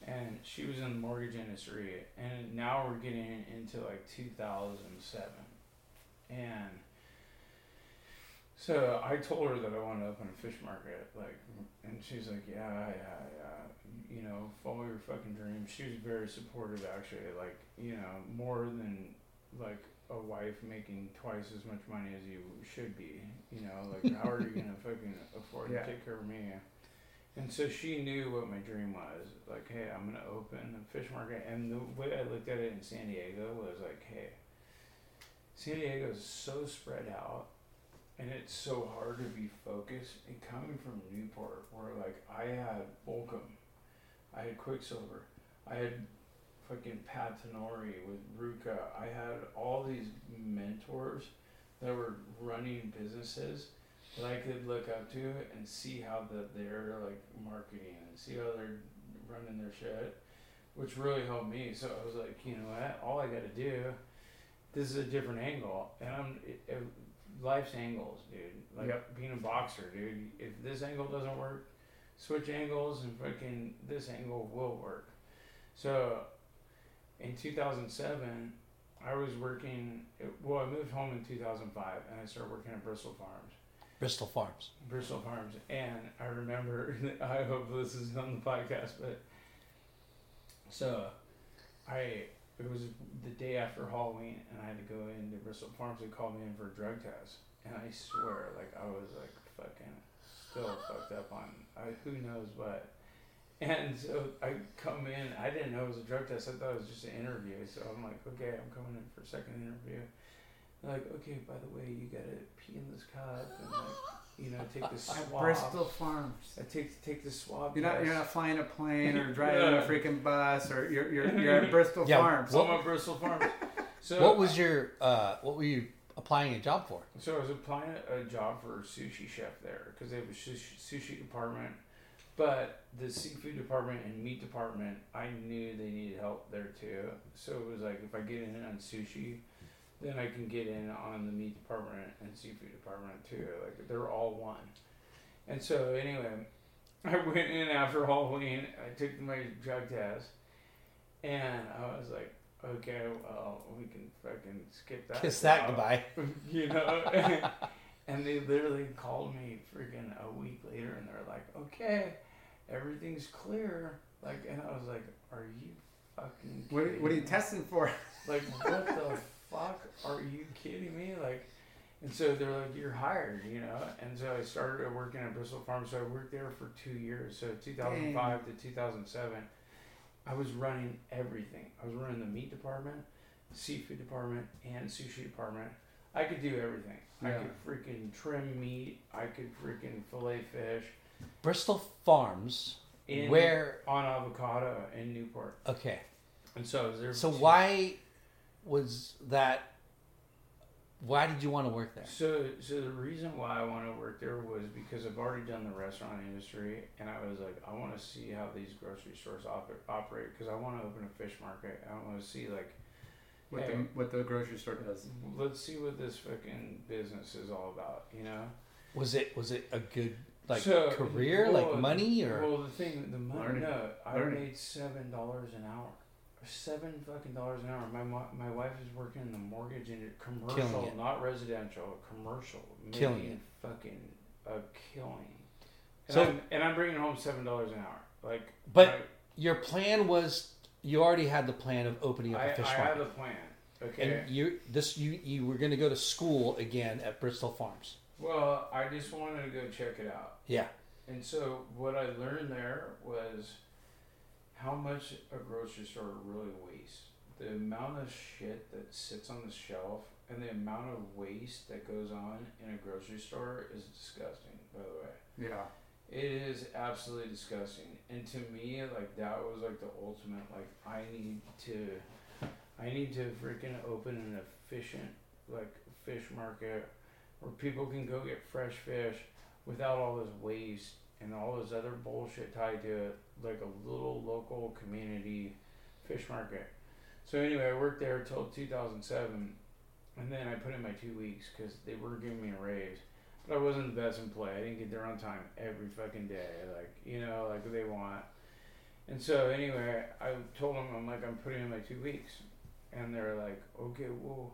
and she was in the mortgage industry. And now we're getting into like 2007, and so I told her that I wanted to open a fish market, like, and she's like, yeah, yeah, yeah, you know, follow your fucking dreams. She was very supportive, actually, like, you know, more than like a wife making twice as much money as you should be. You know, like, how are you gonna fucking afford Yeah. to take care of me? And so she knew what my dream was. Like, hey, I'm gonna open a fish market. And the way I looked at it in San Diego was like, hey, San Diego is so spread out and it's so hard to be focused. And coming from Newport, where like I had Volcom, I had Quiksilver, I had fucking Pat Tenore with RVCA, I had all these mentors that were running businesses that I could look up to and see how that they're like marketing and see how they're running their shit, which really helped me. So I was like, you know what? All I got to do. This is a different angle, and I'm it, it, life's angles, dude. Like Yep. being a boxer, dude. If this angle doesn't work, switch angles, and fucking this angle will work. So, in 2007, I was working. Well, I moved home in 2005, and I started working at Bristol Farms. Bristol Farms. Bristol Farms, and I remember. I hope this is on the podcast, but so I it was the day after Halloween, and I had to go into Bristol Farms. They called me in for a drug test, and I swear, like I was like fucking still fucked up on I, who knows what. And so I come in. I didn't know it was a drug test. I thought it was just an interview. So I'm like, okay, I'm coming in for a second interview. They're like, okay, by the way, you gotta pee in this cup and like, you know, take the At swab. Bristol Farms. I take take the swab. You're not test. you're not flying a plane or driving a freaking bus or you're you're, you're at Bristol Yeah, Farms. So I'm at Bristol Farms. So what was your? Uh, what were you applying a job for? So I was applying a, a job for a sushi chef there because they have a sushi, sushi department, but the seafood department and meat department, I knew they needed help there too. So it was like if I get in on sushi, then I can get in on the meat department and seafood department too. Like they're all one. And so anyway, I went in after Halloween. I took my drug test, and I was like, okay, well, we can fucking skip that. Kiss that goodbye. you know. and they literally called me freaking a week later, and they're like, "Okay, everything's clear." Like, and I was like, "Are you fucking? What, Kidding what are you me?" testing for? Like, what the fuck? Are you kidding me? Like." And so they're like, "You're hired," you know. And so I started working at Bristol Farms. So I worked there for two years. So 2005 to 2007, I was running everything. I was running the meat department, seafood department, and sushi department. I could do everything. I could freaking trim meat. I could freaking fillet fish. Bristol Farms. In, Where? on avocado in Newport. Okay. And so I was there. So two- why was that? Why did you want to work there? So, so the reason why I want to work there was because I've already done the restaurant industry, and I was like, I want to see how these grocery stores oper- operate because I want to open a fish market. I want to see like, What Hey. the what the grocery store does. let's see what this fucking business is all about, you know? Was it was it a good like So, career, well, like money, or Well, the thing, the money. Learning. No, I Learning. made seven dollars an hour. Seven fucking dollars an hour. My my wife is working in the mortgage and commercial, it. not residential, commercial, making Killing it. fucking a killing. And So- I'm, and I'm bringing home seven dollars an hour. Like, But your plan was you already had the plan of opening up I, a fish I have market, a plan. Okay. and you this you you were going to go to school again at Bristol Farms. Well, I just wanted to go check it out. Yeah. And so what I learned there was how much a grocery store really wastes. The amount of shit that sits on the shelf and the amount of waste that goes on in a grocery store is disgusting. By the way, Yeah. it is absolutely disgusting. And to me, like that was like the ultimate. Like I need to, I need to freaking open an efficient like fish market where people can go get fresh fish without all this waste and all this other bullshit tied to it. Like a little local community fish market. So anyway, I worked there till 2007, and then I put in my two weeks because they were giving me a raise. But I wasn't the best employee. I didn't get there on time every fucking day, like you know, like they want. And so anyway, I told them I'm like I'm putting in my two weeks, and they're like, okay, well,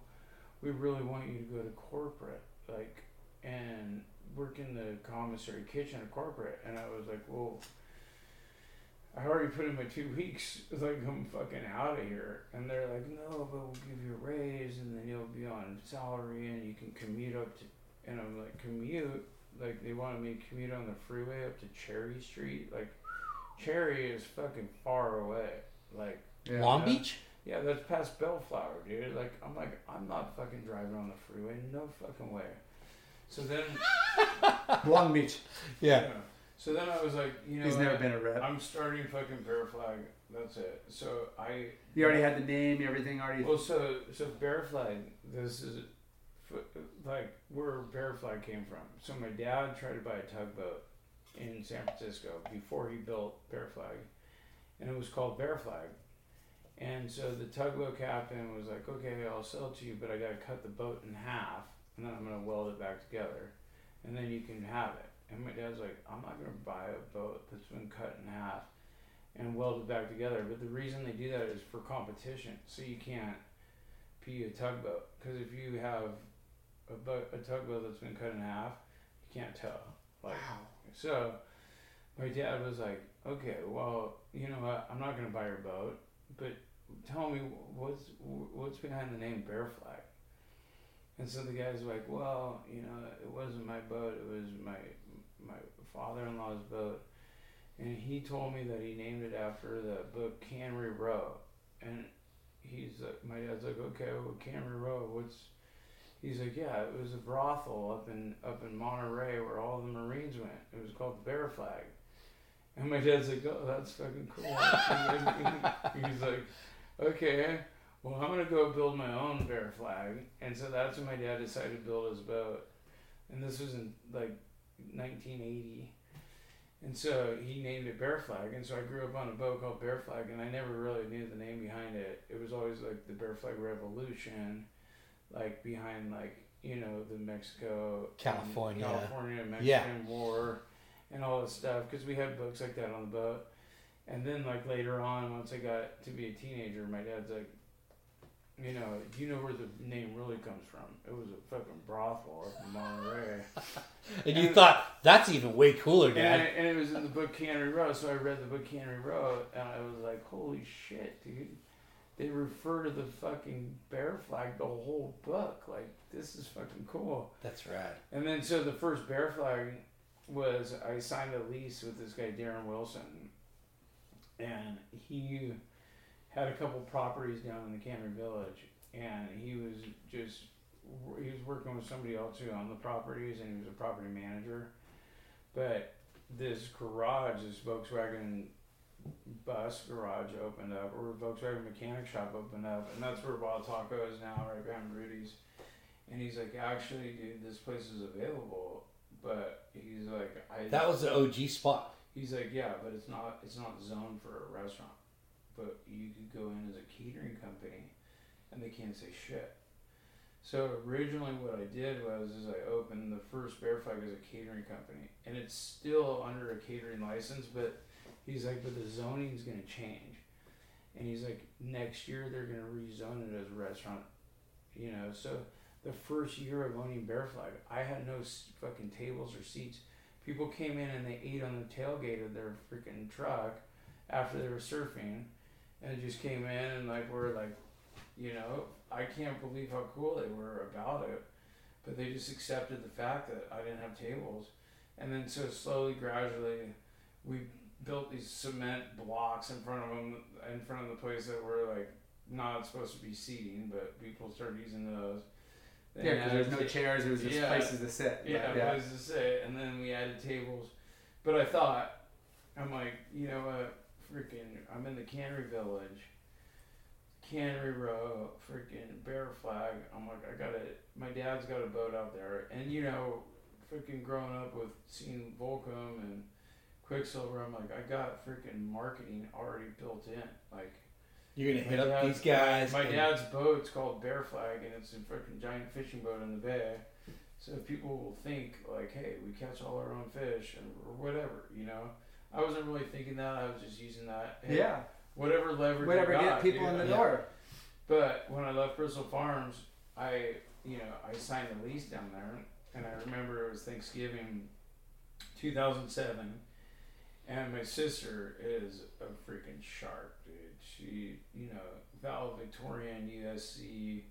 we really want you to go to corporate, like, and work in the commissary kitchen at corporate. And I was like, well, I already put in my two weeks. Like I'm fucking out of here. And they're like, no, but we'll give you a raise, and then you'll be on salary, and you can commute up to. And I'm like, commute. Like they wanted me to commute on the freeway up to Cherry Street. Like Cherry is fucking far away. Like Yeah. Long yeah. Beach? Yeah, that's past Bellflower, dude. Like I'm like I'm not fucking driving on the freeway. No fucking way. So then Long Beach. Yeah. So then I was like, you know, He's never what? been a rep. I'm starting fucking Bear Flag. That's it. So I You already had the name, everything already. well, so so Bear Flag. This is f- like where Bear Flag came from. So my dad tried to buy a tugboat in San Francisco before he built Bear Flag, and it was called Bear Flag. And so the tugboat captain was like, "Okay, I'll sell it to you, but I got to cut the boat in half, and then I'm gonna weld it back together, and then you can have it." And my dad's like, "I'm not gonna buy a boat that's been cut in half and welded back together." But the reason they do that is for competition, so you can't be a tugboat because if you have a, boat, a tugboat that's been cut in half, you can't tow. Like, so my dad was like, okay, well, you know what? I'm not gonna buy your boat, but tell me what's what's behind the name Bear Flag. And so the guy's like, well, you know, it wasn't my boat. It was my my father-in-law's boat, and he told me that he named it after the book Cannery Row, and he's like, my dad's like, okay, well, Cannery Row, what's He's like, yeah, it was a brothel up in up in Monterey where all the Marines went. It was called Bear Flag. And my dad's like, oh, that's fucking cool. He's like, okay, well, I'm gonna go build my own Bear Flag. And so that's when my dad decided to build his boat. And this was in like 1980. And so he named it Bear Flag. And so I grew up on a boat called Bear Flag, and I never really knew the name behind it. It was always like the Bear Flag Revolution, like behind like you know the Mexico, um, California. California Mexican Yeah. War, and all this stuff because we had books like that on the boat. And then like later on, once I got to be a teenager, my dad's like, you know, do you know where the name really comes from? It was a fucking brothel up in Monterey. And you thought that's even way cooler, And, Dad. I- and it was in the book Cannery Row, so I read the book Cannery Row, and I was like, holy shit, dude. They refer to the fucking bear flag the whole book. Like, this is fucking cool. That's right. And then, so the first bear flag was I signed a lease with this guy, Darren Wilson, and he had a couple properties down in the Cannery Village, and he was just he was working with somebody else too on the properties, and he was a property manager. But this garage, this Volkswagen bus garage opened up, or Volkswagen mechanic shop opened up, and that's where Wild Taco is now, right behind Rudy's. And he's like, actually, dude, this place is available, but he's like, I. That was the OG spot. He's like, yeah, but it's not. It's not zoned for a restaurant. But you could go in as a catering company, and they can't say shit. So originally, what I did was, is I opened the first Bear Flag as a catering company, and it's still under a catering license. But he's like, but the zoning's gonna change, and he's like, next year they're gonna rezone it as a restaurant. You know, so the first year of owning Bear Flag, I had no fucking tables or seats. People came in and they ate on the tailgate of their freaking truck after they were surfing, and just came in and like we're like, you know, I can't believe how cool they were about it, but they just accepted the fact that I didn't have tables, and then so slowly, gradually, we built these cement blocks in front of them, in front of the place that were like not supposed to be seating, but people started using those. Yeah, because there's no uh, chairs. There was just Yeah. places to sit. Yeah, yeah. what does it say? And then we added tables. But I thought, I'm like, you know what? Freaking, I'm in the cannery village, cannery row, freaking bear flag. I'm like, I got it. My dad's got a boat out there, and you know, freaking growing up with seeing Volcom and Quiksilver, I'm like, I got freaking marketing already built in. Like, You're gonna hit my up dad's- these guys. My and- dad's boat's called Bear Flag, and it's a freaking giant fishing boat in the bay. So people will think like, "Hey, we catch all our own fish," and, or whatever. You know, I wasn't really thinking that. I was just using that. Hey, yeah. Whatever leverage. Whatever I get people dude. in the Yeah. door. But when I left Bristol Farms, I, you know, I signed a lease down there, and I remember it was Thanksgiving, 2007, and my sister is a freaking shark, dude. She, you know, valedictorian, USC,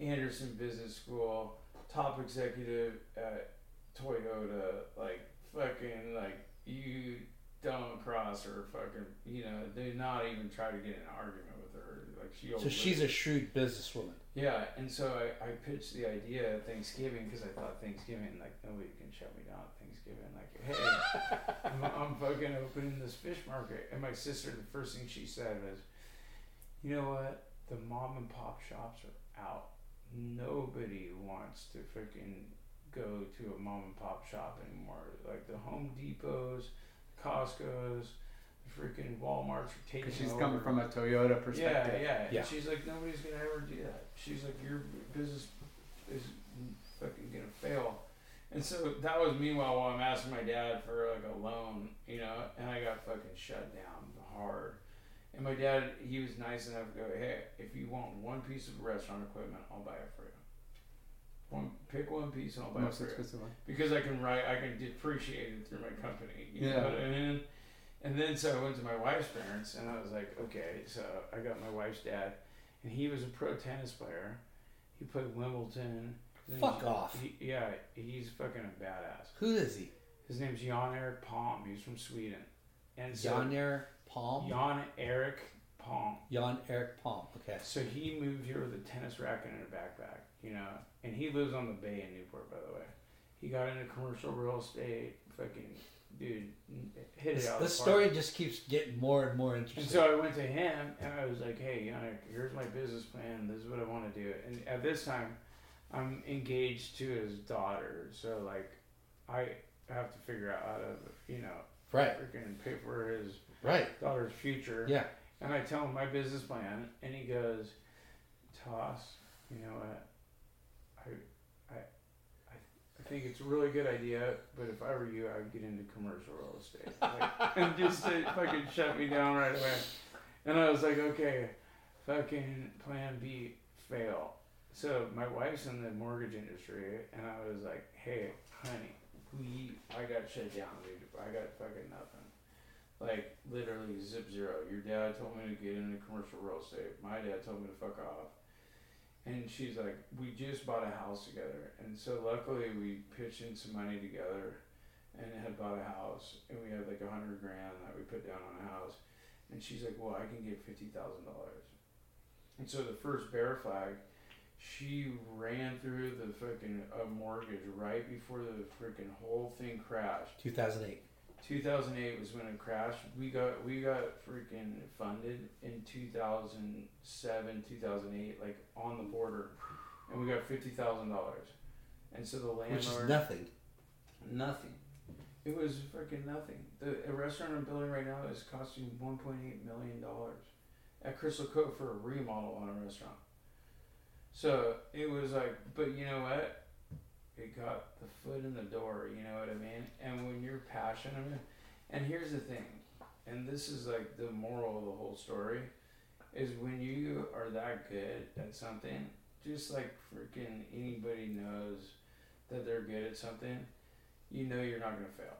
Anderson Business School, top executive at Toyota, like fucking like you don't cross her fucking you know do not even try to get in an argument her. Like she So she's a shrewd businesswoman. yeah and so I, I pitched the idea at Thanksgiving because I thought Thanksgiving like nobody can shut me down at Thanksgiving. Like hey I'm, I'm fucking opening this fish market. And my sister the first thing she said was you know what? The mom and pop shops are out. Nobody wants to freaking go to a mom and pop shop anymore. Like the Home Depots, Costco's, freaking Walmart's are taking Because she's over. coming from a Toyota perspective. yeah, Yeah. And she's like, nobody's gonna ever do that. She's like, your business is fucking gonna fail. And so that was meanwhile while I'm asking my dad for like a loan, you know, and I got fucking shut down hard. And my dad, he was nice enough to go, hey, if you want one piece of restaurant equipment, I'll buy it for you. One, pick one piece and I'll buy it for you expensive one. because I can write, I can depreciate it through my company. You Yeah. know what I mean? And then so I went to my wife's parents, and I was like, okay. So I got my wife's dad, and he was a pro tennis player. He played Wimbledon. Fuck he- off. he- yeah, he's fucking a badass. Who is he? His name's Jan Erik Palm. He's from Sweden. And so Jan Erik Palm. Jan Erik Palm. Jan Erik Palm. Okay. So he moved here with a tennis racket and a backpack, you know, and he lives on the bay in Newport, by the way. He got into commercial real estate, fucking dude, hit it out. the story just keeps getting more and more interesting. And so I went to him and I was like, hey, Yannick, here's my business plan. This is what I want to do. And at this time, I'm engaged to his daughter. So, like, I have to figure out how to, you know, right. freaking pay for his Right. daughter's future. Yeah. And I tell him my business plan, and he goes, "Toss, you know what? I, I, I, I think it's a really good idea, but if I were you, I'd get into commercial real estate." Like, and just to fucking shut me down right away. And I was like, "Okay, fucking plan B, fail." So my wife's in the mortgage industry, and I was like, "Hey, honey, we, I got shut down, dude. I got fucking nothing." like literally zip zero. Your dad told me to get into commercial real estate. My dad told me to fuck off. And she's like, we just bought a house together, and so luckily we pitched in some money together, and had bought a house, and we had like a hundred grand that we put down on a house. And she's like, well, I can get fifty thousand dollars. And so the first bear flag, she ran through the fucking uh, mortgage right before the freaking whole thing crashed. 2008. 2008 was when it crashed. We got we got freaking funded in 2007, 2008, like on the border, and we got fifty thousand dollars. And so the landlord, Which is nothing. nothing. It was freaking nothing. The a restaurant I'm building right now is costing 1.8 million dollars at Crystal Cove for a remodel on a restaurant. So it was like, but you know what? It got the foot in the door. You know what I mean? And when you're passionate, and here's the thing, and this is like the moral of the whole story, is when you are that good at something, just like freaking anybody knows that they're good at something, you know you're not gonna fail.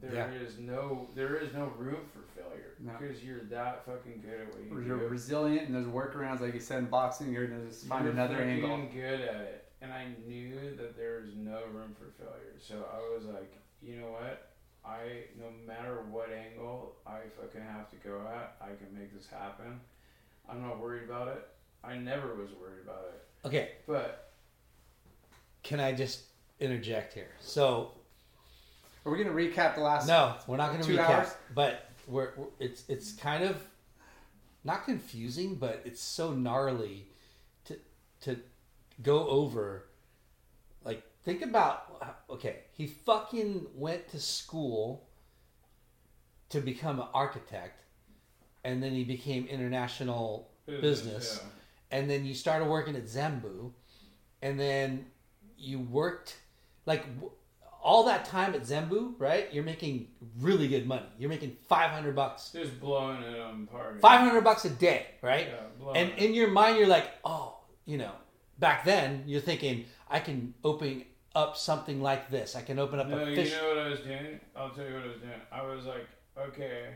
There is Yeah. no there is no room for failure No. because you're that fucking good at what you are do. You're resilient, and there's workarounds, like you said in boxing. You're gonna just find You're another angle. good at it, and I knew that there's no room for failure. So I was like, you know what? I no matter what angle I fucking have to go at, I can make this happen. I'm not worried about it. I never was worried about it. Okay. But can I just interject here? So Are we gonna recap the last? no, we're not going to recap, hours? but we're, we're it's it's kind of not confusing, but it's so gnarly to to go over. Like, think about okay, he fucking went to school to become an architect, and then he became international business, and then you started working at Zenbu, and then you worked like all that time at Zenbu, right? You're making really good money. You're making five hundred bucks, Just blowing it on party. five hundred bucks a day, right? Yeah, blowing and it. in your mind, you're like, oh, you know, back then you're thinking, I can open up something like this. I can open up No, a you fish. know what I was doing? I'll tell you what I was doing. I was like, okay,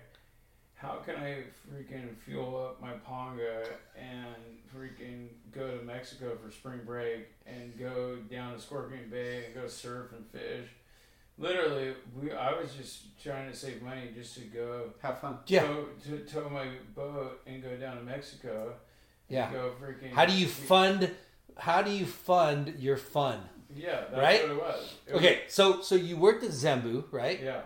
how can I freaking fuel up my Ponga and freaking go to Mexico for spring break and go down to Scorpion Bay and go surf and fish? Literally, we I was just trying to save money just to go Have fun. yeah, tow, to tow my boat and go down to Mexico. yeah. Go freaking. How do you fund? How do you fund your fun? Yeah, that's right? what it was. It was- Okay, so so you worked at Zenbu, right? Yeah.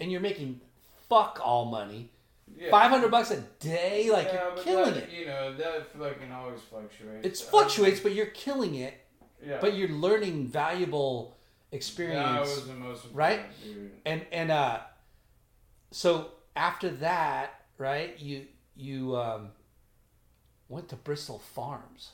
And you're making fuck all money, yeah. five hundred bucks a day. Like yeah, you're killing that, it. You know that fucking always fluctuates. It fluctuates, but you're killing it. Yeah. But you're learning valuable That experience, was the most right? dude. and and uh, so after that, right? You you um, went to Bristol Farms.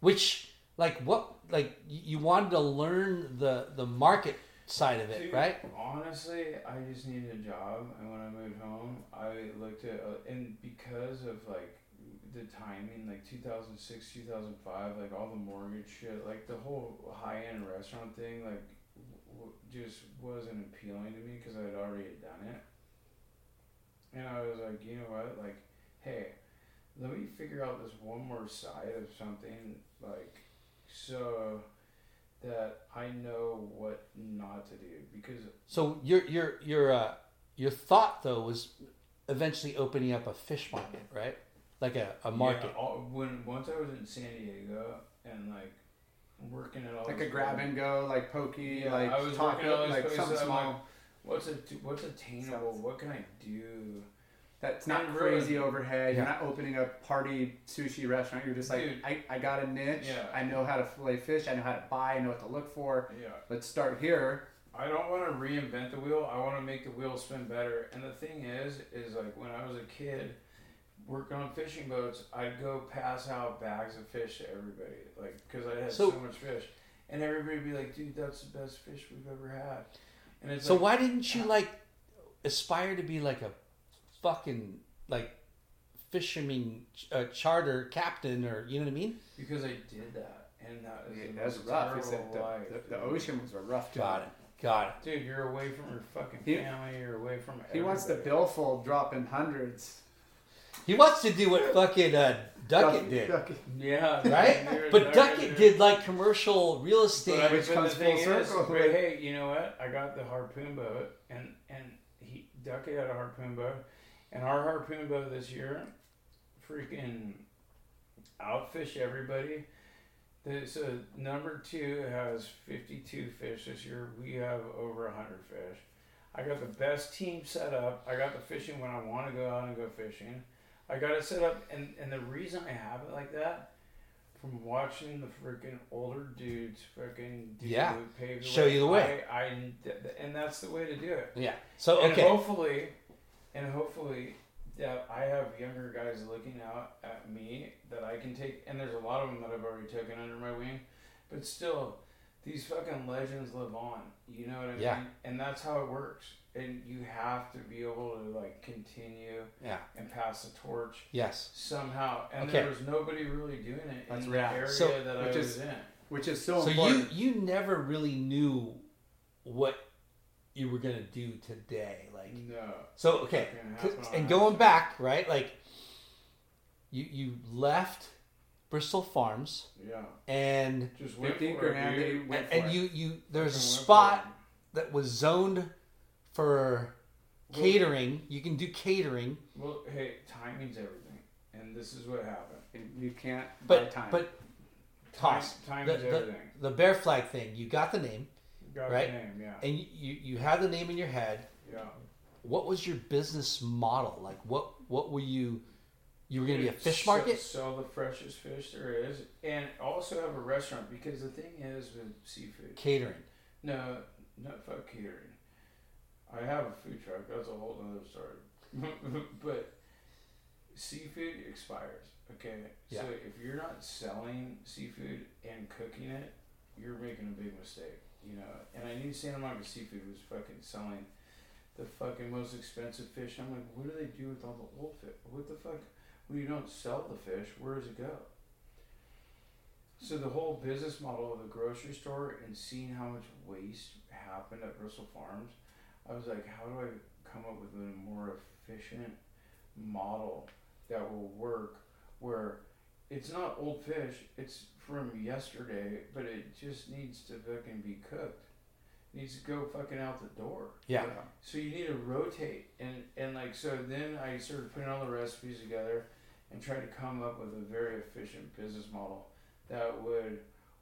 Which like what like you wanted to learn the the market side of it, Dude, right? Honestly, I just needed a job, and when I moved home, I looked at uh, and because of like the timing, like 2006, 2005, like all the mortgage shit, like the whole high end restaurant thing, like w- just wasn't appealing to me because I had already done it. And I was like, you know what, like, hey, let me figure out this one more side of something, like, so that I know what not to do because So your your your uh, your thought though was eventually opening up a fish market, right? Like a, a market. Yeah, all, when once I was in San Diego and like working at all Like a grab places- and go, like poke, Yeah, like I was taco, working on these like places, something small. like, What's a what's attainable? What can I do? That's not and really- crazy overhead. You're not opening a party sushi restaurant. You're just like, Dude. I, I got a niche. Yeah. I know how to fillet fish. I know how to buy. I know what to look for. Yeah. Let's start here. I don't want to reinvent the wheel. I want to make the wheel spin better. And the thing is, is like when I was a kid, working on fishing boats, I'd go pass out bags of fish to everybody, like because I had So- so, much fish, and everybody would be like, "Dude, that's the best fish we've ever had." And it's So like, why didn't you like aspire to be like a fucking like fisherman uh, charter captain or you know what I mean? because I did that, and that is the That's most rough. It's terrible the, the, the ocean was a rough Got it. Got it. Dude, you're away from your fucking He- family. You're away from. He wants the everybody. billfold dropping hundreds. He wants to do what fucking uh, Duckett did, Duckett. Yeah, right? But dude, Duckett dude. did like commercial real But, estate. Which but comes the thing full is, circle. but hey, you know what? I got the harpoon boat, and and he Ducky had a harpoon boat, and our harpoon boat this year, freaking outfish everybody. So number two has fifty two fish this year. We have over hundred fish. I got the best team set up. I got the fishing when I want to go out and go fishing. I got it set up, and and the reason I have it like that from watching the freaking older dudes fucking do Yeah. pave the Show you the way. I, I and that's the way to do it. Yeah. So And okay. hopefully, and hopefully that I have younger guys looking out at me that I can take. And there's a lot of them that I've already taken under my wing, but still, these fucking legends live on. You know what I Yeah. mean? And that's how it works. And you have to be able to like continue Yeah. and pass the torch Yes. somehow. And Okay. there was nobody really doing it That's in the area So- that I which was is- in. Which is so, So you you never really knew what you were gonna do today, like. No. So okay, Fucking happen on and going back, right? Like, you you left Bristol Farms, Yeah. and Just went 50 for it, grand, dude. they went and, it. you you there's a Fucking went for spot that was zoned for Well- catering. You can do catering, Well, hey, timing's everything, and this is what happened. And you can't buy but time. but toss time the, is the, everything. the bear flag thing. You got the name, Got right? the name, yeah, and you, you had the name in your head. yeah. What was your business model? Like what what were you? You were going to be a fish market. Sell the freshest fish there is, and also have a restaurant because the thing is with seafood. catering. No, not fuck catering. I have a food truck. That's a whole other story. but seafood expires. Okay, Yeah. so if you're not selling seafood and cooking it, you're making a big mistake. You know, and I knew Santa Monica Seafood was fucking selling the fucking most expensive fish. I'm like, what do they do with all the old fish? What the fuck? When you don't sell the fish, where does it go? So the whole business model of the grocery store and seeing how much waste happened at Bristol Farms, I was like, how do I come up with a more efficient model that will work where it's not old fish, it's from yesterday, but it just needs to fucking be cooked. It needs to go fucking out the door. Yeah. So you need to rotate and and like so then I started putting all the recipes together and tried to come up with a very efficient business model that would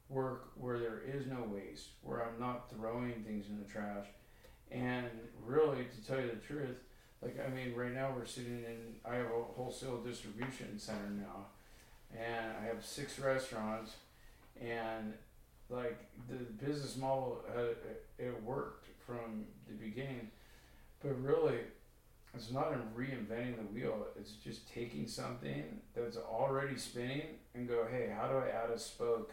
work where there is no waste, where I'm not throwing things in the trash. And really to tell you the truth, like I mean right now we're sitting in I have a wholesale distribution center now and I have six restaurants and like the business model uh, it worked from the beginning but really it's not in reinventing the wheel it's just taking something that's already spinning and go hey how do i add a spoke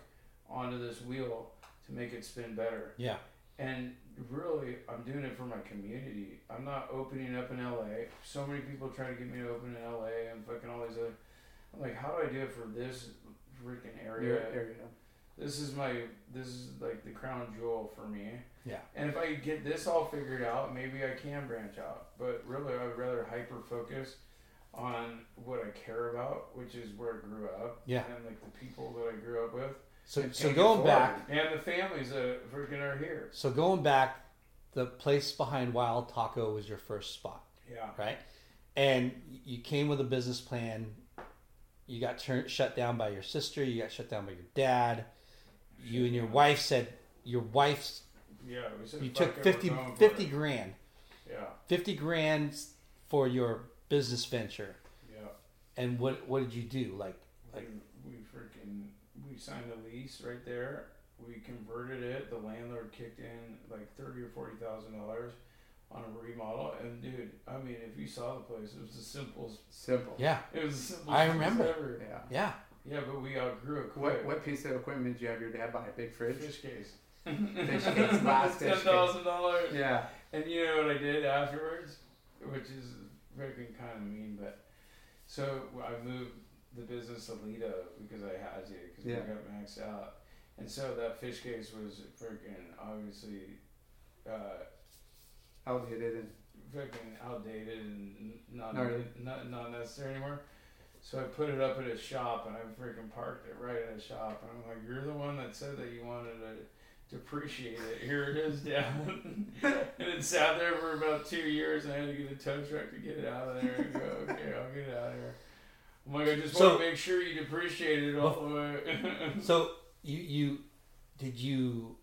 onto this wheel to make it spin better? Yeah. and really i'm doing it for my community. I'm not opening up in la so many people try to get me to open in la and fucking all these other like how do i do it for this freaking area area. this is my this is like the crown jewel for me Yeah. and if i get this all figured out maybe i can branch out but really i would rather hyper focus on what i care about which is where i grew up Yeah. and like the people that i grew up with So and so it going forward. back, and the families that freaking are here so going back, the place behind Wild Taco was your first spot, yeah right? And you came with a business plan. You got turned shut down by your sister. You got shut down by your dad. You and your wife said your wife's. yeah we said You took it, 50, we're going for 50 grand, yeah fifty grand for your business venture. yeah And what what did you do? Like like we, we freaking we signed a lease right there. We converted it. The landlord kicked in like thirty or forty thousand dollars on a remodel. And dude, I mean, if you saw the place, it was the simplest. Simple. yeah It was the simplest. I remember. Ever. Yeah. yeah Yeah, but we outgrew it quick. What what piece of equipment did you have your dad buy? A big fridge? Fish case. Fish case, last fish Ten dollars. Yeah. And you know what I did afterwards, which is freaking kind of mean, but so I moved the business to Lido because I had to because Yeah. we got maxed out, and so that fish case was freaking obviously uh, Outdated and freaking outdated and not, Gnarly. not not necessary anymore. So I put it up at a shop and I freaking parked it right at a shop and I'm like, you're the one that said that you wanted to depreciate it. Here it is down. and it sat there for about two years and I had to get a tow truck to get it out of there and go, okay, I'll get it out of here. I'm like, I just So- want to make sure you depreciate it all the way. So you you did you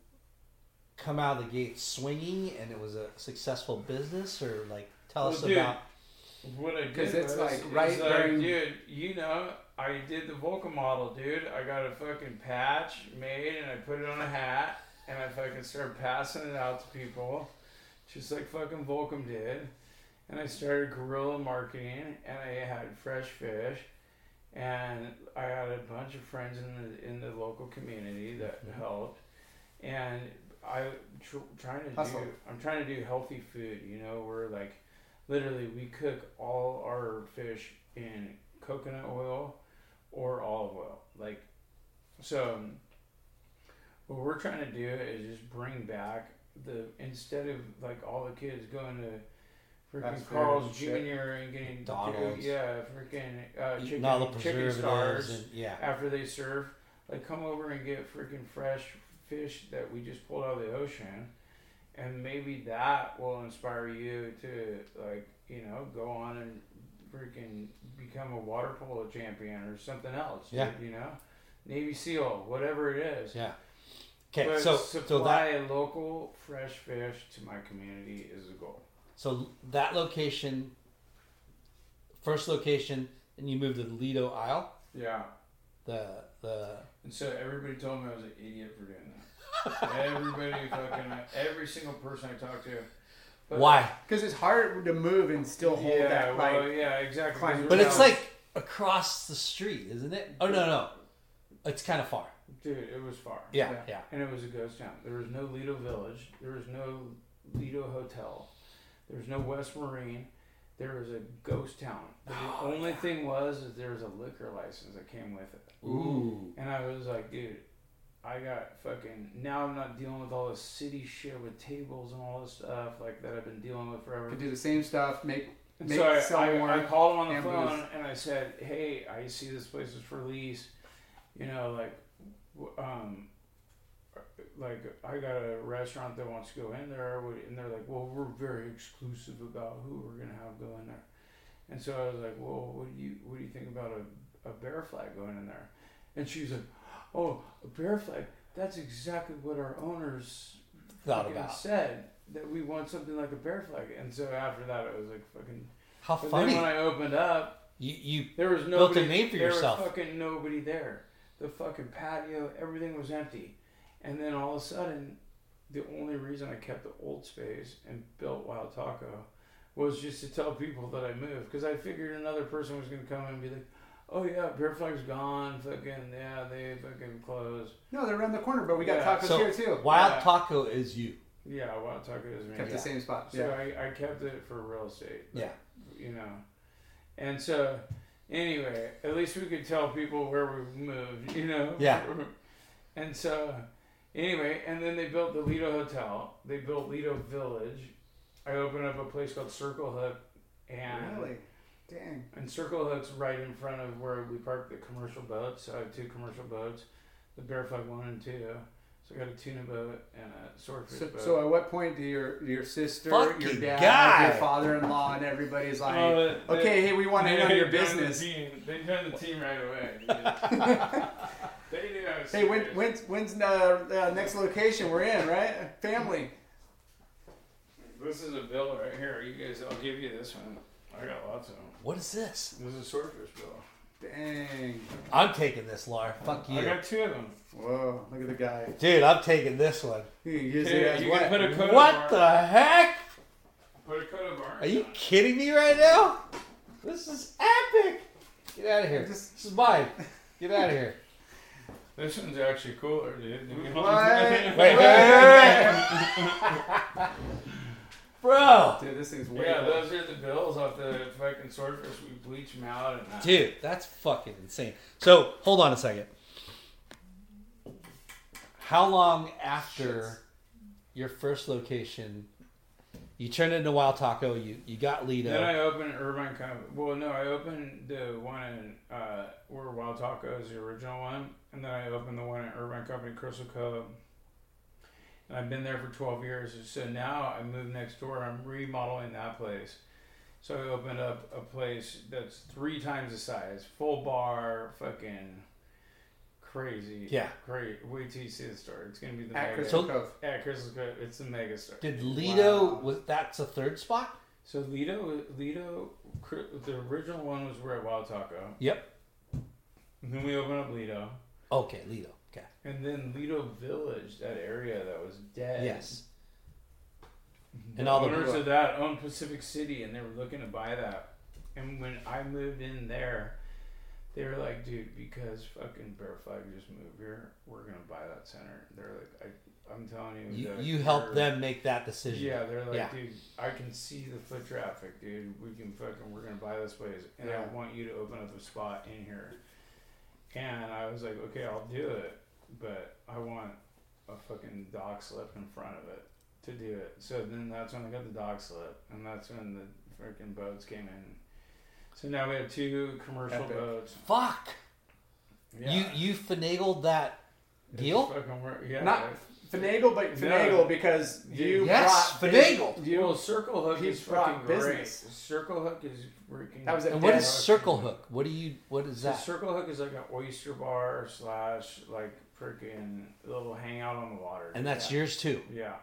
come out of the gate swinging and it was a successful business or like tell Well, us dude, about What I did 'Cause it's like right like, during- dude, you know, I did the Volcom model, dude. I got a fucking patch made and I put it on a hat and I fucking started passing it out to people, just like fucking Volcom did. And I started guerrilla marketing and I had fresh fish. And I had a bunch of friends in the in the local community that Mhm. helped, and I tr- trying to Hustle. do I'm trying to do healthy food. You know, we're like literally we cook all our fish in coconut oil or olive oil like so what we're trying to do is just bring back the instead of like all the kids going to freaking Fast food Carl's and Jr. shit. and getting McDonald's. yeah freaking uh, eating chicken, all the chicken preservatives stars and yeah after they serve like come over and get freaking fresh fish that we just pulled out of the ocean and maybe that will inspire you to like you know go on and freaking become a water polo champion or something else Yeah. you know Navy SEAL, whatever it is. Yeah. Okay, but so so supply that local fresh fish to my community is the goal. so that location, first location, and you moved to the Lido Isle. Yeah. The the And so everybody told me I was an idiot for doing that. Everybody fucking every single person I talked to. But- why? Because it's hard to move and still hold yeah, that well, yeah, exactly. climb- But it's like across the street, isn't it? Oh no no, it's kind of far. dude, it was far. Yeah Yeah. yeah. And it was a ghost town. There was no Lido Village. There was no Lido Hotel. There was no West Marine. There was a ghost town. But the Oh, only thing was is there was a liquor license that came with it. Ooh. And I was like, dude, I got fucking. Now I'm not dealing with all this city shit with tables and all this stuff like that I've been dealing with forever. Could do the same stuff, make make so I, sell I, more. I called him on the and phone and I said, "Hey, I see this place is for lease. You know, like, um, like I got a restaurant that wants to go in there, and they're like, well, we're very exclusive about who we're gonna have go in there. And so I was like, well, what do you what do you think about a, a bear flag going in there? And she's like, oh, a bear flag. That's exactly what our owners Thought about. said that we want something like a bear flag. And so after that, it was like fucking. How But funny. then when I opened up, you you there was Built a name for there yourself. was fucking nobody there. The fucking patio, everything was empty. And then all of a sudden, the only reason I kept the old space and built Wild Taco was just to tell people that I moved because I figured another person was gonna come and be like, "Oh yeah, Bear Flag's gone. Fucking yeah, they fucking closed. no, they're around the corner, but we got Yeah. tacos So, here too. Wild Yeah. Taco is you. Yeah, Wild Taco is me. Kept Yeah. the same spot. So Yeah. I, I kept it for real estate. Yeah. You know. And so anyway, at least we could tell people where we moved, you know? Yeah. And so anyway, and then they built the Lido Hotel. They built Lido Village. I opened up a place called Circle Hook and Really? Dang. and Circle Hook's right in front of where we park the commercial boats. So I have two commercial boats, the Bear Flag one and two. So I got a tuna boat and a swordfish So, boat. so at what point do your your sister, Fucking your dad, guy. your father-in-law, and everybody's like, Oh, they- okay, hey, we want to they on your joined the business. team. They joined the team right away. they knew I was Hey, when, serious. when's when's the uh, next location we're in? Right, family. This is a bill right here. You guys, I'll give you this one. I got lots of them. What is this? This is a swordfish bill. Dang. I'm taking this, Lar. Fuck you. I got two of them. Whoa, look at the guy. Dude, I'm taking this one. He uses Okay, it as you what? can put a coat What of the heck? Put a coat of bar. Are you kidding me right now? This is epic. Get out of here. Just- This is mine. Get out of here. This one's actually cooler, dude. What? Wait, wait, wait, wait. Bro. Dude, this thing's way Yeah, those are the bills off the fucking swordfish. We bleach them out and that. Dude, that's fucking insane. So, hold on a second. How long after your first location, you turned into Wild Taco, you, you got Lido. Then I opened Irvine Company. Well, no, I opened the one in uh, where Wild Taco is the original one, and then I opened the one at Irvine Company, Crystal Cove. I've been there for 12 years. So now I moved next door. I'm remodeling that place. So I opened up a place that's three times the size, full bar, fucking crazy. Yeah. Great. Wait till you see the store. It's gonna be the At mega. Crystal Cove. At Crystal Cove. It's the mega store. Did Lido, Wow. was that's a third spot? So Lido, Lido, the original one was where at Wild Taco. Yep. And then we opened up Lido, Okay, Lido. Okay. and then Lido Village, that area that was dead. Yes. The And all the- owners of that owned Pacific City, and they were looking to buy that. And when I moved in there, they were like, "Dude, because fucking Bear Flag just moved here, we're gonna buy that center." They're like, I, "I'm telling you, You, you helped them make that decision. Yeah, they're like, Yeah. dude, I can see the foot traffic, dude. We can fucking, we're gonna buy this place, and Yeah. I want you to open up a spot in here. And I was like, okay, I'll do it, but I want a fucking dock slip in front of it to do it. So then that's when I got the dock slip, and that's when the freaking boats came in. So now we have two commercial Epic. boats. Fuck. Yeah. You you finagled that deal? Yeah. Not finagle, but finagle because you Yes, brought finagle. You, well, circle hook he is brought fucking great. business. Circle hook is freaking. That was a And what is dead- circle hook? What do you? What is So that? circle hook is like an oyster bar slash like freaking little hangout on the water. And that's yeah. yours too. Yeah.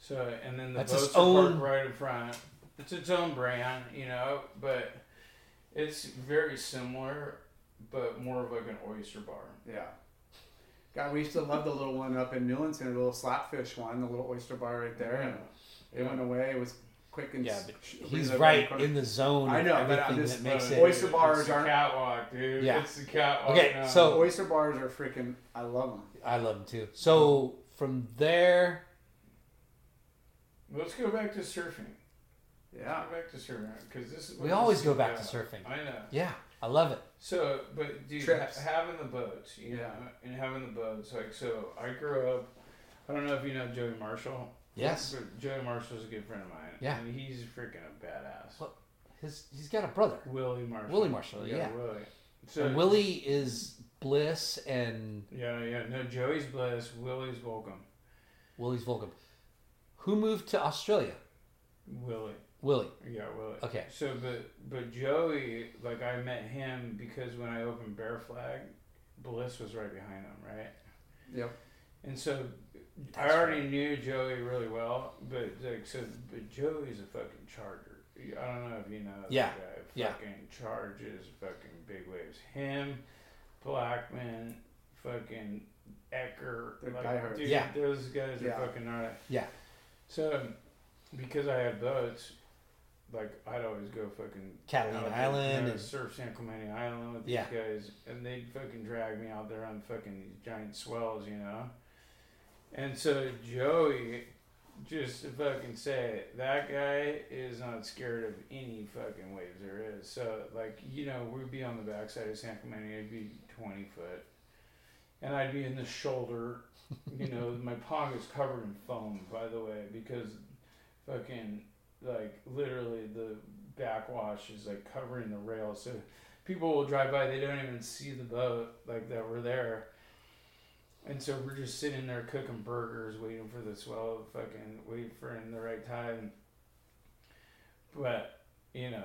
So and then the That's boats its are own- parked right in front. It's its own brand, you know, but it's very similar, but more of like an oyster bar. Yeah. God, we used to love the little one up in Newlands, and a little slapfish one, the little oyster bar right there. And it Yeah. went away. It was quick and Yeah, but sh- he's right quick. in the zone. I know, but I'm everything just- that makes But it. Oyster bars the aren't- catwalk, dude. Yeah. It's the catwalk. Okay, now. so- oyster bars are freaking. I love them. I love them too. So from there, let's go back to surfing. Yeah. Go back to surfing because this is. we this always is go back about. to surfing. I know. Yeah, I love it. So, but dude, ha- having the boats, you Yeah. know, and having the boats, like, so I grew up. I don't know if you know Joey Marshall. Yes. But Joey Marshall's a good friend of mine. Yeah. And he's freaking a badass. Well, His he's got a brother. Willie Marshall. Willie Marshall, yeah. Willie. So And Willie is Bliss and Yeah, yeah. No, Joey's Bliss. Willie's Welcome. Willie's Volcom. Who moved to Australia? Willie. Willie. Yeah, Willie. Okay. So, but but Joey, like I met him because when I opened Bear Flag, Bliss was right behind him, right? Yep. And so I That's already knew Joey really well, but like so, but Joey's a fucking charger. I don't know if you know that Yeah, guy. yeah. Fucking charges fucking big waves. Him, Blackman, fucking Ecker. Like, dude, Yeah. those guys are fucking gnarly. Yeah. So because I had boats, like I'd always go fucking Catalina out Island you know, and- surf San Clemente Island with these Yeah. guys, and they'd fucking drag me out there on fucking these giant swells, you know. And so Joey, just to fucking say it, that guy is not scared of any fucking waves there is. So like you know, we'd be on the backside of San Clemente, it'd be twenty foot, and I'd be in the shoulder. You know, my pong is covered in foam, by the way, because fucking like literally the backwash is like covering the rail so people will drive by they don't even see the boat like that we're there and so we're just sitting there cooking burgers waiting for the swell to fucking wait for in the right time but you know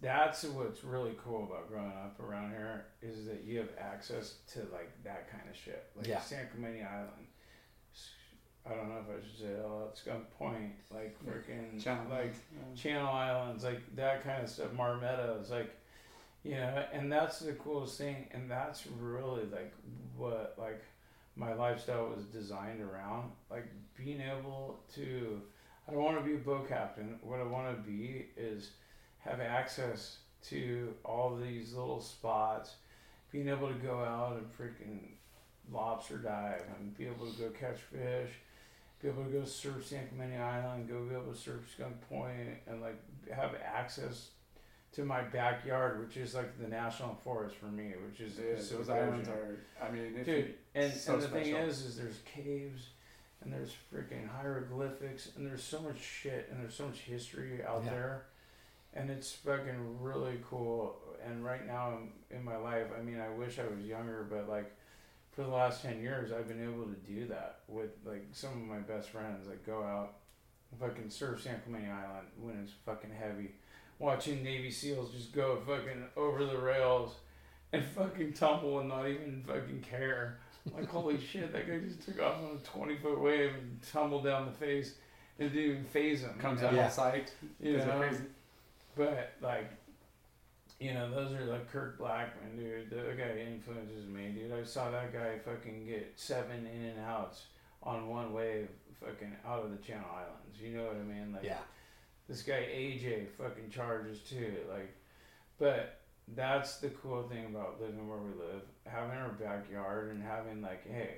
that's what's really cool about growing up around here is that you have access to like that kind of shit like Yeah. san clemente island I don't know if I should say it all out. Skunk Point, like freaking, Channel like Islands, Channel Islands, like that kind of stuff. Marmettos, like, you know, and that's the coolest thing, and that's really like what like my lifestyle was designed around, like being able to. I don't want to be a boat captain. What I want to be is have access to all these little spots, being able to go out and freaking lobster dive and be able to go catch fish, be able to go surf San Clemente Island, go be able to surf Skunk Point, and like have access to my backyard, which is like the national forest for me, which is Dude, so those islands are. I mean, if Dude, you, and, so and the thing is, is there's caves, and there's freaking hieroglyphics, and there's so much shit, and there's so much history out Yeah. there, and it's fucking really cool. And right now in, in my life, I mean, I wish I was younger, but like for the last ten years, I've been able to do that with like some of my best friends. Like go out, fucking surf San Clemente Island when it's fucking heavy, watching Navy SEALs just go fucking over the rails and fucking tumble and not even fucking care. Like holy shit, that guy just took off on a twenty foot wave and tumbled down the face. It didn't even phase him. comes you out know? Yeah. all psyched. You know? But like, you know, those are like Kirk Blackman, dude. The guy influences me, dude. I saw that guy fucking get seven in and outs on one wave, fucking out of the Channel Islands. You know what I mean? Like, Yeah. This guy AJ fucking charges too. Like, but that's the cool thing about living where we live, having our backyard and having like, hey,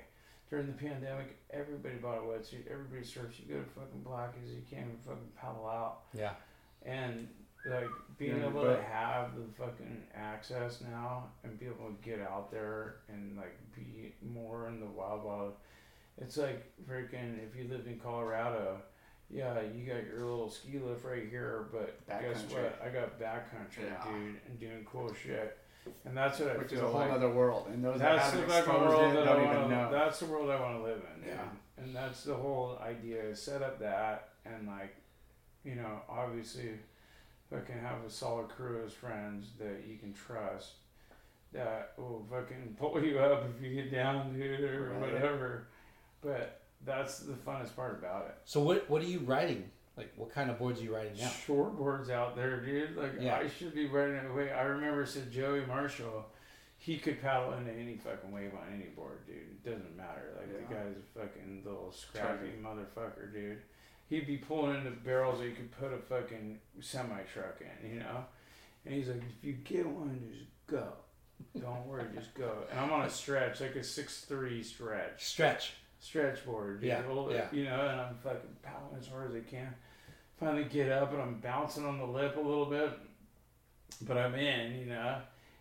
during the pandemic, everybody bought a wetsuit, everybody surfs. You go to fucking Blackies, you can't even fucking paddle out, Yeah. and like being Yeah, able but- to have the fucking access now and be able to get out there and like be more in the wild wild. It's like freaking if you lived in Colorado, yeah, you got your little ski lift right here, but guess Backcountry. what? I got backcountry, Yeah. dude, and doing cool shit. and that's what I which feel is a whole like. other world. And those that That's the fucking exposed world it that don't I even want to. know. That's the world I want to live in. dude. Yeah. And that's the whole idea: is set up that and like, you know, obviously, fucking have a solid crew as friends that you can trust. That will fucking pull you up if you get down, dude, or Right. whatever. But that's the funnest part about it. So what what are you writing? Like what kind of boards are you writing now? Short boards out there, dude. Like Yeah. I should be riding it away. I remember said Joey Marshall, he could paddle into any fucking wave on any board, dude. It doesn't matter. Like the guy's a fucking little scrappy Turkey. motherfucker, dude. He'd be pulling into barrels that you could put a fucking semi truck in, you know. And he's like, if you get one, just go. Don't worry, just go. And I'm on a stretch, like a six three stretch Stretch. Stretch board. Yeah, it, yeah. You know, and I'm fucking paddling as hard as I can. Finally get up and I'm bouncing on the lip a little bit, but I'm in, you know.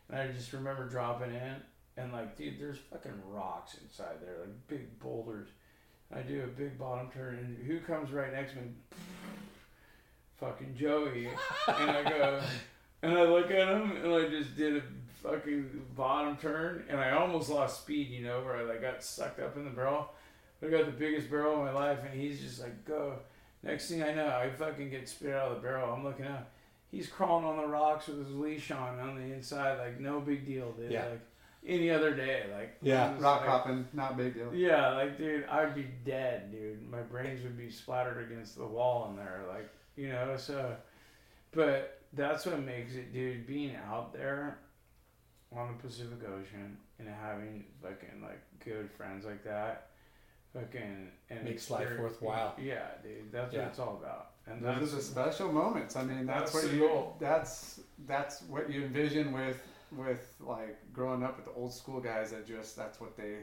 And I just remember dropping in and like, dude, there's fucking rocks inside there, like big boulders. I do a big bottom turn and who comes right next to me? Fucking Joey. and I go, and I look at him and I just did a fucking bottom turn and I almost lost speed, you know, where I like got sucked up in the barrel. I got the biggest barrel of my life and he's just like, go. Next thing I know, I fucking get spit out of the barrel. I'm looking up. He's crawling on the rocks with his leash on on the inside, like no big deal, dude. Yeah. Like any other day, like Yeah. Rock like- hopping, not big deal. yeah, like dude, I'd be dead, dude. My brains would be splattered against the wall in there, like you know. So, but that's what makes it, dude. Being out there on the Pacific Ocean and having fucking like good friends like that, fucking and Makes life worthwhile. Yeah, dude. That's Yeah. what it's all about. And Those are the special moments. I mean, that's, That's what the you. goal. That's that's what you envision with with like growing up with the old school guys that just that's what they.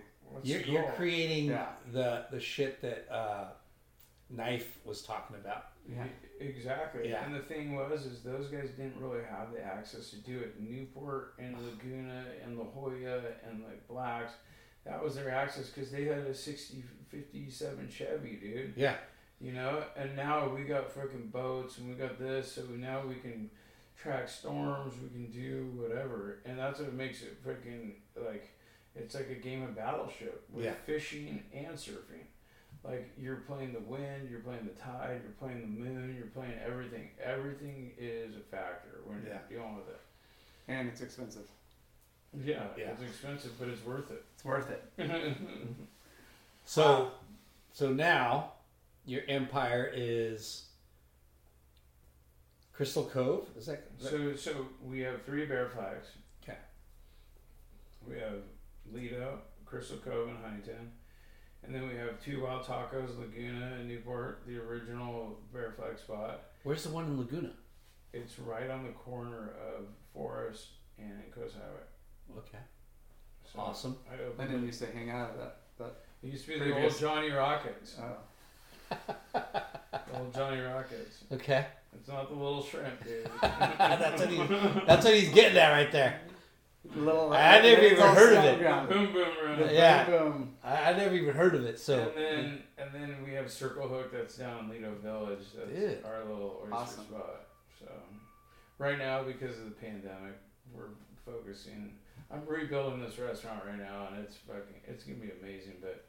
You're, the you're creating Yeah. the the shit that uh, Knife was talking about. Yeah. Exactly. Yeah. And the thing was, is those guys didn't really have the access to do it. Newport and Laguna and La Jolla and like Blacks, that was their access because they had a 60, 57 Chevy, dude. Yeah. You know, and now we got freaking boats and we got this, so now we can track storms, we can do whatever, and that's what makes it freaking like it's like a game of battleship with Yeah. fishing and surfing. Like you're playing the wind, you're playing the tide, you're playing the moon, you're playing everything. Everything is a factor when Yeah. you're dealing with it. And it's expensive. Yeah, Yeah. it's expensive, but it's worth it. It's worth it. Mm-hmm. So, so now your empire is Crystal Cove. Is that, is that- So, so we have three bear flags. Okay. We have Lido, Crystal Cove, and Huntington, and then we have two Wild Tacos, Laguna and Newport, the original bear flag spot. where's the one in Laguna? It's right on the corner of Forest and Coast Highway. Okay. So Awesome. I opened Lyndon it. used to hang out at that. that It used to be the previous- old Johnny Rockets. Oh. The old Johnny Rockets. Okay. It's not the little shrimp, dude. that's what he's. That's what he's getting at right there. little. I never it's even all heard of it. ground. boom, boom, The run. Yeah. boom, boom. I, I never even heard of it. So and then and then we have Circle Hook that's down in Lido Village. That's Dude. our little oyster Awesome. spot. So right now, because of the pandemic, we're focusing. I'm rebuilding this restaurant right now, and it's fucking. It's gonna be amazing, but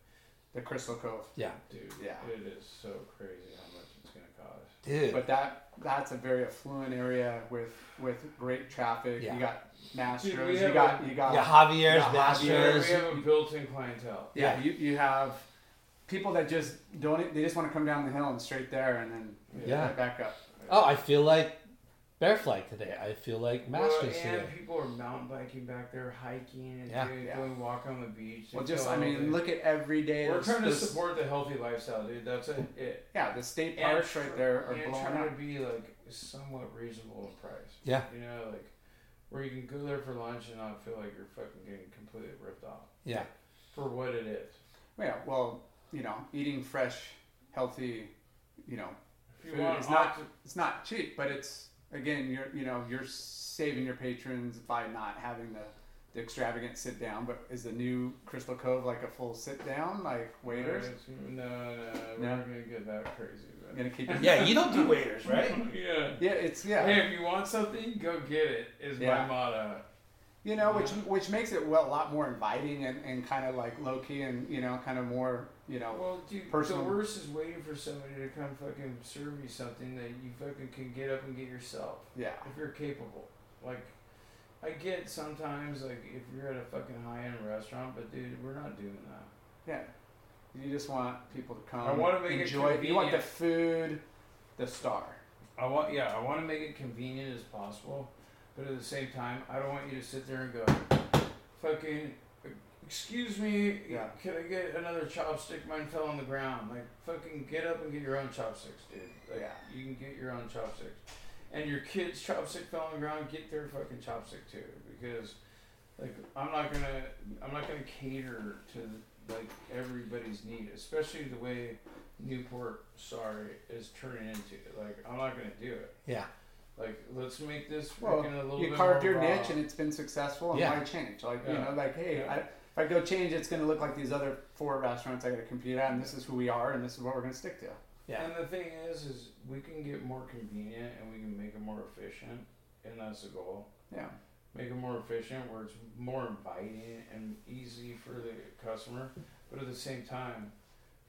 The Crystal Cove. yeah, dude, Yeah. it is so crazy how much it's gonna cost. dude. But that that's a very affluent area with with great traffic. Yeah. You got Mastros. Dude, you got a- you got yeah, Javier's, Yeah, Yeah, Mastro's. we have a built-in clientele. yeah. You you have people that just don't. They just want to come down the hill and straight there, and then Yeah. right back up. Oh, I feel like Bear Flag today. I feel like Well, Mastro's and today. people are mountain biking back there, hiking, and Yeah. doing, Yeah. going walk on the beach. Well, and just I mean, look at every day. We're trying to there's- support the healthy lifestyle, dude. That's it. it. Yeah, the state And parks tr- right there are and trying up. to be like somewhat reasonable in price. Yeah. You know, like where you can go there for lunch and not feel like you're fucking getting completely ripped off Yeah, for what it is. Yeah, well, you know, eating fresh, healthy, you know, food is not opti- it's not cheap, but it's again, you're you know, you're saving your patrons by not having the the extravagant sit down. But is the new Crystal Cove like a full sit down, like waiters? Uh, no, no, no, we're No? not gonna get that crazy. But gonna keep it. yeah. You don't do waiters, right? yeah. Yeah, it's yeah. Hey, if you want something, go get it. Is Yeah. my motto. You know, which which makes it well, a lot more inviting and, and kind of like low key and you know kind of more you know Well, dude, Personal- the worst is waiting for somebody to come fucking serve you something that you fucking can get up and get yourself. yeah If you're capable. Like, I get sometimes, like, if you're at a fucking high end restaurant, but dude, we're not doing that. yeah. You just want people to come. I wanna make it enjoy. You want the food, the star. I want, yeah, I want to make it convenient as possible, but at the same time, I don't want you to sit there and go, fucking, excuse me, Yeah. can I get another chopstick? Mine fell on the ground. Like, fucking get up and get your own chopsticks, dude. Like, Yeah. you can get your own chopsticks. And your kid's chopstick fell on the ground, get their fucking chopstick too, because, like, I'm not gonna, I'm not gonna cater to like everybody's need, especially the way Newport, sorry, is turning into. Like, I'm not gonna do it. Yeah. Like, let's make this Well, freaking a little you bit carved more your raw. niche and it's been successful. And Yeah. why change? Like you know, like hey, Yeah. I, if I go change, it's going to look like these other four restaurants I got to compete at, and this is who we are, and this is what we're going to stick to. Yeah. And the thing is, is we can get more convenient and we can make it more efficient, and that's the goal. Yeah. Make it more efficient, where it's more inviting and easy for the customer, but at the same time,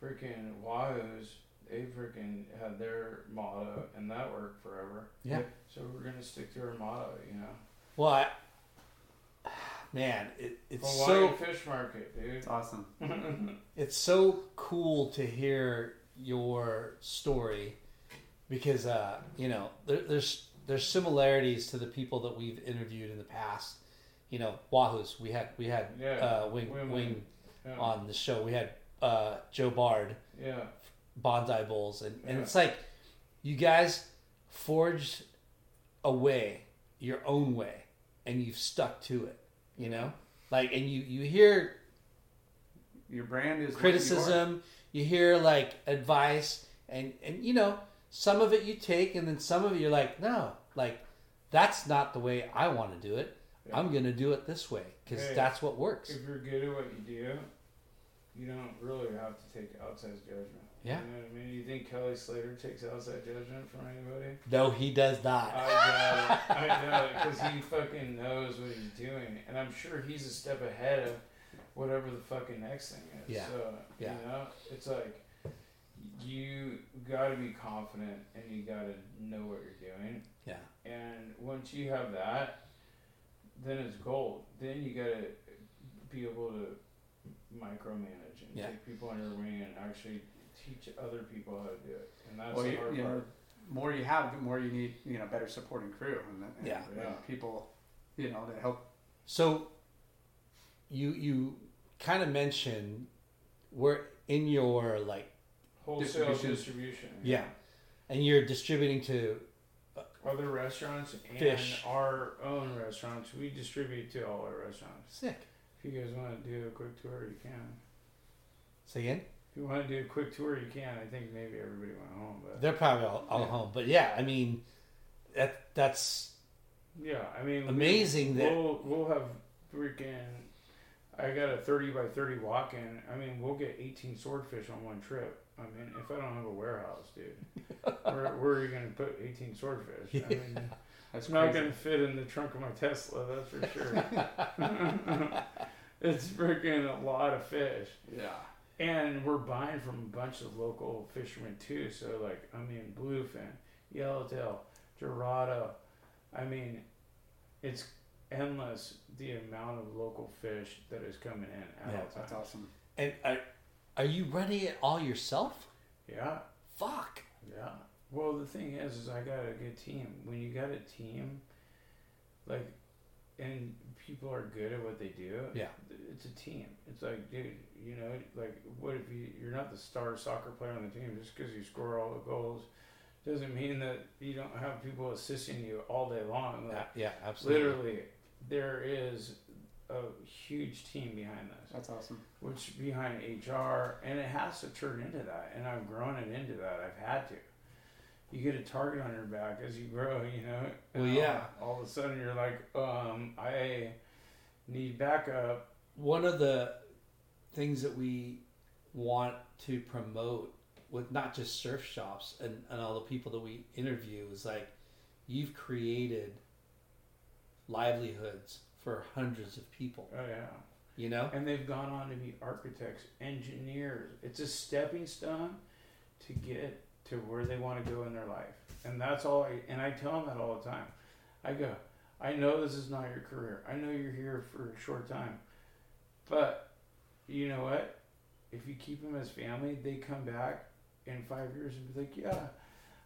freaking Wahoo's, they freaking had their motto, and that worked forever. Yeah. So we're gonna stick to our motto, you know. Well, I, man, it, it's Hawaii so Fish Market, dude. It's awesome. it's so cool to hear your story because uh, you know there, there's there's similarities to the people that we've interviewed in the past. You know, Wahoo's. We had we had Yeah, uh, Wing Wing Wing, Wing. Yeah. on the show. We had uh, Joe Bard, yeah. Bonsai Bowls, and, and Yeah. it's like you guys forged a way, your own way, and you've stuck to it. You know, like, and you you hear Your brand is what you criticism, you hear like advice, and and you know some of it you take, and then some of it you're like, no, like that's not the way I want to do it. Yeah. I'm gonna do it this way because Hey, that's what works. If you're good at what you do, you don't really have to take outside judgment. Yeah. You know what I mean? You think Kelly Slater takes outside judgment from anybody? No, he does not. I doubt it. I doubt it because he fucking knows what he's doing, and I'm sure he's a step ahead of whatever the fucking next thing is. Yeah. So Yeah. you know, it's like you got to be confident and you got to know what you're doing. Yeah. And once you have that, then it's gold. Then you got to be able to micromanage and Yeah. take people under your wing and actually teach other people how to do it. And that's Well, the hard you know, part. more you have, the more you need, you know, better supporting crew and, and, Yeah. and Yeah. people, you know, to help. So you you kind of mentioned we're in your like Wholesale distribution. distribution. yeah, and you're distributing to uh, Other restaurants and Fish. our own restaurants. We distribute to all our restaurants. sick. If you guys want to do a quick tour, you can. Say again. If you want to do a quick tour, you can. I think maybe everybody went home, but They're probably all, all Yeah. home, but yeah, I mean that that's yeah, I mean, Amazing that- we'll we'll have freaking. I got a thirty by thirty walk-in. I mean, we'll get eighteen swordfish on one trip. I mean, if I don't have a warehouse, dude, where, where are you gonna put eighteen swordfish? I mean, That's It's not going to fit in the trunk of my Tesla, that's for sure. it's freaking a lot of fish. Yeah. And we're buying from a bunch of local fishermen too. So, like, I mean, bluefin, yellowtail, dorado. I mean, it's endless the amount of local fish that is coming in at Yeah, all That's awesome. and are, are you running it all yourself? Yeah, Fuck. yeah. Well, the thing is, is I got a good team. When you got a team, like, and people are good at what they do, Yeah. it's a team. It's like, dude, you know, like, what if you you're not the star soccer player on the team just because you score all the goals doesn't mean that you don't have people assisting you all day long. Like, Yeah, yeah, absolutely. literally, there is a huge team behind this, That's awesome. which behind HR, and it has to turn into that. And I've grown it into that. I've had to. You get a target on your back as you grow, you know. Well, And yeah. All, all of a sudden, you're like, um, I need backup. One of the things that we want to promote with not just surf shops and, and all the people that we interview is like you've created livelihoods for hundreds of people. Oh yeah. You know? And they've gone on to be architects, engineers. It's a stepping stone to get to where they want to go in their life. And that's all I and I tell them that all the time. I go, I know this is not your career. I know you're here for a short time. But you know what? If you keep them as family, they come back in five years and be like, Yeah,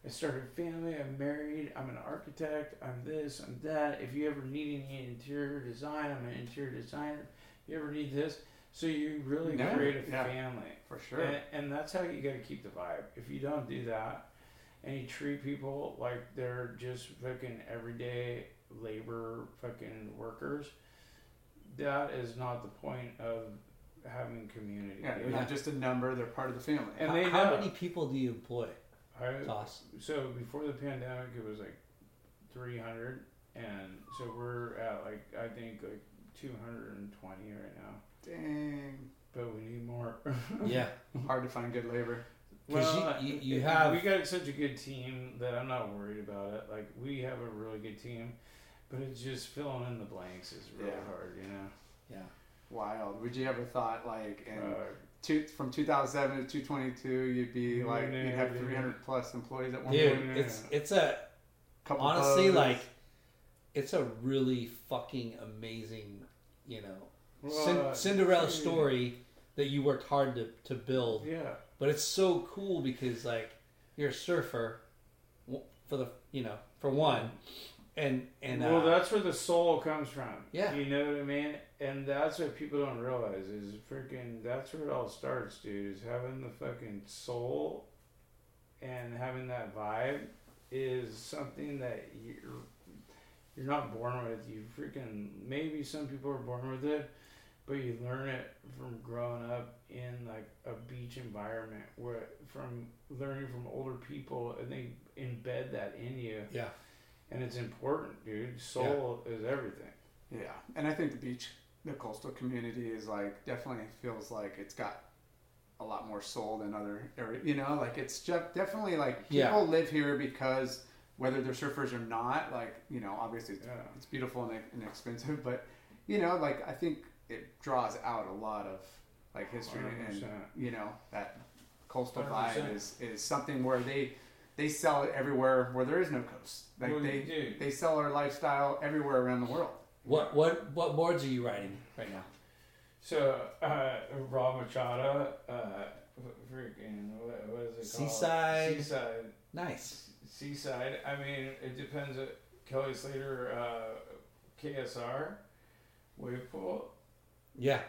I started family, I'm married, I'm an architect, I'm this, I'm that. If you ever need any interior design, I'm an interior designer. If You ever need this? So you really Yeah, create a yeah. family. For sure. And, and that's how you got to keep the vibe. If you don't do that, and you treat people like they're just fucking everyday labor fucking workers, that is not the point of having community. yeah, they're not just a number; they're part of the family. And how, they how many people do you employ, I, Toss? so before the pandemic, it was like 300, and so we're at like I think like 220 right now. Dang, But we need more. Yeah. hard to find good labor. Well, you- you it- have- we got such a good team that I'm not worried about it. Like we have a really good team, but it's just filling in the blanks is really Yeah. hard, you know. Yeah. Wild. Would you ever thought like in Uh, two, from 2007 to 222, you'd be No, like no, you'd have no, no. 300 plus employees at one Dude, point. yeah. it's it's a Couple honestly bows. like it's a really fucking amazing, you know, well, Cin- Cinderella story that you worked hard to, to build. Yeah, But it's so cool because like you're a surfer for the you know for one, and and well, uh, that's where the soul comes from. Yeah. you know what I mean. And that's what people don't realize is freaking. That's where it all starts, dude. Is having the fucking soul, and having that vibe is something that you're you're not born with. You freaking maybe some people are born with it, but you learn it from growing up in like a beach environment, where from learning from older people, and they embed that in you yeah and it's important, dude. Soul is everything. Yeah, and I think the beach, the coastal community is like definitely feels like it's got a lot more soul than other areas. You know, like it's just definitely like people Yeah. live here because whether they're surfers or not, like you know, obviously it's, Yeah. it's beautiful and, and expensive, but you know, like I think it draws out a lot of like history and 100%. you know that coastal 100%. vibe is is something where they they sell it everywhere where there is no coast. Like Well, they dude. they sell our lifestyle everywhere around the world. what what what boards are you riding right now? So, uh, Rob Machado, uh, freaking, what, what is it called? Seaside. Seaside. Nice. Seaside. I mean, it depends. uh Kelly Slater, uh, KSR, wave pool. Yeah,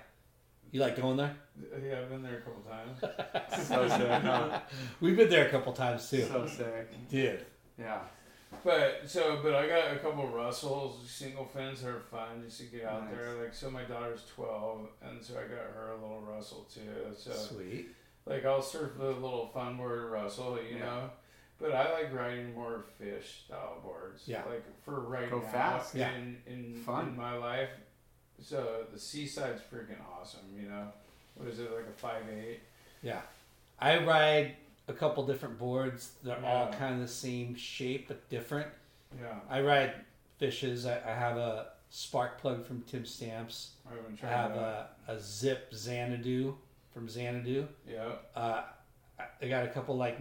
you like going there? Uh, yeah, I've been there a couple times. So sick, huh? We've been there a couple times too, So sick. dude. Yeah. But so, but I got a couple Russells, single fins that are fun just to get out Nice. there. Like, so my daughter's twelve, and so I got her a little Russell too. So Sweet. Like I'll surf the little fun board Russell, you Yeah. know. But I like riding more fish style boards. Yeah. Like for right Go now fast. Yeah. in in, Fun. in my life. So the seaside's freaking awesome, you know. What is it, like a five eight? Yeah, I ride a couple different boards. They're all kind of the same shape but different. Yeah. I ride fishes. I, I have a spark plug from Tim Stamps. I haven't I have that. a, a Zip Xanadu from Xanadu. Yeah. Uh, I- I got a couple like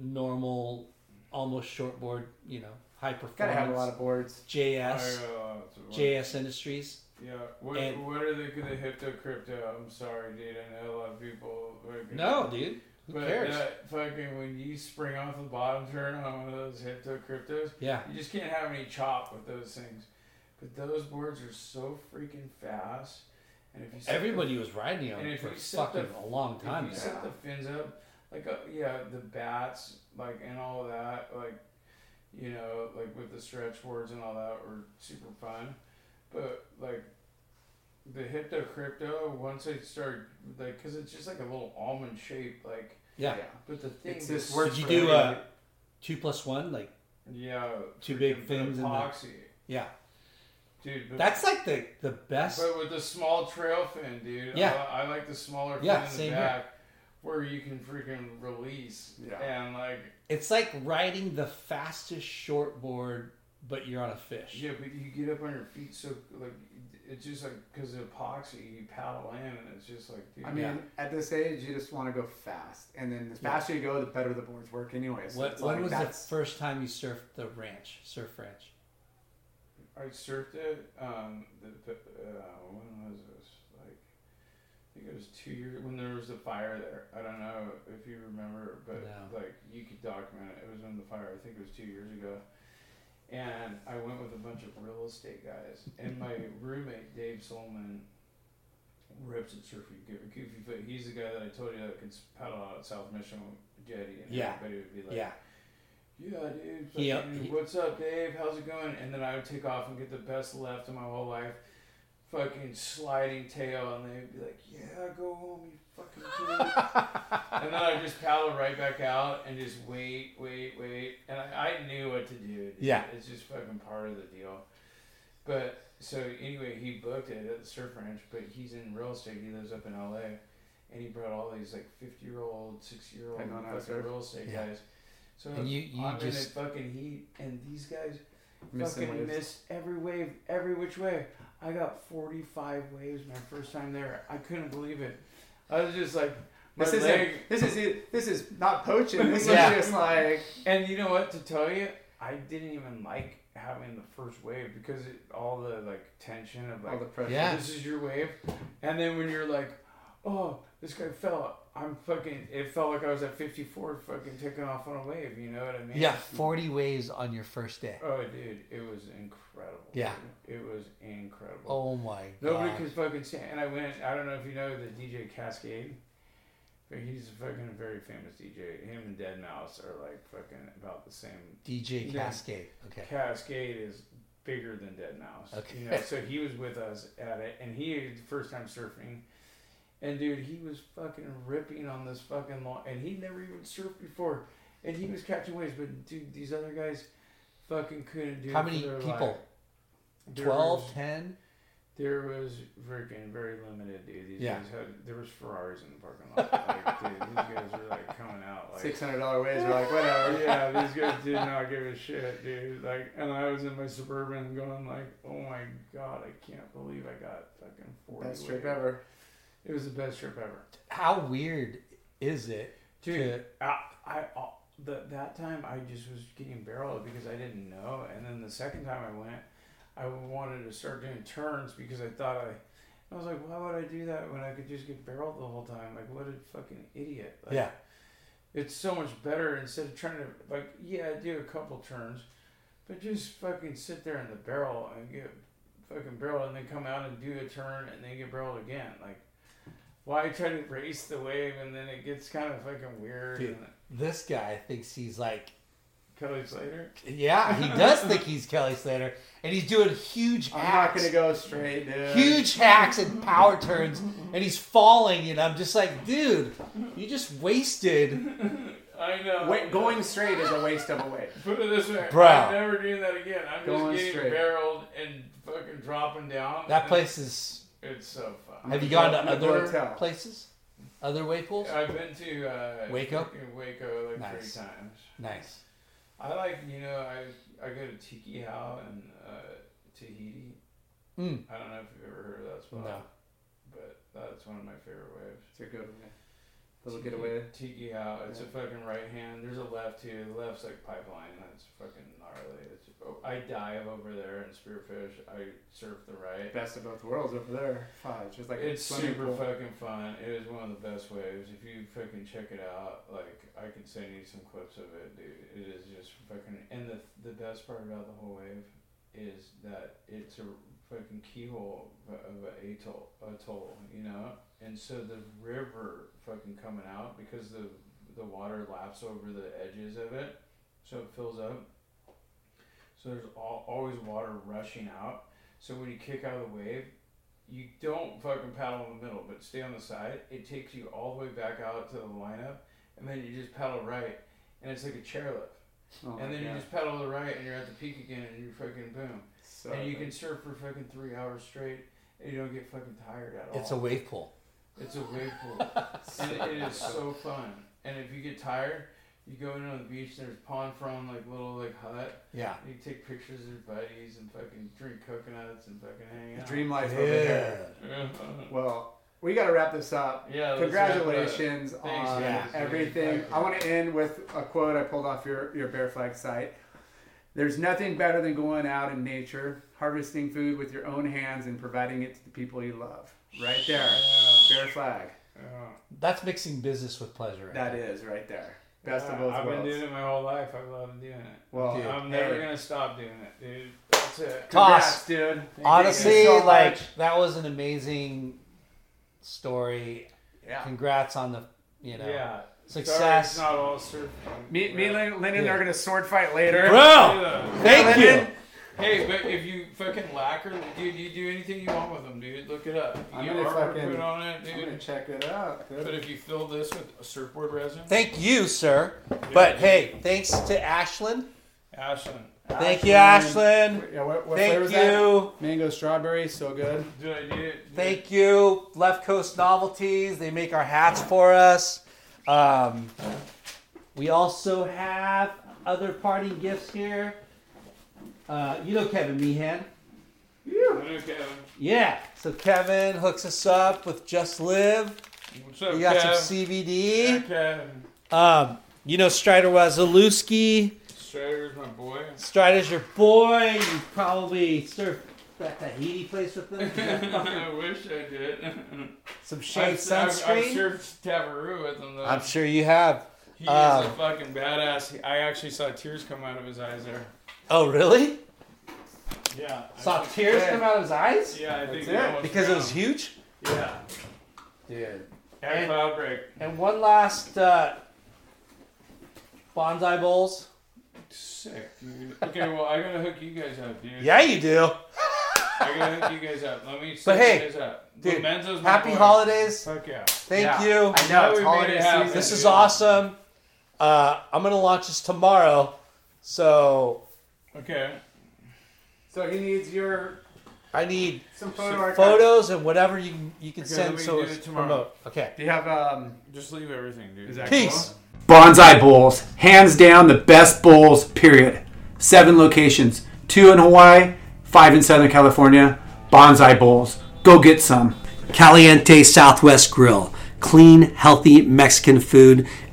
normal, almost short board. you know, high performance. Gotta have a lot of boards. JS, I, uh, JS Industries. Yeah. What, And- what are they gonna hit the crypto? I'm sorry, dude. I know a lot of people. No, dude, who But cares? that fucking when you spring off the bottom turn on one of those Hypto Kryptos, yeah, You just can't have any chop with those things. But those boards are so freaking fast. And if you everybody was riding them if for fucking the- a long time. if you set the fins up, like uh, yeah, the bats, like and all that, like you know, like with the stretch boards and all that were super fun. But like the Hypto Krypto, once I start like, cause it's just like a little almond shape, like. Yeah, But the thing It's is- this works Did you do everybody. uh, two plus one? Like, yeah, Two big freaking fins and the- epoxy, yeah, dude. But that's like the the best. But with the small trail fin, dude. Yeah. I, I like the smaller fin Yeah, in the same back where you can freaking release. Yeah. And like, It's like riding the fastest shortboard, but you're on a fish. yeah, but you get up on your feet so like it's just like because of epoxy, you paddle in, and it's just like, dude. I mean, Yeah. at this age, you just want to go fast, and then the faster you go, the better the boards work, anyway. So What, when like was that's, the first time you surfed the ranch, surf ranch? I surfed it. Um, the, uh, when was this? Like, I think it was two years when there was a fire there. I don't know if you remember, but No. like you could document it. It was in the fire. I think it was two years ago. And I went with a bunch of real estate guys, and my roommate Dave Solomon rips at surfing goofy foot. He's the guy that I told you that could paddle out at South Mission Jetty, and Yeah. everybody would be like, yeah. yeah, dude. He- fucking, he- what's up, Dave? How's it going? And then I would take off and get the best left of my whole life. Fucking sliding tail, and they'd be like, "Yeah, go home, you fucking kid." and then I just paddle right back out and just wait, wait, wait. And I, I knew what to do. dude. Yeah. it's just fucking part of the deal. But so anyway, he booked it at the surf ranch, but he's in real estate. He lives up in L.A. And he brought all these like fifty-year-old, sixty-year-old That know how to fucking real estate Yeah. guys. So And you- you I'm just- in a fucking heat, and these guys fucking waves. missed every wave, every which way. I got forty-five waves my first time there. I couldn't believe it. I was just like, my This leg. isn't. This is this is not poaching. This Yeah. is just like And you know what? To tell you, I didn't even like having the first wave because it, all the like tension of like, all the pressure. Yeah. this is your wave, and then when you're like, oh, this guy fell. I'm fucking. It felt like I was at 54, fucking taking off on a wave. You know what I mean? Yeah, 40 waves on your first day. Oh, dude, it was incredible. Yeah. dude. it was incredible. Oh my god. Nobody could fucking stand. And I went. I don't know if you know the DJ Kaskade, but he's a fucking very famous DJ. Him and deadmau5 are like fucking about the same. DJ. Kaskade. Okay. Kaskade is bigger than deadmau5. Okay. You know, so he was with us at it, and he the first time surfing. And dude, he was fucking ripping on this fucking long, and he never even surfed before, and he was catching waves. But dude, these other guys, fucking couldn't do. How it for many their people? life. There 12, was- 10? There was freaking very limited, dude. These Yeah. guys had there was Ferraris in the parking lot. Like, dude, these guys were like coming out like Six hundred dollar waves. We're like whatever. yeah, these guys did not give a shit, dude. Like, and I was in my suburban going like, oh my god, I can't believe I got fucking forty. Best trip waves." ever. It was the best trip ever, How weird is it? dude. I, I, I the, that time I just was getting barreled because I didn't know, and then the second time I went, I wanted to start doing turns because I thought I. I was like, why would I do that when I could just get barreled the whole time? Like, what a fucking idiot! Like, Yeah. it's so much better instead of trying to like yeah do a couple turns but just fucking sit there in the barrel and get fucking barrel and then come out and do a turn and then get barreled again like why try to race the wave and then it gets kind of fucking weird Dude. and This guy thinks he's like, Kelly Slater yeah, he does think he's Kelly Slater, and he's doing huge I'm not gonna go straight, dude. huge hacks and power turns, and he's falling, and I'm just like, dude, you just wasted. I know Wait, going straight is a waste of a wave. put it this way Bro. I'm never doing that again I'm just getting straight. barreled and fucking dropping down That place is. it's so fun Have you gone to I'm gonna go other tell. places? Other wave pools? I've been to uh, Waco? Waco like Nice. three times. Nice. I like you know I I go to Tikehau in uh, Tahiti. Mm. I don't know if you've ever heard of that spot. No. But that's one of my favorite waves. It's a good one. Little Tiki- getaway. Tikehau. It's a fucking right hand. There's a left too. The left's like pipeline. That's fucking gnarly. It's, oh, I dive over there and spearfish. I surf the right. Best of both worlds over there. It's just like It's super pool. fucking fun. It is one of the best waves. If you fucking check it out, like I can send you some clips of it, dude. It is just fucking. And the the best part about the whole wave is that it's a fucking keyhole of a atoll, atoll, you know. And so the river fucking coming out because the the water laps over the edges of it, so it fills up. So there's all, always water rushing out. So when you kick out of the wave, you don't fucking paddle in the middle, but stay on the side. It takes you all the way back out to the lineup, and then you just paddle right, and it's like a chairlift. Oh and then you just paddle to the right, and you're at the peak again, and you're fucking boom. So and you good. can surf for fucking three hours straight, and you don't get fucking tired at all. It's a wave pool. It's a wave pool, and it is so fun. And if you get tired, you go into the beach. There's pond from like little like hut. Yeah. You take pictures of your buddies and fucking drink coconuts and fucking hang out. Dream life over there. Yeah. Well, we got to wrap this up. Yeah, let's wrap it up. Congratulations Thanks, on guys. everything. I want to end with a quote I pulled off your, your Bear Flag site. There's nothing better than going out in nature, harvesting food with your own hands, and providing it to the people you love. Right there. Bear Flag. Yeah. That's mixing business with pleasure. Right That is right there. Best of both I've been doing it my whole life. I love doing it. Well, Dude. I'm never hey, gonna stop doing it, dude. That's it. congrats, dude. Thank Honestly, so like much. that was an amazing story. yeah. Congrats on the you know Yeah. success. Sorry, it's not all surfing. Me, me and Lin- Lyndon Yeah. are gonna sword fight later. Bro, Yeah. thank you. Lyndon? Hey, but if you fucking lacquer, dude, you do anything you want with them, dude. Look it up. You I'm gonna fucking- put on it, I'm gonna check it out. dude. But if you fill this with a surfboard resin, Thank you, sir. But hey, thanks to Ashlyn. Ashland, Thank you, Ashland. Yeah, what, what Thank flavor is that? you. Mango strawberry, so good. did I do? Thank you, Left Coast Novelties. They make our hats for us. Um, we also have other party gifts here. Uh, you know Kevin Meehan. Okay. Yeah. So Kevin hooks us up with Just Live. What's up, We got Kev? some CBD. Okay. Um, you know Strider Wasilewski. Strider's my boy. Strider's your boy. You probably surfed that Tahiti place with them. I wish I did. some shade I've, I've, I've sunscreen. surfed Tavarua with him though. I'm sure you have. he is um, a fucking badass. I actually saw tears come out of his eyes there. Oh, really? Yeah. I Saw think- tears come out of his eyes? Yeah, I think That's he it. almost Because it was drowned. huge? Yeah. Dude. At And- Cloud Break. And one last uh, bonsai bowls. Sick, dude. Okay, well, I gotta hook you guys up, dude. Yeah, you do. I gotta hook you guys up. Let me But set hey, you guys up. dude, Memento's my Happy boy. holidays. Fuck yeah. Thank Yeah. you. I know Now it's we holiday it happen. season. This is dude. awesome. Uh, I'm going to launch this tomorrow. So Okay. So he needs your I need some photo So archive. photos and whatever you can, you can Okay, send let me so do it's it tomorrow. promote. Okay. Do you have um? Just leave everything, dude. Is that Peace. Bonsai Bowls, hands down the best bowls. Period. Seven locations: two in Hawaii, five in Southern California. Bonsai Bowls. Go get some. Caliente Southwest Grill. Clean, healthy Mexican food.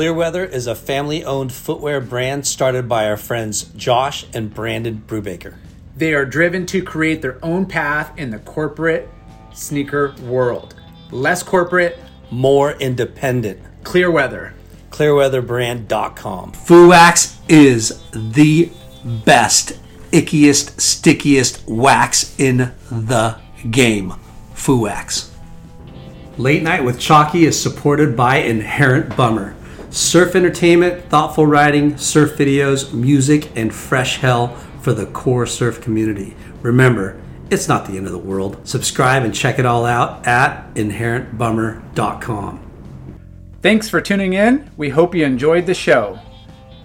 Clearweather is a family owned footwear brand started by our friends Josh and Brandon Brubaker. They are driven to create their own path in the corporate sneaker world. Less corporate, More independent. clear weather. Clearweatherbrand.com. Fuwax is the best, ickiest, stickiest wax in the game. Fuwax. Late Night with Chalky is supported by Inherent Bummer. Surf entertainment, thoughtful writing, surf videos, music, and fresh hell for the core surf community. Remember, it's not the end of the world. Subscribe and check it all out at inherentbummer.com. Thanks for tuning in. We hope you enjoyed the show.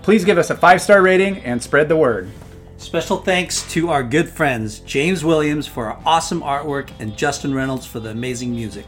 Please give us a five star rating and spread the word. Special thanks to our good friends James Williams for our awesome artwork and Justin Reynolds for the amazing music.